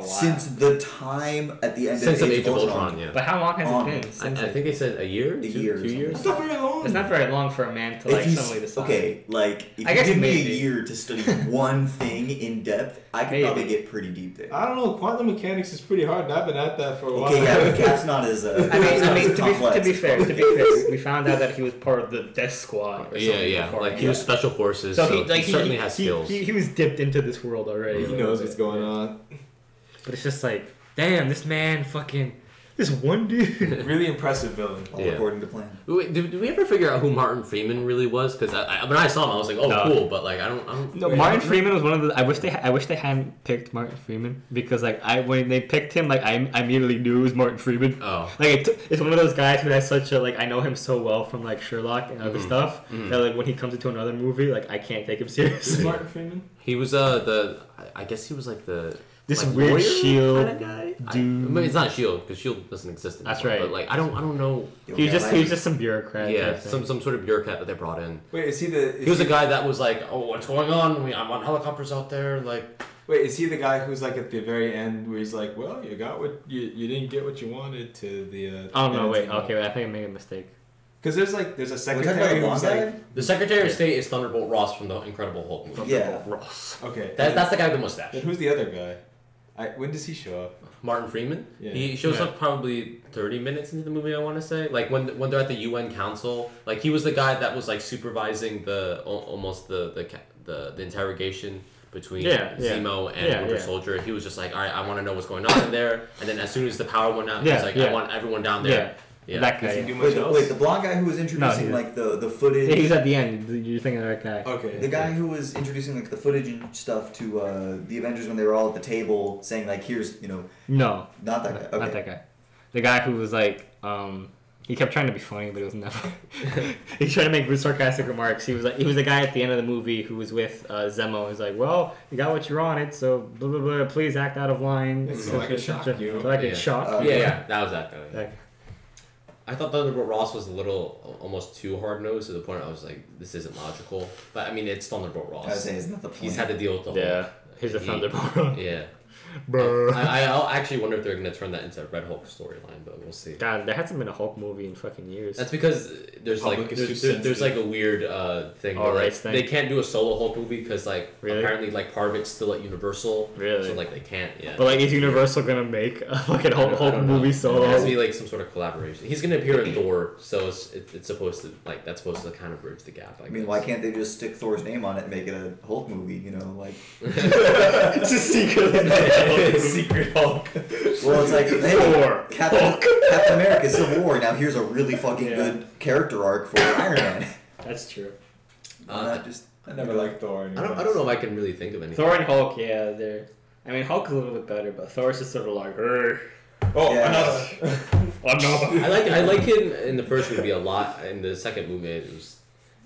Since the time at the end Since of the Age Age of Ultron. Ultron, yeah. But how long has Um, it been? I, Since I think they said a year, A two, year or two something. years. It's not very long. it's not very long for a man to If like he's- suddenly decide. okay, like if I you guess give me maybe. a year to study one thing in depth, I could Maybe. probably get pretty deep there. I don't know. Quantum mechanics is pretty hard. and I've been at that for a while. Okay, yeah, but Cap's not as uh, I mean, I mean, as to be, to be fair, to be fair, we found out that he was part of the Death Squad. Or Yeah, something yeah. before. Like he was special forces, So so, he, like, he certainly has skills. He, he was dipped into this world already. he knows what's going on. But it's just like, damn, this man fucking, this one dude. Really impressive villain. All Yeah. according to plan. Wait, did, did we ever figure out who Martin Freeman really was? Because I, I, when I saw him, I was like, oh, No. cool, but like I don't, I don't. No, Wait, Martin how- Freeman was one of the. I wish they. I wish they hadn't picked Martin Freeman because like I when they picked him, like I, I immediately knew it was Martin Freeman. Oh, Like it t- it's one of those guys who has such a like I know him so well from like Sherlock and other Mhm. stuff Mhm. that like when he comes into another movie, like I can't take him seriously. Martin Freeman? he was uh the. I- I guess he was like the. This like, weird shield kinda guy. I, I dude. mean, it's not Shield because Shield doesn't exist anymore. That's right. But like I don't, I don't know. Yo, He was just like- he was just some bureaucrat. Yeah, some some sort of bureaucrat that they brought in. Wait, is he the? Is He was a guy that was like, oh, what's going on? We, I'm on helicopters out there, like. Wait, is he the guy who's like at the very end where he's like, "Well, you got what you you didn't get what you wanted to the." Uh, Oh no! Wait. Okay. Wait, I think I made a mistake. Because there's like there's a We're talking about secretary the who's like, guy? The Secretary of State is Thunderbolt Ross from the Incredible Hulk movie. Yeah. Ross. okay. That, that's the guy with the mustache. Then who's the other guy? I, when does he show up? Martin Freeman. Yeah. He shows Yeah. up probably thirty minutes into the movie. I want to say, like when when they're at the UN Council, like he was the guy that was like supervising the almost the the the, the interrogation between Yeah, yeah. Zemo and Yeah, Winter yeah. Soldier. He was just like, all right, I want to know what's going on in there. And then as soon as the power went out, he Yeah, was like, yeah. I want everyone down Yeah. there. Yeah. That Does guy. he yeah. do much Wait, the, else? wait, the blonde guy who was introducing he- like the the footage. Yeah, he's at the end. You're thinking of the guy. okay. The guy who was introducing like the footage and stuff to uh, the Avengers when they were all at the table, saying like, "Here's you know, No, not that guy." Okay. not that guy. The guy who was like, um, he kept trying to be funny, but it was never. he tried to make sarcastic remarks. He was like, he was the guy at the end of the movie who was with uh, Zemo. He's like, well, you got what you wanted, so blah blah blah. Please act out of line. So I can shock you. So I can Yeah. shock Uh, you. yeah, yeah, that was that guy. Like, I thought Thunderbolt Ross was a little almost too hard nosed to the point I was like, this isn't logical. But I mean, it's Thunderbolt I was Ross. saying, isn't that the point? He's had to deal with the yeah, Hulk. he's a He- thunderbolt. Yeah. Bruh. I, I I'll actually wonder if they're gonna turn that into a Red Hulk storyline, but we'll see. God, there hasn't been a Hulk movie in fucking years. That's because there's Public like is there's, too there's, there's like sensitive. a weird uh, thing. Oh, where, like, race thing? They can't do a solo Hulk movie because like Really? apparently like part of it's still at Universal. Really? So like they can't. Yeah. but like, is Universal gonna make a fucking I Hulk, don't- I Hulk don't know. movie It solo? has to be like some sort of collaboration. He's gonna appear in Thor, so it's, it, it's supposed to like that's supposed to kind of bridge the gap. I, I mean, guess. why can't they just stick Thor's name on it and make it a Hulk movie? You know, like it's a secret. Secret Hulk. well, it's like hey, Thor. Captain, Captain America: Civil War. Now here's a really fucking Yeah. good character arc for Iron Man. That's true. Why Uh, not just I never liked Thor. I don't I don't know if I can really think of anything. Thor and Hulk, yeah, they're. I mean, Hulk's a little bit better, but Thor's just sort of like, "Rrr." Oh, Yeah. another. no. I like I like him in the first movie a lot. In the second movie, it was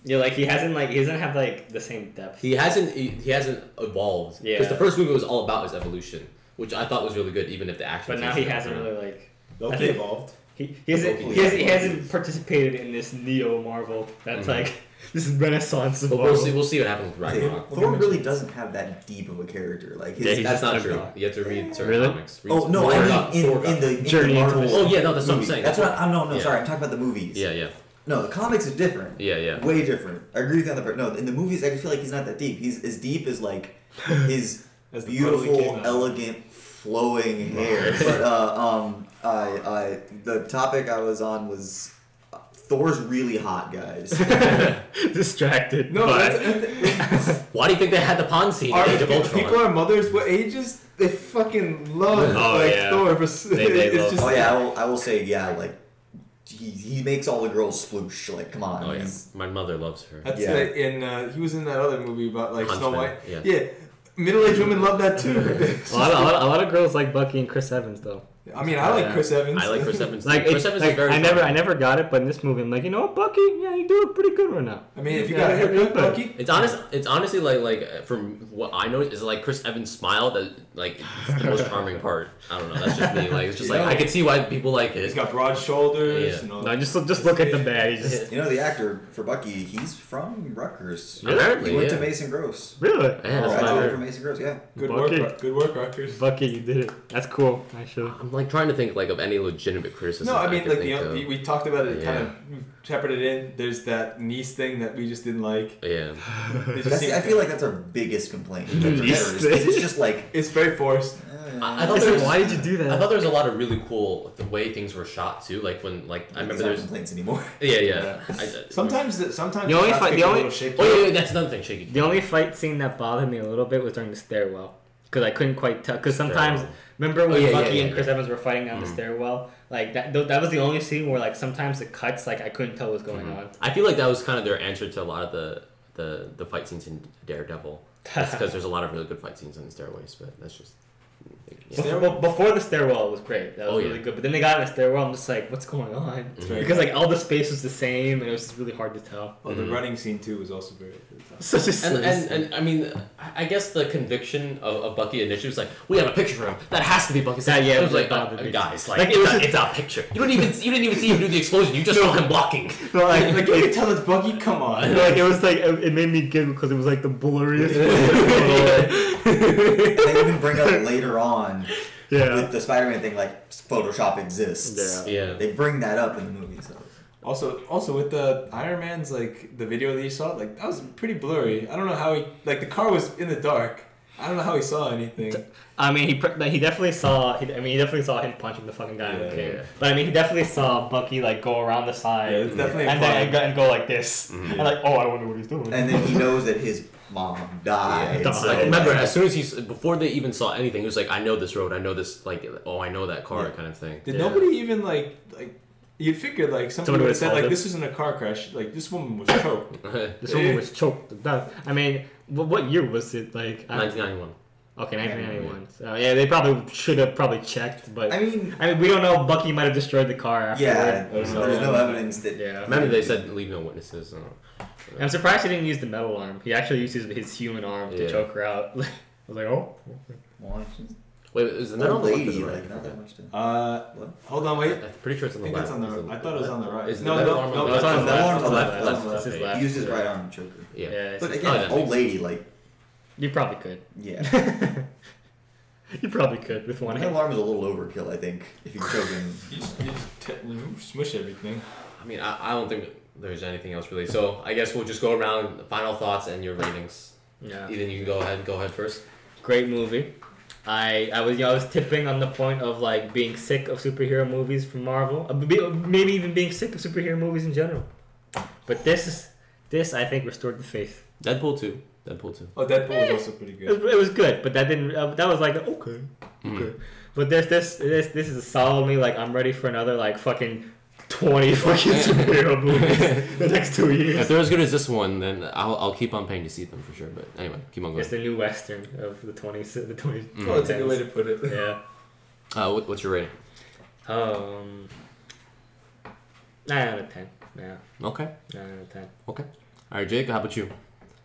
Yeah, like he hasn't like he doesn't have like the same depth. he hasn't he, he hasn't evolved. Yeah. Because the first movie was all about his evolution, which I thought was really good, even if the action. but now he hasn't different. really like I Loki think- evolved. he, he hasn't he hasn't, he hasn't participated in this neo Marvel. That's Mhm. like this is Renaissance of But we'll see. We'll see what happens with Hey, Ragnarok. Thor really doesn't have that deep of a character. Like his, Yeah, he's That's not a true. god. You have to read certain Really? comics. Read Oh no, I mean in, in the in Journey the Marvel. this. Oh yeah, no, that's what I'm saying. That's what I'm no no Yeah. sorry. I'm talking about the movies. Yeah, yeah, No, the comics are different. yeah, yeah. Way different. I agree with you on the part. No, in the movies, I just feel like he's not that deep. He's as deep as like his As the puddle he came beautiful, elegant, flowing hair. but uh, um, I, I, the topic I was on was uh, Thor's really hot, guys. distracted. No, by- that's, that's, Why do you think they had the Pond scene are, in Age of Ultron? people are mothers. What ages? They fucking love Oh, like yeah. Thor. For, s- They- they it's love- just, oh yeah, I will, I will say yeah. Like he, he makes all the girls sploosh. Like come on. Oh yeah, my mother loves her. That's Yeah. like in uh, he was in that other movie about like Snow White. yeah. yeah. Middle-aged women love that too. a, lot of, a, lot of, a lot of girls like Bucky and Chris Evans though. I mean, I like Chris Evans. I like Chris Evans. Like, Chris it, Evans like is very. I never, funny. I never got it, but in this movie, I'm like, you know what, Bucky? Yeah, you do it pretty good right now. I mean, if you Yeah, got a haircut. Bucky. It's honest. It's honestly like like from what I know is like Chris Evans' smile that like it's the most charming part. I don't know. That's just me. Like it's just like I can see why people like it. He's got broad shoulders. Yeah. And all No, just just look at the man. He just You know the actor for Bucky, he's from Rutgers. Apparently, He went yeah. to Mason Gross. really. Yeah, that's Oh, Graduated from Mason Gross, yeah. Good Bucky. work, good work, Rutgers. Bucky, you did it. That's cool. Actually. I'm like trying to think like of any legitimate criticism. No, I mean, could like think the, of. we, we talked about it, kind Yeah. of it in. There's that niece thing that we just didn't like. yeah. It just That's, seemed- I feel like that's our biggest complaint. with Predators, Yes. 'cause it's just like. it's very forced. eh, I- I thought there like, was- why did you do that? I thought there was a lot of really cool the way things were shot too. Like when like I remember these aren't there's complaints anymore. yeah yeah. I, I- Sometimes, the, sometimes The only fight- the only- shaky. Oh yeah, yeah, that's another thing. Shaky. The only fight scene that bothered me a little bit was during the stairwell, because I couldn't quite tell. Because sometimes, Remember when Oh, yeah, Bucky yeah, yeah, and Chris yeah. Evans were fighting down the Mhm. stairwell? Like that. th- That was the only scene where like sometimes the cuts like I couldn't tell what was going Mhm. on. I feel like that was kind of their answer to a lot of the the, the fight scenes in Daredevil. That's because there's a lot of really good fight scenes in the stairways, but that's just. Yeah. Before, before the stairwell was great. That was Oh, yeah. really good. But then they got in the stairwell. I'm just like, what's going on? Mhm. Because like all the space was the same, and it was just really hard to tell. Oh, the Mhm. running scene too was also very. Such a And, silly and, and I mean, I guess the conviction of, of Bucky initially was like, we have a picture for him. That has to be Bucky. That- yeah, it was it like, was uh, guys, like, Like, it it's, was a, a- it's a picture. You don't even you didn't even see him do the explosion. You just saw him blocking. No, like, Like you can tell it's Bucky. Come on. like it was like it, it made me giggle because it was like the blurriest. they even bring up later on yeah. with the Spider-Man thing, like Photoshop exists. Yeah. Yeah. They bring that up in the movie. So Also, also with the Iron Man's like the video that you saw, like that was pretty blurry. I don't know how he like the car was in the dark. I don't know how he saw anything. I mean, he like, he definitely saw. He, I mean, he definitely saw him punching the fucking guy in Yeah, the cave. yeah. But I mean, he definitely saw Bucky like go around the side Yeah, it's definitely and then and go, and go like this, Mhm. and like, oh, I wonder what he's doing. and then he knows that his mom died. Yeah, so Like, remember, as soon as he's before they even saw anything, he was like, "I know this road. I know this. Like, oh, I know that car, Yeah. kind of thing." Did Yeah. nobody even like like? You'd figure like somebody Somebody would have said like it. this isn't a car crash. Like this woman was choked. this woman was choked to death. I mean, what, what year was it? Like, 1991. okay, 1991. So yeah, they probably should have probably checked, but I mean, I mean, we don't know. Bucky might have destroyed the car after. yeah, There's there's no- no evidence that. Yeah. Remember, they said leave no witnesses. Uh, I'm surprised he didn't use the metal arm. He actually used his, his human arm to choke her out. I was like, oh. Well, wait, is the an metal old on the left or lady, the like not that much. Uh, What? hold on, wait. I'm pretty sure it's on the left. on the. I thought it was on the right. Is the no, metal no, arm on no, the that's on the That's left. on the left, left, left, left, left. He left. used his right arm to choke her. Yeah. Yeah, But again, Oh, old lady, like you probably could. yeah. you probably could with one One hand. alarm is a little overkill, I think. If you choke him, You just, you just t- smush everything. I mean, I, I don't think there's anything else really. So I guess we'll just go around final thoughts and your ratings. Yeah. Ethan, you can go ahead. Go ahead first. Great movie. I I was you know, I was tipping on the point of like being sick of superhero movies from Marvel, Uh, maybe even being sick of superhero movies in general. But this is this I think restored the faith. Deadpool two. Deadpool two. Oh, Deadpool was also pretty It was, good. it was good, but that didn't. Uh, that was like okay, okay. But this this this this is solidly like I'm ready for another like fucking twenty fucking superhero movies the next two years. If they're as good as this one, then I'll, I'll keep on paying to see them for sure. But anyway, keep on going. It's the new western of the twenty the twenty. Mhm. Oh, that's a good way to put it. Yeah. Uh, what, what's your rating? Um. Nine out of ten. Yeah, Okay. nine out of ten. Okay. All right, Jake. How about you?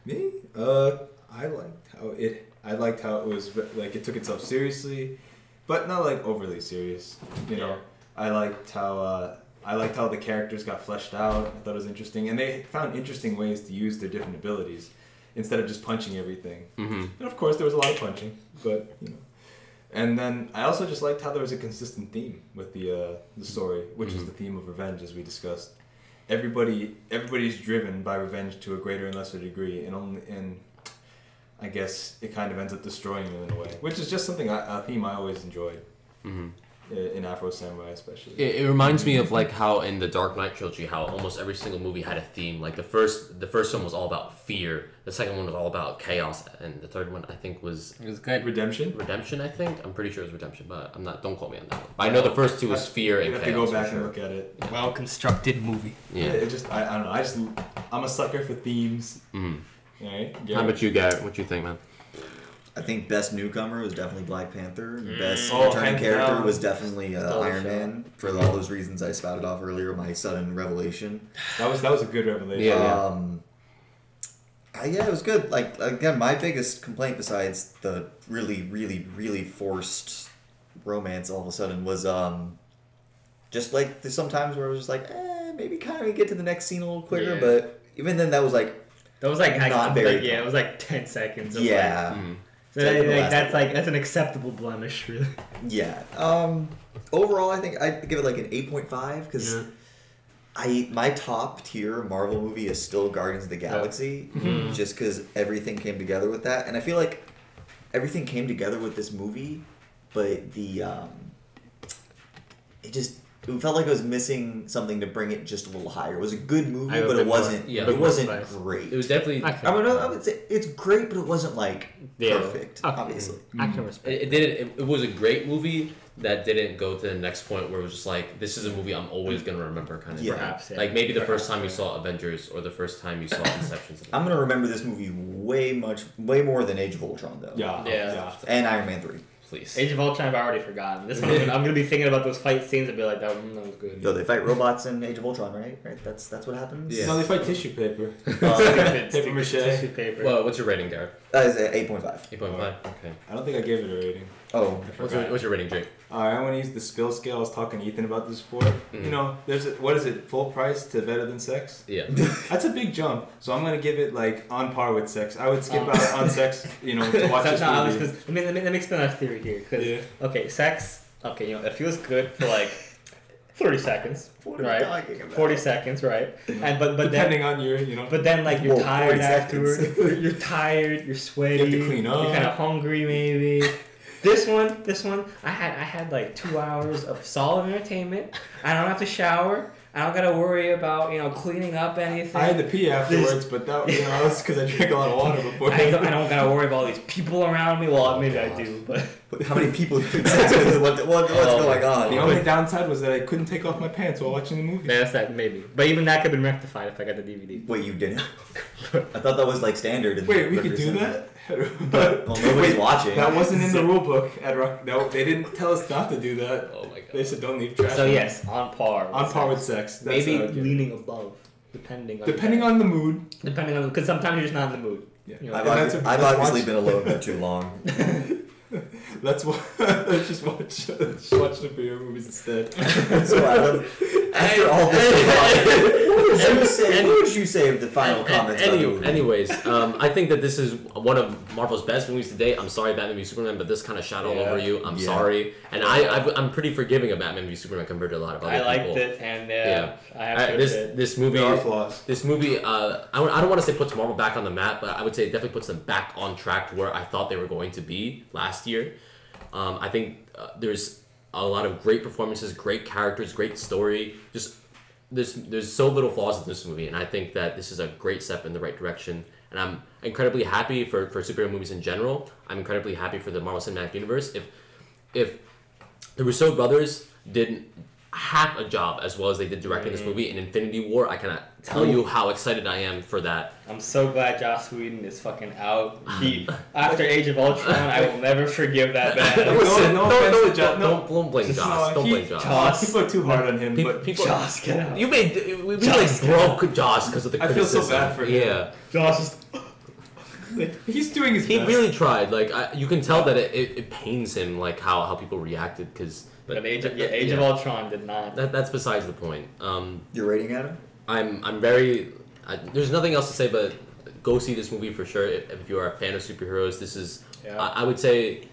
Me? Uh, I liked how it. I liked how it was like it took itself seriously, but not like overly serious. You know, I liked how uh, I liked how the characters got fleshed out. I thought it was interesting, and they found interesting ways to use their different abilities instead of just punching everything. Mm-hmm. And of course, there was a lot of punching, but you know. And then I also just liked how there was a consistent theme with the uh, the story, which is Mhm. the theme of revenge, as we discussed. Everybody, everybody's driven by revenge to a greater and lesser degree, and only and I guess it kind of ends up destroying them in a way, which is just something I, a theme I always enjoyed Mm-hmm. I- in Afro Samurai, especially. It, it reminds me of like how in the Dark Knight trilogy, how almost every single movie had a theme. Like the first, the first one was all about fear. The second one was all about chaos, and the third one I think was It was good. Redemption. redemption. I think I'm pretty sure it was redemption, but I'm not. Don't quote me on that. one. But I know the first two was fear You and have chaos. to go back sure. and look at it. Well constructed movie. Yeah, Yeah. it just I, I don't know. I just I'm a sucker for themes. Mm. All right. How about you, Garrett? What you think, man? I think best newcomer was definitely Black Panther. Best Oh, returning character down. was definitely uh, Iron. Man for all those reasons I spouted off earlier. My sudden revelation. That was that was a good revelation. Yeah, yeah. Um, uh, yeah, it was good. Like again, my biggest complaint besides the really, really, really forced romance all of a sudden was um, just like there's sometimes where it was just like, eh, maybe kind of get to the next scene a little quicker. Yeah. But even then, that was like, That was like, Not like, very like, yeah, it was like ten seconds. Of yeah, Mm. So Like that's like that's an acceptable blemish, really. yeah. Um, overall, I think I'd give it like an eight point five because. Yeah. I my top tier Marvel movie is still Guardians of the Galaxy, Mhm. just because everything came together with that, and I feel like everything came together with this movie, but the um, it just it felt like it was missing something to bring it just a little higher. It was a good movie, I have a but it wasn't. yeah, it wasn't spice. great. It was definitely. I can- I would, I would say it's great, but it wasn't like Yeah. perfect. Okay. Obviously, I can respect. It, it didn't. It, it was a great movie that didn't go to the next point where it was just like this is a movie I'm always gonna remember kind of. Yeah. Perhaps, yeah. Like maybe the first time you yeah. saw Avengers or the first time you saw Inception. I'm gonna remember this movie way much, way more than Age of Ultron though. Yeah. Yeah. And Iron Man three. Please. Age of Ultron, I've already forgotten. This one, I'm gonna, I'm gonna be thinking about those fight scenes and be like, that, mm, that was good. Yo, they fight robots in Age of Ultron, right? Right. That's that's what happens. Yeah. No, they fight tissue paper. Uh, Paper mache. Tissue paper. Well, what's your rating, Garrett? that is eight point five. Eight point five. Okay. I don't think I gave it a rating. Oh, What's your, what's your rating, Jake? Alright, I want to use the spill scale. I was talking to Ethan about this before. Mhm. You know, there's a, what is it? Full price to better than sex. Yeah. That's a big jump. So I'm gonna give it like on par with sex. I would skip Oh. out on sex. You know, to watch So- this no, I was movie. because let me, let me let me explain our theory here. Because Yeah. okay, sex. Okay, you know it feels good for like thirty seconds, what right? about? Forty seconds, right? And but but then Depending on your, you know. but then like you're Whoa, tired 40 seconds. afterward. You're, you're tired. You're sweaty. You have to clean up. You're kind of hungry, maybe. This one, this one, I had I had like two hours of solid entertainment. I don't have to shower. I don't gotta worry about you know cleaning up anything. I had to pee afterwards, but that you know that was because I drank a lot of water before. I don't, I don't gotta worry about all these people around me. Well, maybe I do, but But How many people? you sex with? What, what, what's Oh. going on? The only downside was that I couldn't take off my pants while watching the movie. that's that maybe. But even that could have been rectified if I got the DVD. Wait, you didn't? I thought that was like standard. in Wait, we could do Center. that? But well, nobody's Wait, watching. That wasn't in the rule book at Rock. No, they didn't tell us not to do that. Oh my god. They said don't leave trash. So in. yes, on par. with on par with sex. sex. That's maybe what I'd give. leaning above, depending on Depending on the mood. depending on the mood. because sometimes you're just not in the mood. Yeah. You know, I've, And obvi- that's a- I've obviously watch- been alone for too long. Let's wa- let's just watch let's just watch the video movies instead. so Adam, after all this, what would you say? What would you say of the final comments? any- about the movie? anyways, um, I think that this is one of Marvel's best movies today. I'm sorry, Batman v Superman, but this kind of shot all Yeah. over you. I'm Yeah. sorry, and I, I I'm pretty forgiving of Batman v Superman compared to a lot of other I liked people. it, and uh, Yeah. I have I- to this admit, this movie There are flaws. This movie, uh, I, I don't want to say puts Marvel back on the map, but I would say it definitely puts them back on track to where I thought they were going to be last year. Um, I think uh, there's a lot of great performances, great characters, great story. Just there's there's so little flaws in this movie, and I think that this is a great step in the right direction. And I'm incredibly happy for, for superhero movies in general. I'm incredibly happy for the Marvel Cinematic Universe. If if the Russo brothers did half a job as well as they did directing this mm. movie in Infinity War, I cannot tell you how excited I am for that. I'm so glad Joss Whedon is fucking out. He after Age of Ultron, I will never forgive that man. Listen, no don't, offense don't, Jo- no. don't, don't blame Just Joss. no, don't he- blame Joss. Joss. People are too hard on him, People, but people, Joss, get out. you made we, we Joss, like get broke Joss because of the Criticism. I feel so bad for him. Yeah, Joss is like, he's doing his he best. really tried. Like I, you can tell that it, it, it pains him like how, how people reacted because. But Age of yeah, Age of Ultron did not. That, that's besides the point. Um, Your rating, Adam? I'm I'm very. I, there's nothing else to say, but go see this movie for sure. If, if you are a fan of superheroes, this is. Yeah. I, I would say,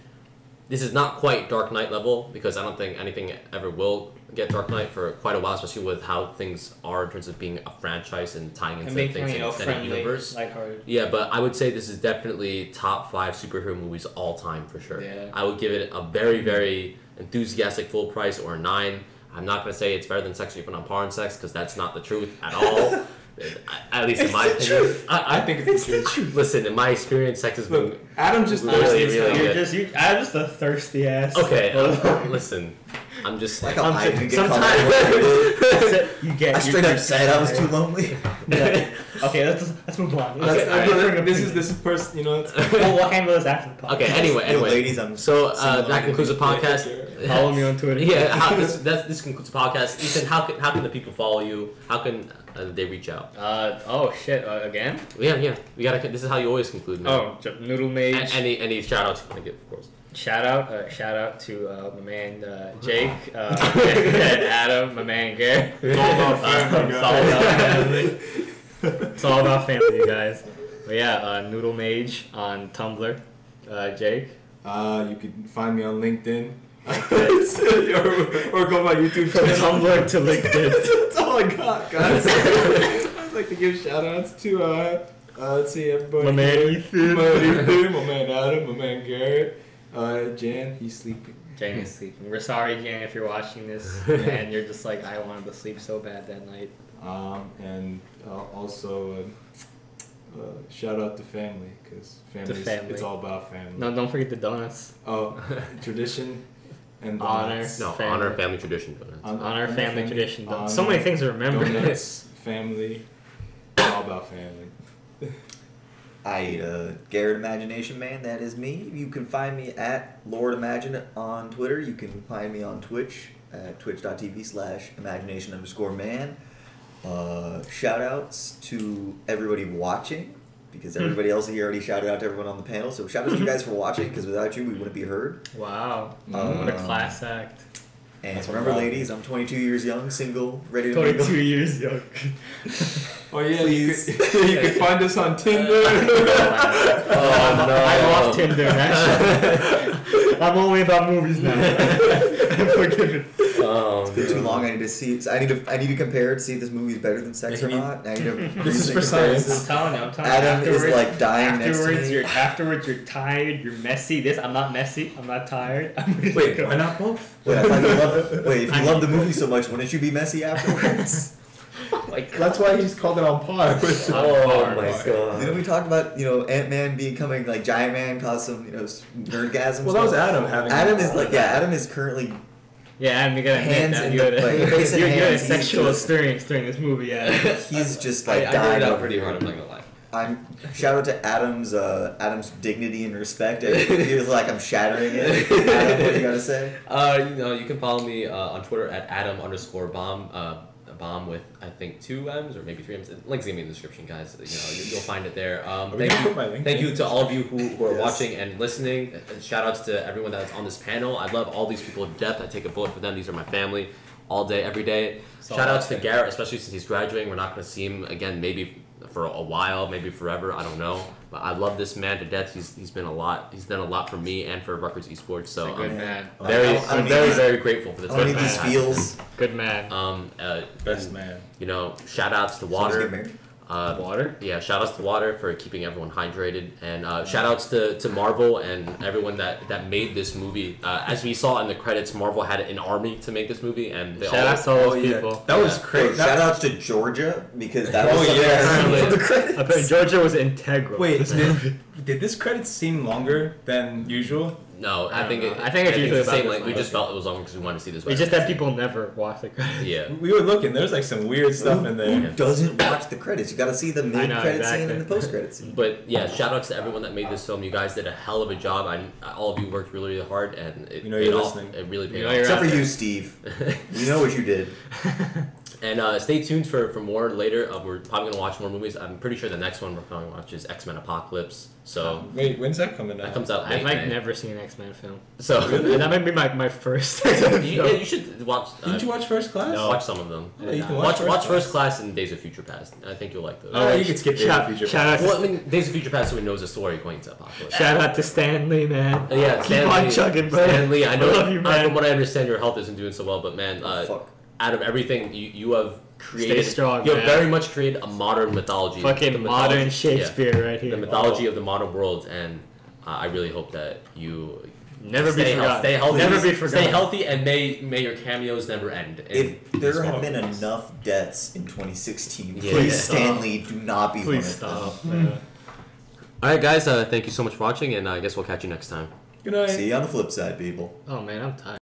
this is not quite Dark Knight level because I don't think anything ever will get Dark Knight for quite a while, especially with how things are in terms of being a franchise and tying and into make things in the extended universe. lighthearted. Yeah, but I would say this is definitely top five superhero movies all time for sure. Yeah. I would give it a very, very enthusiastic full price or a nine. I'm not gonna say it's better than Sex Even on Par and Sex because that's not the truth at all. at least in my opinion. I, I think it's the truth. Listen, in my experience, sex has been Look, Adam's just Really, thirsty as really good. You're just you. I'm just a thirsty ass. okay. um, listen, I'm just Like how I'm I so- sometimes- you get. I straight up said I was too lonely. Yeah. Okay, let's let's move on. That's- Okay, I'm alright. gonna- this is this is person. You know. We'll, we'll handle this after the podcast. okay. Anyway, Yo, anyway. ladies, I'm So uh, that concludes the podcast. Follow me on Twitter. Yeah, how, this, that's, this concludes the podcast. Ethan, how can how can the people follow you? How can uh, they reach out? Uh oh shit uh, again. Yeah, yeah. We gotta. This is how you always conclude, man. Oh, J- Noodle A- Mage. any any shout outs you want to give, of course. Shout out, uh, shout out to uh, my man uh, Jake, uh, and Adam, my man Gary. It's all about family, It's all about guys. family. It's all about family, you guys. But yeah, uh, Noodle Mage on Tumblr. Uh, Jake. Uh, you can find me on LinkedIn. or, or go to my YouTube From channel. Tumblr to LinkedIn. That's all I got, guys. I'd like to give shout outs to, uh, uh, let's see, everybody. My man. Ethan. My man Ethan, my man Adam, my man Garrett, uh, Jan, he's sleeping. Jane is sleeping. We're sorry, Jane, if you're watching this and you're just like, I wanted to sleep so bad that night. Um, and uh, also uh, uh, shout out to family because family. family. It's all about family. No, don't forget the donuts. Oh, tradition and Honor. No, Family. honor family tradition. donuts. Hon- Honor family tradition. honor, so many things to remember. Donuts, family. It's all about family. I eat a Garrett Imagination Man. That is me. You can find me at Lord Imagine on Twitter. You can find me on Twitch at twitch.tv slash imagination underscore man. Uh, shout outs to everybody watching because everybody else here already shouted out to everyone on the panel. So shout out to you guys for watching because without you we wouldn't be heard. Wow. Um, what a class act. And That's remember, ladies, I'm 22 years young, single, ready to mingle. 22 years young. Oh yeah, Please. you could, you could find us on Tinder. oh, no. I'm off Tinder, man. I'm only about movies now. I'm forgiven. Um, It's been too long. I need to see. I need to. I need to compare to see if this movie is better than Sex or need- not. I need to. This is for science. comparisons. I'm telling you, I'm telling Adam you. is like dying Afterwards, me. you're afterwards you're tired, you're messy. This I'm not messy. I'm not tired. I'm Wait, why not both? Wait, I thought you. Wait, if you love the movie so much, wouldn't you be messy afterwards? Like, That's why he's called it on par. With oh my you know, god. we talked about you know Ant Man becoming like Giant Man caused some you know s- nerdgasm. Well, that was. Adam having. Adam is like yeah. Adam is currently yeah, Adam, you gotta admit Hands that in you the- had a, like, face in you, you had a hands, sexual just- experience during this movie. Yeah. he's just like I dying nerded out pretty hard. I'm not gonna lie. I'm shout out to Adam's uh, Adam's dignity and respect. It feels like I'm shattering it. Adam, what do you gotta say? Uh, you know, you can follow me uh, on Twitter at Adam underscore bomb. Uh, a bomb with I think two M's or maybe three M's. Link's gonna be in the description, guys. You know, you, you'll find it there. Um, thank you, put my link thank you to all of you who, who are Yes. watching and listening. Uh, Shout outs to everyone that's on this panel. I love all these people to death. I take a bullet for them. These are my family, all day, every day. So Shout outs to. Garrett, especially since he's graduating. We're not gonna see him again, maybe for a while, maybe forever. I don't know. But I love this man to death. He's he's been a lot. He's done a lot for me and for Rutgers Esports. So good I'm man. very, I- I I'm very, these- very grateful for this. I need man. these feels. Good man. Um, uh, best and, man. You know, shout outs to Someone's getting Water. Married. Uh, Water. yeah, shout outs to Water for keeping everyone hydrated, and uh, shout outs to, to Marvel and everyone that, that made this movie. Uh, as we saw in the credits, Marvel had an army to make this movie, and they Shout all. out to all those Oh, yeah. people. That was crazy. Wait, shout outs to Georgia because that Oh, was something yeah. I the I bet credits. Georgia was integral. Wait, did, did this credit seem longer than usual? No, I I, think don't it, know. I think it's the usually about same this length. We just felt it was longer because we wanted to see this. We just that people never watch the credits. Yeah. We were looking. There's like some weird stuff in there. Who there. doesn't watch the credits? You got to see the mid know, credit scene and the post credit scene. But yeah, shout outs to everyone that made this film. You guys did a hell of a job. I, all of you worked really, really hard, and it We know you're off. listening. It really paid know off. you're Except for there. you, Steve. We know what you did. And uh, stay tuned for, for more later. Uh, we're probably gonna watch more movies. I'm pretty sure the next one we're probably gonna watch is X Men Apocalypse. So Wait, when's that coming out? that comes out. I've like May. never seen an X Men film. So And that might be my, my first. you, yeah, you should watch. Uh, Didn't you watch First Class? No. Watch some of them. Yeah, you can Watch watch watch, First First Class and Days of Future Past. I think you'll like those. Oh, you could skip Days of Future Past. well, I mean, Days of Future Past, so he knows the story going to Apocalypse. shout out to Stan Lee, man. Uh, yeah, Keep Stan on Lee- chugging, bro. Stan Lee, I know. love you, uh, man. from what I understand, your health isn't doing so well, but man, uh, Fuck. Out of everything you, you have created, strong, you have man. very much created a modern mythology. Fucking The modern mythology- Shakespeare right here. the mythology of the modern world, and uh, I really hope that you Never stay be healthy. forgotten. Stay healthy. Never be Stay healthy, and may may your cameos never end. If there have been movies. enough deaths in 2016, Yeah. please, Stop. Stan Lee, do not be Please one of them. stop. All right, guys. Uh, thank you so much for watching, and I guess we'll catch you next time. Good night. See you on the flip side, people. Oh man, I'm tired.